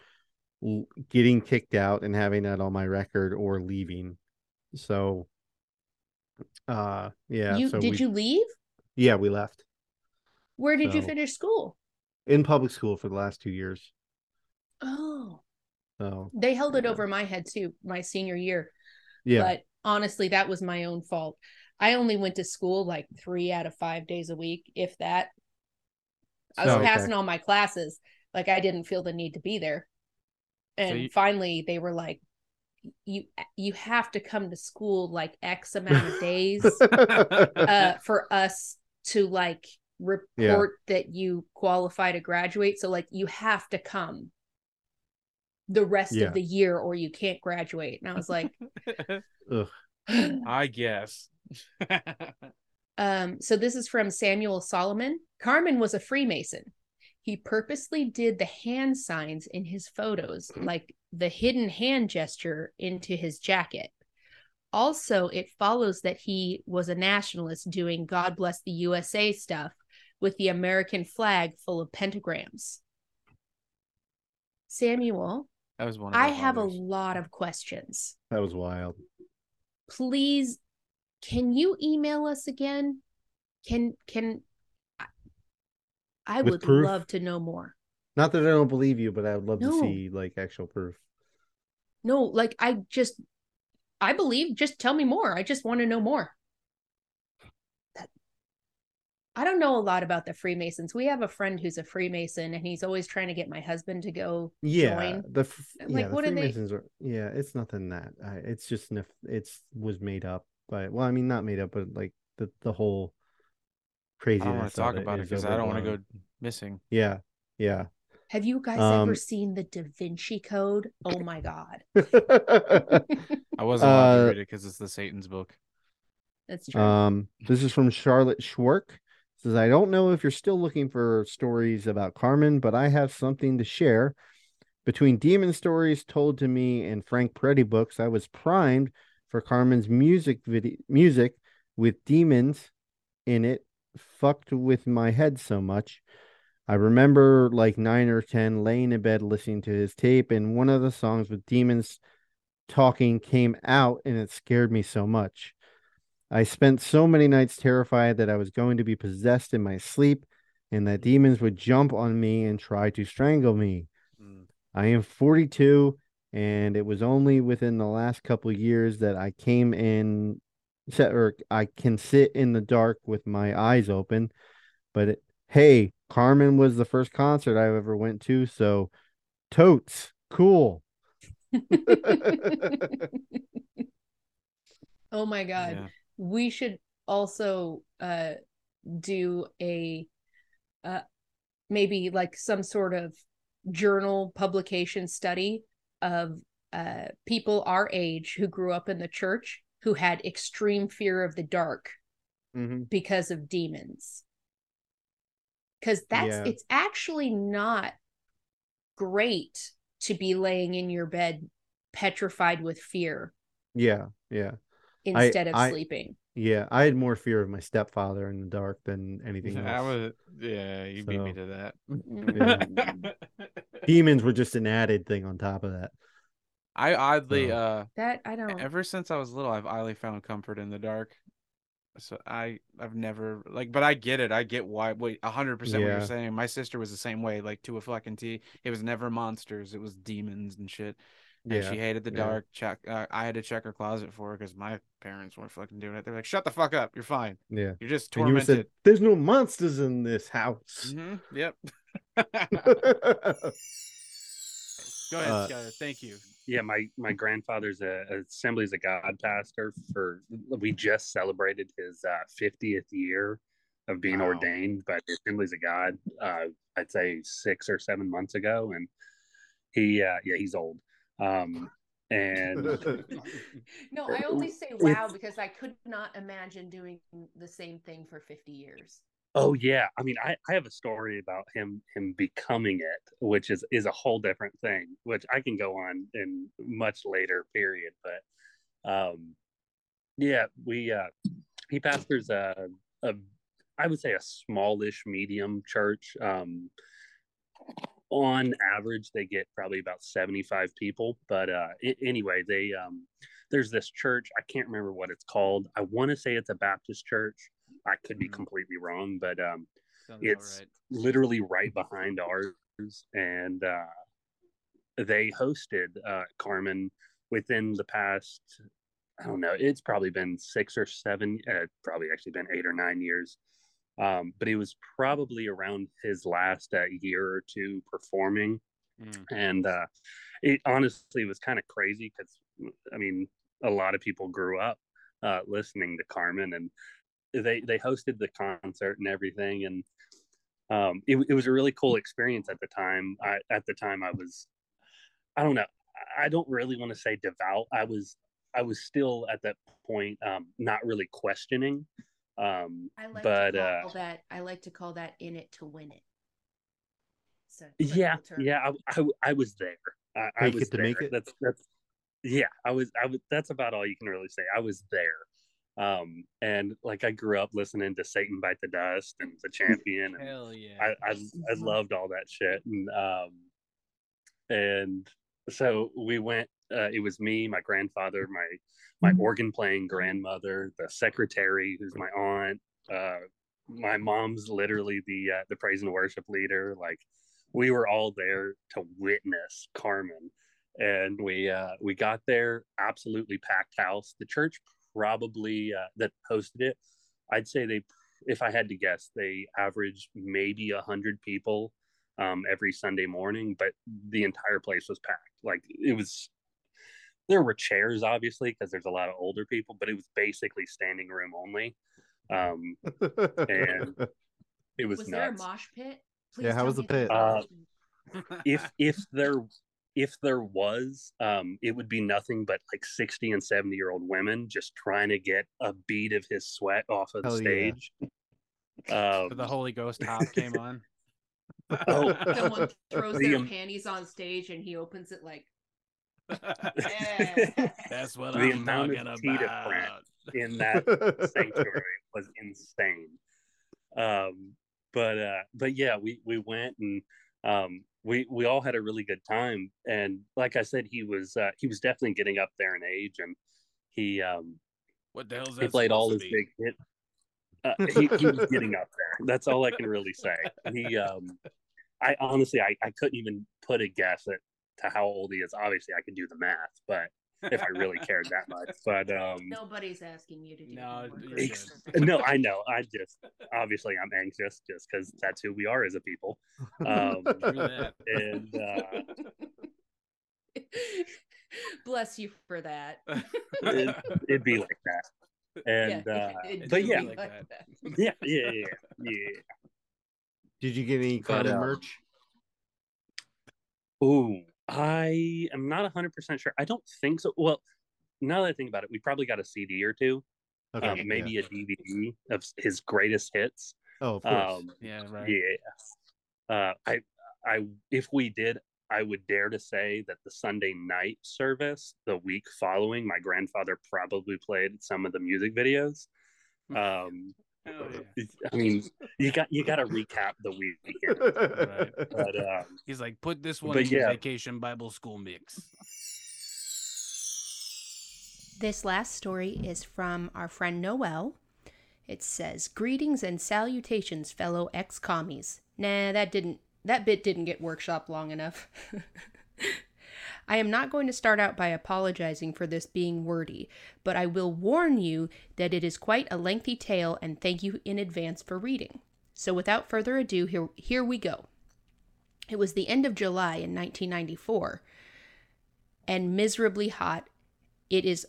S4: l- getting kicked out and having that on my record or leaving. So uh yeah,
S5: you
S4: so
S5: did
S4: we,
S5: you leave?
S4: Yeah, we left
S5: Where did you finish school?
S4: in public school for the last 2 years.
S5: Oh,
S4: So,
S5: they held it over my head too, my senior year.
S4: yeah.
S5: But honestly, that was my own fault. I only went to school like three out of five days a week, if that. I was
S4: Oh, okay.
S5: passing all my classes. Like I didn't feel the need to be there. And
S6: you-
S5: finally they were like, you you have to come to school like X amount of days uh for us to like report that you qualify to graduate. So like you have to come the rest
S4: Yeah.
S5: of the year or you can't graduate. And I was like,
S6: I guess.
S5: Um, so this is from Samuel Solomon. Carman was a Freemason. He purposely did the hand signs in his photos, like the hidden hand gesture into his jacket. Also, it follows that he was a nationalist doing God bless the USA stuff with the American flag full of pentagrams. Samuel,
S6: that was one. Of
S5: I
S6: our
S5: have a lot of questions.
S4: that was wild.
S5: please can you email us again can can I- i would
S4: proof?
S5: love to know more
S4: Not that I don't believe you, but I would love
S5: No.
S4: to see like actual proof.
S5: no like i just i believe just tell me more i just want to know more that, i don't know a lot about the freemasons we have a friend who's a freemason and he's always trying to get my husband to go
S4: Yeah,
S5: join
S4: the f-
S5: I'm
S4: yeah,
S5: like,
S4: the
S5: what are they-
S4: Freemasons are yeah, it's nothing that I, it's just nef- it's was made up by well, I mean not made up, but like the the whole
S6: I
S4: craziness.
S6: don't want to talk about it
S4: is
S6: because I don't want to go missing.
S4: Yeah, yeah.
S5: have you guys
S4: Um,
S5: ever seen the da vinci code oh my god
S6: I wasn't allowed to
S4: Uh,
S6: read it because it's the Satan's book.
S5: that's true
S4: Um, this is from Charlotte Schwark. Says, I don't know if you're still looking for stories about Carman, but I have something to share. Between demon stories told to me and Frank Peretti books, I was primed for Carman's music video music with demons in it fucked with my head so much. I remember like nine or ten laying in bed listening to his tape, and one of the songs with demons talking came out and it scared me so much. I spent so many nights terrified that I was going to be possessed in my sleep and that demons would jump on me and try to strangle me.
S6: Mm.
S4: I am 42 and it was only within the last couple years that I came in set or I can sit in the dark with my eyes open. But it, hey, Carman was the first concert I ever went to, so totes cool.
S5: oh my god.
S6: Yeah.
S5: We should also uh do a uh maybe like some sort of journal publication study of uh people our age who grew up in the church who had extreme fear of the dark
S4: Mhm.
S5: because of demons. Cuz that's
S4: Yeah.
S5: it's actually not great to be laying in your bed petrified with fear
S4: Yeah, yeah,
S5: instead of
S4: I-
S5: sleeping.
S4: yeah. I had more fear of my stepfather in the dark than anything else.
S6: I was yeah, you beat me to that.
S5: Mm.
S4: Demons were just an added thing on top of that.
S6: I oddly
S4: So-
S6: uh
S5: That I don't
S6: ever since I was little I've oddly found comfort in the dark. So I I've never like but I get it. I get why wait a hundred percent what you're saying. My sister was the same way, like to a fucking T. It was never monsters, it was demons and shit. And
S4: Yeah,
S6: she hated the
S4: yeah.
S6: dark. Check uh, I had to check her closet for her because my parents weren't fucking doing it. They're like, shut the fuck up, you're fine.
S4: Yeah.
S6: You're just
S4: And you said, "There's no monsters in this house."
S6: hmm Yep. Go ahead,
S4: Uh,
S6: Skylar. Thank you.
S11: yeah my my grandfather's a, a assemblies of god pastor for we just celebrated his uh 50th year of being
S6: Wow.
S11: ordained by the assemblies of god uh i'd say six or seven months ago and he uh yeah he's old um and
S5: No, I only say wow because I could not imagine doing the same thing for 50 years.
S11: Oh yeah, I mean, I, I have a story about him him becoming it, which is is a whole different thing, which I can go on in much later period. But um, yeah, we uh, he pastors a a I would say a smallish medium church. Um, on average, they get probably about seventy five people, but uh, anyway, they um, there's this church I can't remember what it's called. I want to say it's a Baptist church. I could be
S6: Mhm.
S11: completely wrong, but um,
S6: Sounds
S11: it's
S6: right.
S11: literally right behind ours, and uh, they hosted uh, Carman within the past. I don't know. It's probably been six or seven. Uh, probably actually been eight or nine years. Um, but it was probably around his last uh, year or two performing,
S6: Mm.
S11: and uh, it honestly was kind of crazy because I mean, a lot of people grew up uh, listening to Carman, and they they hosted the concert and everything, and um, it, it was a really cool experience at the time. I, at the time, I was, I don't know, I don't really want to say devout. I was, I was still at that point, um, not really questioning. Um,
S5: I like
S11: but
S5: to
S11: uh,
S5: that I like to call that in it to win it. It's a
S11: yeah, yeah, I, I, I was there. I, I
S4: Fake
S11: was
S4: it to
S11: there.
S4: make it?
S11: That's that's yeah. I was I was. That's about all you can really say. I was there. Um, and like I grew up listening to Satan Bite the Dust and The Champion. And
S6: Hell yeah.
S11: I, I I loved all that shit. And um, and so we went. Uh, it was me, my grandfather, my my organ playing grandmother, the secretary, who's my aunt. Uh, my mom's literally the uh, the praise and worship leader. Like we were all there to witness Carman, and we uh, we got there absolutely packed house. The church probably uh, that hosted it, I'd say they, if I had to guess, they averaged maybe a hundred people um, every Sunday morning, but the entire place was packed. Like it was. There were chairs, obviously, because there's a lot of older people, but it was basically standing room only. Um, and it was,
S5: Was there a mosh pit?
S4: Yeah, how was the
S5: me there's a
S4: pit?
S11: Uh, if if there if there was um it would be nothing but like 60 and 70 year old women just trying to get a bead of his sweat off of the
S4: Hell yeah.
S11: stage um
S6: the Holy Ghost hop came on.
S11: Oh,
S5: Someone throws
S11: The,
S5: their panties on stage and he opens it like
S6: That's what
S11: The
S6: I'm
S11: amount of
S6: talking
S11: tea to
S6: about.
S11: print. in that sanctuary was insane um but uh but yeah we we went and um we we all had a really good time and like i said he was uh he was definitely getting up there in age and he um
S6: What the hell's
S11: he
S6: that?
S11: played all his
S6: be?
S11: big hit. Uh, he, he was getting up there. That's all I can really say. He, um, I honestly, I, I couldn't even put a guess at to how old he is. Obviously, I could do the math, but if I really cared that much, but um,
S5: Nobody's asking you to do
S6: No,
S11: ex- no, I know. I just obviously I'm anxious just because that's who we are as a people. Um, and uh,
S5: Bless you for that.
S11: it, it'd be like that. And
S5: Yeah,
S11: uh, but yeah,
S6: like
S5: like
S6: that.
S5: that.
S11: yeah, yeah, yeah, yeah.
S4: Did you get any
S11: But,
S4: Carman
S11: um,
S4: merch?
S11: Ooh, I am not 100% sure. I don't think so. Well, now that I think about it, we probably got a CD or two,
S4: Okay,
S11: um,
S4: yeah.
S11: maybe a DVD of his greatest hits.
S4: Oh, of course.
S11: Um,
S6: Yeah, right.
S11: yeah. Uh, I, I, if we did, I would dare to say that the Sunday night service, the week following, my grandfather probably played some of the music videos. Um,
S6: Hell yeah.
S11: I mean, you got you got to recap the weekend,
S6: Right.
S11: but um,
S6: He's like, put this one in your
S11: yeah.
S6: vacation Bible school mix.
S5: This last story is from our friend Noel. It says, "Greetings and salutations, fellow ex-commies." Nah, that didn't that bit didn't get workshop long enough. I am not going to start out by apologizing for this being wordy, but I will warn you that it is quite a lengthy tale and thank you in advance for reading. So without further ado, here here we go. It was the end of July in 1994 and miserably hot. It is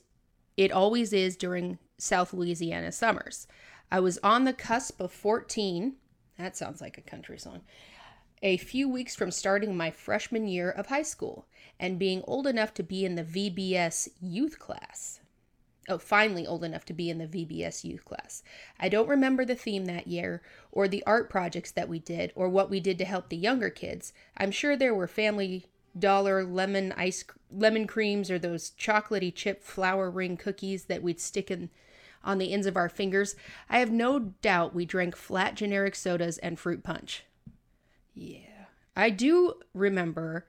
S5: it always is during South Louisiana summers. I was on the cusp of 14. That sounds like a country song. A few weeks from starting my freshman year of high school and being old enough to be in the VBS youth class. Oh, finally old enough to be in the VBS youth class. I don't remember the theme that year, or the art projects that we did, or what we did to help the younger kids. I'm sure there were family dollar lemon ice lemon creams or those chocolatey chip flour ring cookies that we'd stick in on the ends of our fingers. I have no doubt we drank flat generic sodas and fruit punch. Yeah. I do remember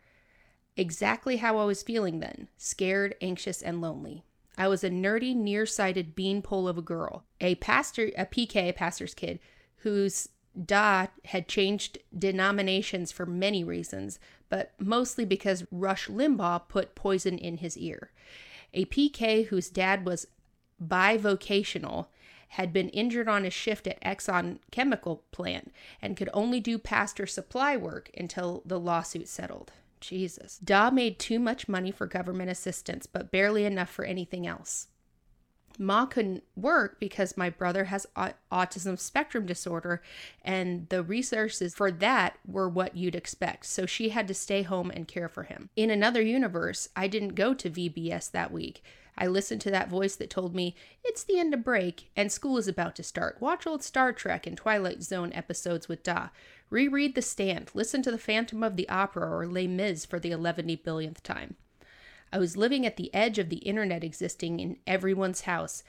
S5: exactly how I was feeling then scared, anxious, and lonely. I was a nerdy, nearsighted beanpole of a girl, a pastor, a PK, a pastor's kid, whose da had changed denominations for many reasons, but mostly because Rush Limbaugh put poison in his ear. A PK whose dad was bivocational had been injured on a shift at Exxon chemical plant and could only do pastor supply work until the lawsuit settled. Jesus. Da made too much money for government assistance, but barely enough for anything else. Ma couldn't work because my brother has autism spectrum disorder, and the resources for that were what you'd expect. So she had to stay home and care for him. In another universe, I didn't go to VBS that week. I listened to that voice that told me, It's the end of break, and school is about to start. Watch old Star Trek and Twilight Zone episodes with Da. Reread The Stand. Listen to The Phantom of the Opera or Les Mis for the 11 billionth time. I was living at the edge of the internet existing in everyone's house,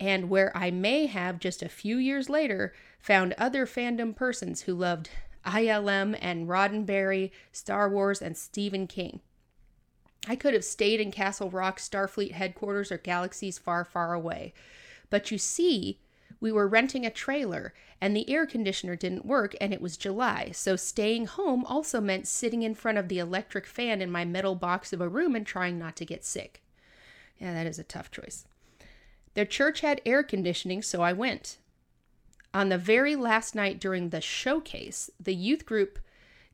S5: and where I may have just a few years later found other fandom persons who loved ILM and Roddenberry, Star Wars, and Stephen King. I could have stayed in Castle Rock, Starfleet headquarters, or galaxies far, far away. But you see, we were renting a trailer, and the air conditioner didn't work, and it was July, so staying home also meant sitting in front of the electric fan in my metal box of a room and trying not to get sick. Yeah, that is a tough choice. Their church had air conditioning, so I went. On the very last night during the showcase, the youth group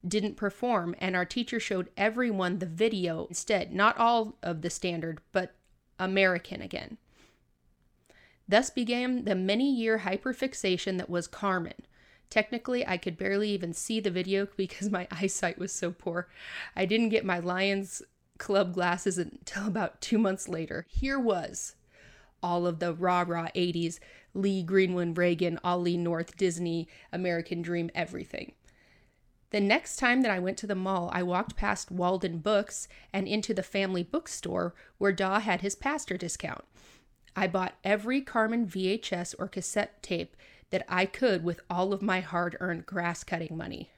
S5: didn't perform, and our teacher showed everyone the video instead. Not all of the standard, but American again. Thus began the many year hyperfixation that was Carman. Technically, I could barely even see the video because my eyesight was so poor. I didn't get my Lions Club glasses until about two months later. Here was all of the rah rah 80s Lee Greenwood Reagan, Ollie North, Disney, American Dream, everything. The next time that I went to the mall, I walked past Waldenbooks and into the family bookstore where Daw had his pastor discount. I bought every Carman VHS or cassette tape that I could with all of my hard earned grass cutting money.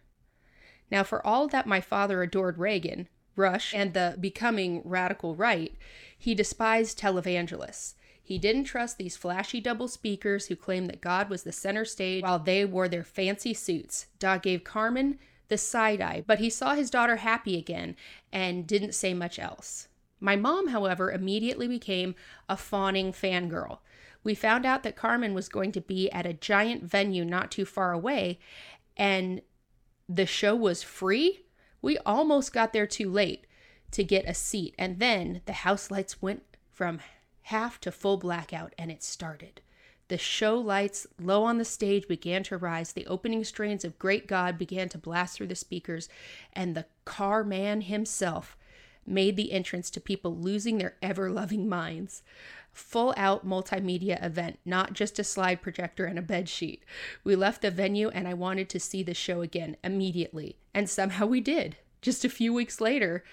S5: Now, for all that my father adored Reagan, Rush, and the becoming radical right, he despised televangelists. He didn't trust these flashy double speakers who claimed that God was the center stage while they wore their fancy suits. Doc gave Carman the side eye, but he saw his daughter happy again and didn't say much else. My mom, however, immediately became a fawning fangirl. We found out that Carman was going to be at a giant venue not too far away, and the show was free. We almost got there too late to get a seat, and then the house lights went from half to full blackout, and it started. The show lights low on the stage began to rise. The opening strains of Great God began to blast through the speakers, and the Carman himself made the entrance to people losing their ever loving minds. Full out multimedia event, not just a slide projector and a bed sheet. We left the venue and I wanted to see the show again immediately, and somehow we did. Just a few weeks later,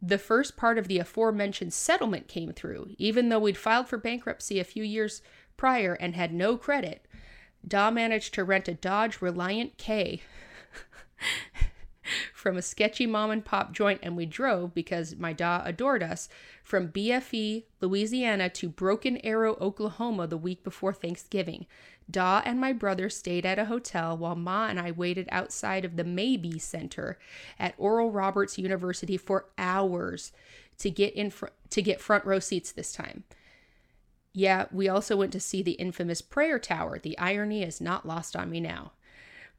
S5: the first part of the aforementioned settlement came through. Even though we'd filed for bankruptcy a few years prior and had no credit, Daw managed to rent a Dodge Reliant K from a sketchy mom and pop joint, and we drove because my Daw adored us from BFE, Louisiana to Broken Arrow, Oklahoma the week before Thanksgiving. Daw and my brother stayed at a hotel while Ma and I waited outside of the Mabee Center at Oral Roberts University for hours to get in fr- to get front row seats this time. Yeah, we also went to see the infamous prayer tower. The irony is not lost on me now.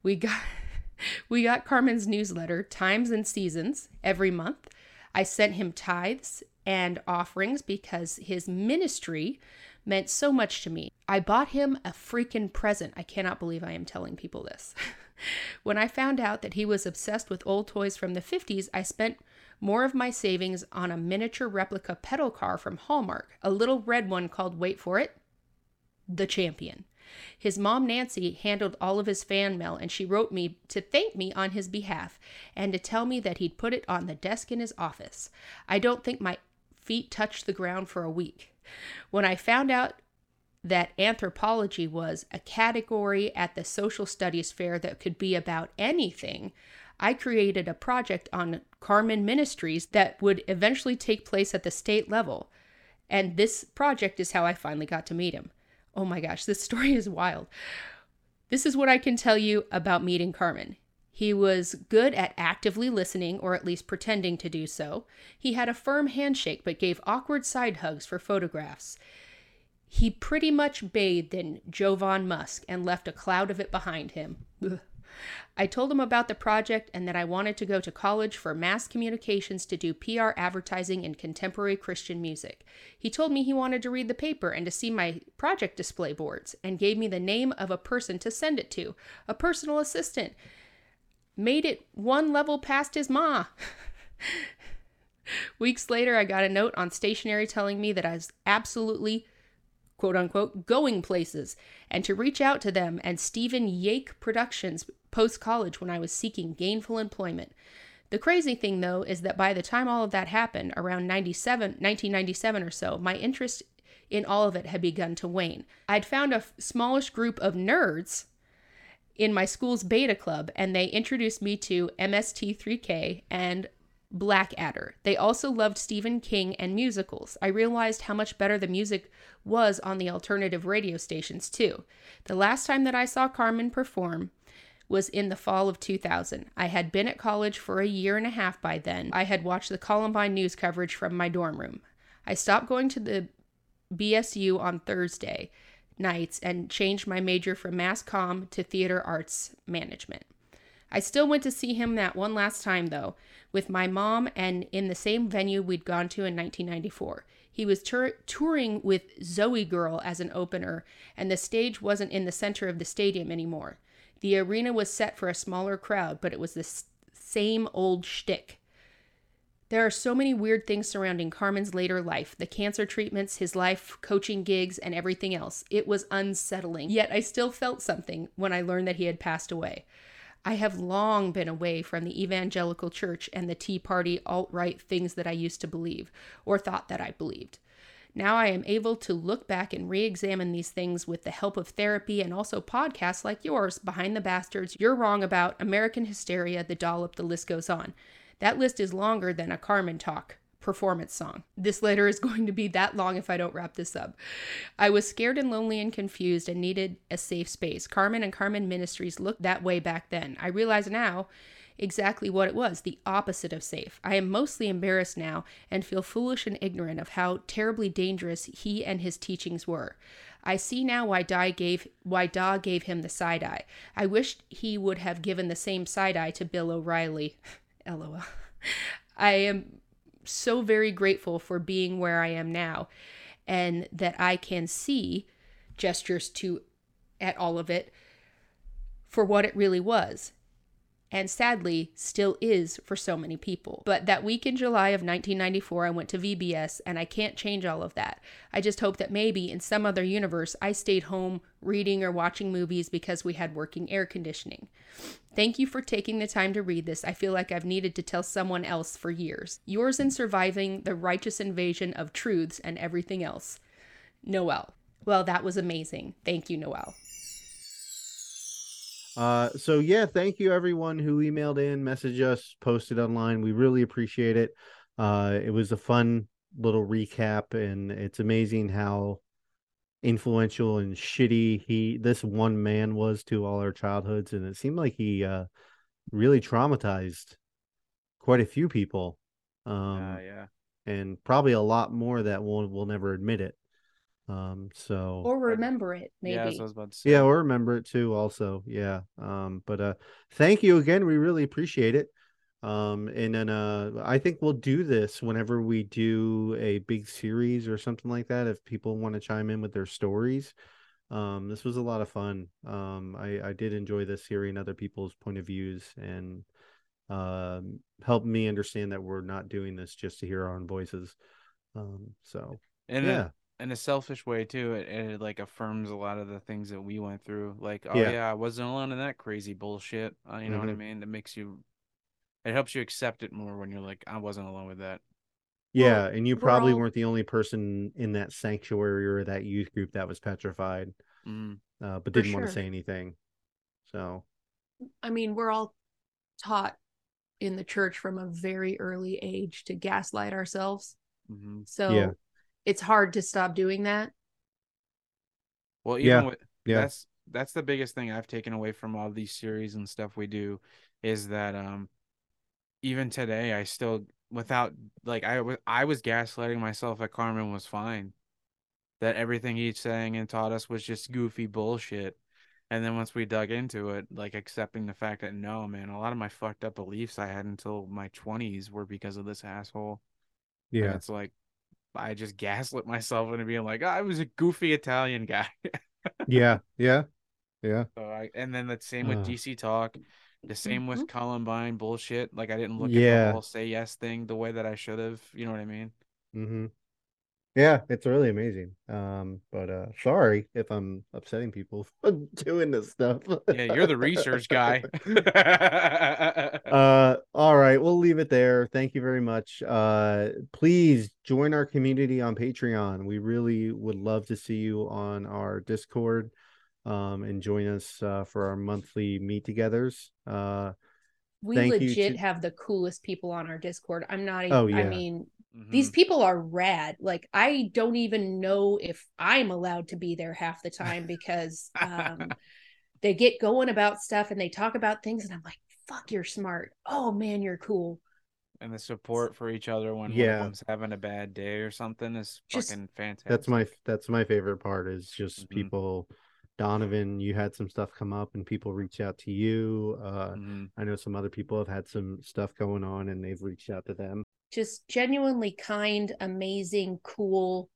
S5: We got we got Carman's newsletter, Times and Seasons, every month. I sent him tithes and offerings because his ministry meant so much to me. I bought him a freaking present. I cannot believe I am telling people this. when I found out that he was obsessed with old toys from the 50s, I spent more of my savings on a miniature replica pedal car from Hallmark, a little red one called, wait for it, the Champion. His mom, Nancy, handled all of his fan mail and she wrote me to thank me on his behalf and to tell me that he'd put it on the desk in his office. I don't think my feet touched the ground for a week. When I found out that anthropology was a category at the social studies fair that could be about anything, I created a project on Carman Ministries that would eventually take place at the state level. And this project is how I finally got to meet him. Oh my gosh, this story is wild. This is what I can tell you about meeting Carman. He was good at actively listening, or at least pretending to do so. He had a firm handshake, but gave awkward side hugs for photographs. He pretty much bathed in Jovan Musk and left a cloud of it behind him. I told him about the project and that I wanted to go to college for mass communications to do PR advertising in contemporary Christian music. He told me he wanted to read the paper and to see my project display boards and gave me the name of a person to send it to, a personal assistant. Made it one level past his ma. Weeks later, I got a note on stationery telling me that I was absolutely quote unquote going places and to reach out to them and Stephen Yake Productions post college when I was seeking gainful employment. The crazy thing though is that by the time all of that happened around 97 1997 or so, my interest in all of it had begun to wane. I'd found a f- smallish group of nerds in my school's beta club and they introduced me to MST3K and Blackadder. They also loved Stephen King and musicals. I realized how much better the music was on the alternative radio stations, too. The last time that I saw Carman perform was in the fall of 2000. I had been at college for a year and a half by then. I had watched the Columbine news coverage from my dorm room. I stopped going to the BSU on Thursday nights and changed my major from mass comm to theater arts management. I still went to see him that one last time, though, with my mom and in the same venue we'd gone to in 1994. He was tur- touring with ZOEgirl as an opener, and the stage wasn't in the center of the stadium anymore. The arena was set for a smaller crowd, but it was the same old shtick. There are so many weird things surrounding Carman's later life the cancer treatments, his life, coaching gigs, and everything else. It was unsettling, yet I still felt something when I learned that he had passed away. I have long been away from the evangelical church and the Tea Party alt right things that I used to believe, or thought that I believed. Now I am able to look back and re examine these things with the help of therapy and also podcasts like yours, Behind the Bastards, You're Wrong About, American Hysteria, The Dollop, the list goes on. That list is longer than a Carman talk performance song. This letter is going to be that long if I don't wrap this up. I was scared and lonely and confused and needed a safe space. Carman and Carman Ministries looked that way back then. I realize now exactly what it was the opposite of safe. I am mostly embarrassed now and feel foolish and ignorant of how terribly dangerous he and his teachings were. I see now why Da gave why Da gave him the side eye. I wished he would have given the same side eye to Bill O'Reilly. LOL. I am so very grateful for being where I am now and that I can see gestures to at all of it for what it really was and sadly still is for so many people. But that week in July of 1994, I went to VBS, and I can't change all of that. I just hope that maybe in some other universe, I stayed home reading or watching movies because we had working air conditioning. Thank you for taking the time to read this. I feel like I've needed to tell someone else for years. Yours in surviving the righteous invasion of truths and everything else. Noel. Well, that was amazing. Thank you, Noel.
S4: Uh, so yeah, thank you everyone who emailed in, messaged us, posted online. We really appreciate it. Uh, it was a fun little recap, and it's amazing how influential and shitty he this one man was to all our childhoods, and it seemed like he uh, really traumatized quite a few people. Um,
S6: Uh, yeah.
S4: and probably a lot more that will will never admit it. Um, so
S5: Or remember it, maybe.
S6: Yeah, that's I was about to say.
S4: yeah, or remember it too. Also, yeah. Um, but uh, thank you again. We really appreciate it. Um, and then uh, I think we'll do this whenever we do a big series or something like that. If people want to chime in with their stories, um, this was a lot of fun. Um, I I did enjoy this hearing other people's point of views and um help me understand that we're not doing this just to hear our own voices. Um, so
S6: and
S4: yeah.
S6: a, in a selfish way too it, it like affirms a lot of the things that we went through like oh
S4: Yeah.
S6: yeah, i wasn't alone in that crazy bullshit uh, you know what i
S4: Mhm.
S6: mean it makes you it helps you accept it more when you're like i wasn't alone with that
S4: Yeah, and you
S5: we're
S4: probably
S5: all-
S4: weren't the only person in that sanctuary or that youth group that was petrified,
S6: mm.
S4: uh, but
S5: For
S4: didn't want to say anything. So
S5: I mean, we're all taught in the church from a very early age to gaslight ourselves.
S6: hmm
S5: So
S4: Yeah.
S5: It's hard to stop doing that.
S6: well even
S4: Yeah,
S6: with
S4: yeah.
S6: that's that's the biggest thing i've taken away from all these series and stuff we do is that um even today i still without like i was i was gaslighting myself that carman was fine that everything he's saying and taught us was just goofy bullshit and then once we dug into it like accepting the fact that no man a lot of my fucked up beliefs i had until my 20s were because of this asshole and
S4: yeah,
S6: it's like i just gaslit myself into being like i was a goofy italian guy
S4: yeah, yeah, yeah,
S6: So I, and then the same with
S4: Ugh.
S6: DC Talk, the same with Columbine bullshit. Like I didn't look at
S4: Yeah.
S6: the whole say yes thing the way that I should have. You know what I mean?
S4: mm-hmm. Yeah. It's really amazing. Um, but uh, sorry if I'm upsetting people doing this stuff.
S6: Yeah, you're the research guy.
S4: uh all right we'll leave it there thank you very much uh please join our community on patreon we really would love to see you on our discord um and join us uh for our monthly meet togethers uh
S5: We
S4: Thank
S5: legit
S4: to-
S5: have the coolest people on our Discord. I'm not even,
S4: Oh, yeah.
S5: I
S4: yeah.
S5: mean,
S6: Mhm.
S5: these people are rad. Like, I don't even know if I'm allowed to be there half the time because um, they get going about stuff and they talk about things, and I'm like, fuck, you're smart. Oh, man, you're cool.
S6: and the support for each other when one
S4: Yeah.
S6: of them's having a bad day or something is
S5: Just-
S6: fucking fantastic.
S4: that's my that's my favorite part is just
S6: Mhm.
S4: people donovan you had some stuff come up and people reach out to you uh
S6: Mhm.
S4: i know some other people have had some stuff going on and they've reached out to them
S5: Just genuinely kind, amazing, cool,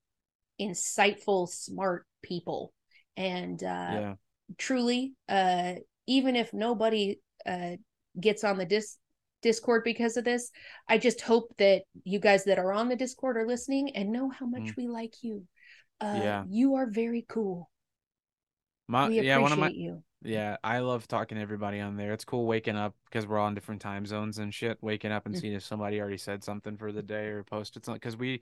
S5: insightful, smart people. And uh,
S6: yeah.
S5: truly uh even if nobody uh gets on the dis discord because of this i just hope that you guys that are on the discord are listening and know how much
S6: Mm.
S5: we like you uh
S6: Yeah.
S5: you are very cool
S6: My,
S5: we
S6: yeah, one of my
S5: you
S6: Yeah, I love talking to everybody on there. It's cool waking up because we're all in different time zones and shit. Waking up and
S5: Mm.
S6: seeing if somebody already said something for the day or posted something because we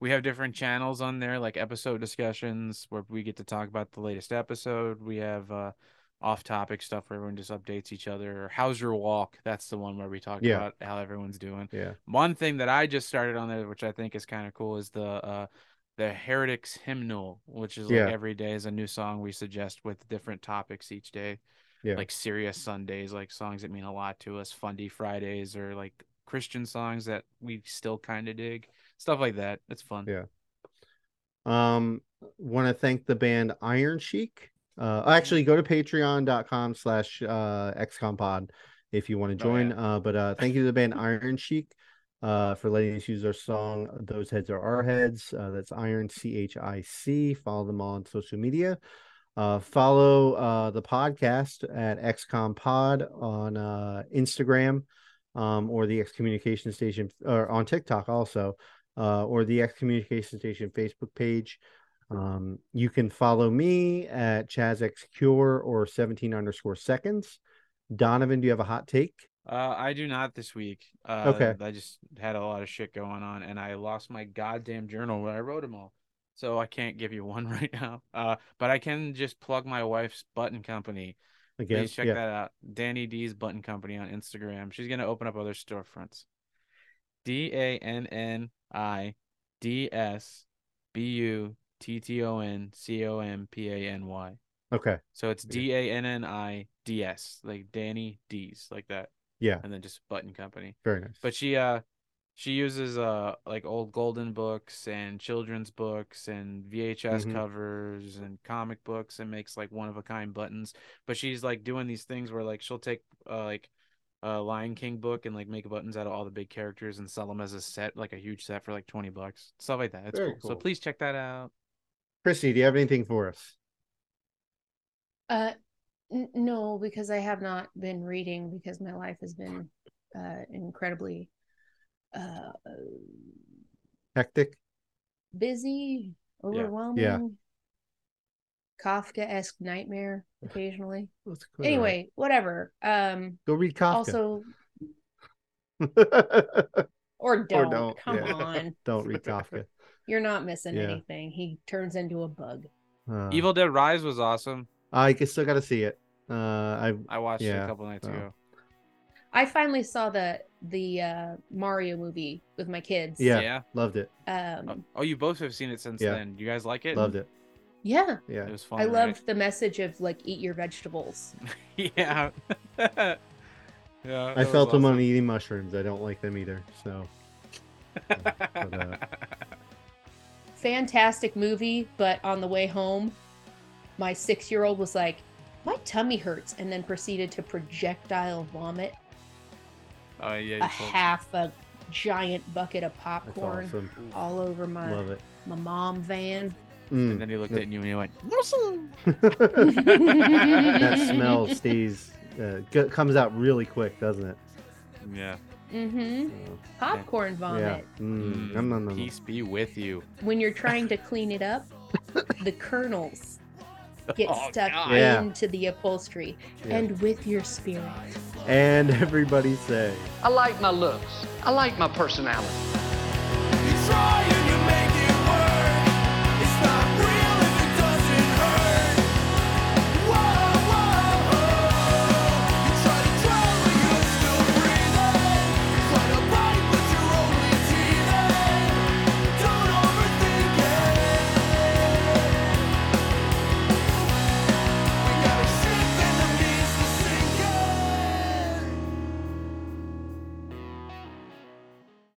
S6: we have different channels on there, like episode discussions where we get to talk about the latest episode. We have uh off-topic stuff where everyone just updates each other. Or How's your walk? That's the one where we talk
S4: Yeah.
S6: about how everyone's doing.
S4: yeah
S6: One thing that I just started on there, which I think is kind of cool, is the uh the Heretics hymnal, which is like
S4: Yeah.
S6: every day is a new song we suggest with different topics each day.
S4: Yeah.
S6: like serious Sundays, like songs that mean a lot to us, Fundy Fridays, or like Christian songs that we still kind of dig, stuff like that. It's fun.
S4: Yeah. Um, want to thank the band Iron Chic. Uh, actually, go to patreon.com slash uh, xcompod if you want to
S6: Oh,
S4: join.
S6: yeah.
S4: Uh, but uh, thank you to the band Iron Chic uh, for letting us use our song "Those Heads Are Our Heads." Uh, that's Iron C H I C. Follow them on social media. Uh, follow uh, the podcast at XCOM Pod on uh, Instagram um, or the Excommunication Station or on TikTok also, uh, or the Excommunication Station Facebook page. Um, you can follow me at ChazXCure or 17 underscore seconds. Donovan, do you have a hot take?
S6: Uh, I do not this week. Uh,
S4: Okay.
S6: I just had a lot of shit going on, and I lost my goddamn journal where I wrote them all, so I can't give you one right now. Uh, but I can just plug my wife's button company.
S4: Again,
S6: Please check
S4: yeah.
S6: that out. Danni D's Button Company on Instagram. She's gonna open up other storefronts. D A N N I D S B U T T O N C O M P A N Y.
S4: Okay.
S6: So it's D A N N I D S, like Danni D's, like that.
S4: Yeah.
S6: And then just Button Company.
S4: Very nice.
S6: But she uh she uses uh like old golden books and children's books and VHS
S4: Mhm.
S6: covers and comic books and makes like one of a kind buttons. But she's like doing these things where like she'll take uh like a Lion King book and like make buttons out of all the big characters and sell them as a set, like a huge set for like 20 bucks. Stuff like that. It's
S4: Very
S6: cool. So please check that out.
S4: Christy, do you have anything for us?
S5: Uh, n- no, because I have not been reading because my life has been uh incredibly uh
S4: Hectic?
S5: busy, overwhelming,
S4: Yeah.
S5: Kafka-esque nightmare occasionally.
S4: That's quite all right.
S5: Anyway, whatever. Um,
S4: Go read Kafka.
S5: also or don't.
S4: don't,
S5: Come
S4: yeah.
S5: on,
S4: Don't read Kafka.
S5: you're not missing
S4: Yeah.
S5: anything. He turns into a bug.
S4: Uh,
S6: Evil Dead Rise was awesome.
S4: I still got to see it. Uh, I
S6: I watched it a couple nights
S4: so.
S6: ago.
S5: I finally saw the the uh Mario movie with my kids.
S4: yeah,
S6: Yeah.
S4: loved it.
S5: Um,
S6: Oh, you both have seen it since
S4: Yeah.
S6: then. You guys like it?
S4: Loved it.
S5: yeah.
S4: Yeah.
S6: It was fun.
S5: I
S6: right?
S5: loved the message of like eat your vegetables.
S6: yeah. yeah.
S4: I
S6: that was
S4: felt them on eating mushrooms. I don't like them either. So but, uh,
S5: Fantastic movie, but on the way home, my six year old was like, My tummy hurts, and then proceeded to projectile vomit
S6: oh yeah.
S5: a
S6: told-
S5: half a giant bucket of popcorn
S4: awesome.
S5: all over my my mom van.
S4: Mm.
S6: And then he looked at you and he went,
S4: that smell stays uh, g- comes out really quick, doesn't it?
S6: "Yeah,
S5: Mm-hmm.
S4: So,
S5: Popcorn
S4: yeah.
S5: vomit.
S4: Mm.
S6: mm,
S4: Nom, nom, nom.
S6: peace be with you."
S5: When you're trying to clean it up, the kernels get
S6: Oh,
S5: stuck
S6: God.
S5: Into the upholstery
S4: Yeah.
S5: and with your spirit.
S4: And everybody say.
S12: I like my looks. I like my personality.
S9: You try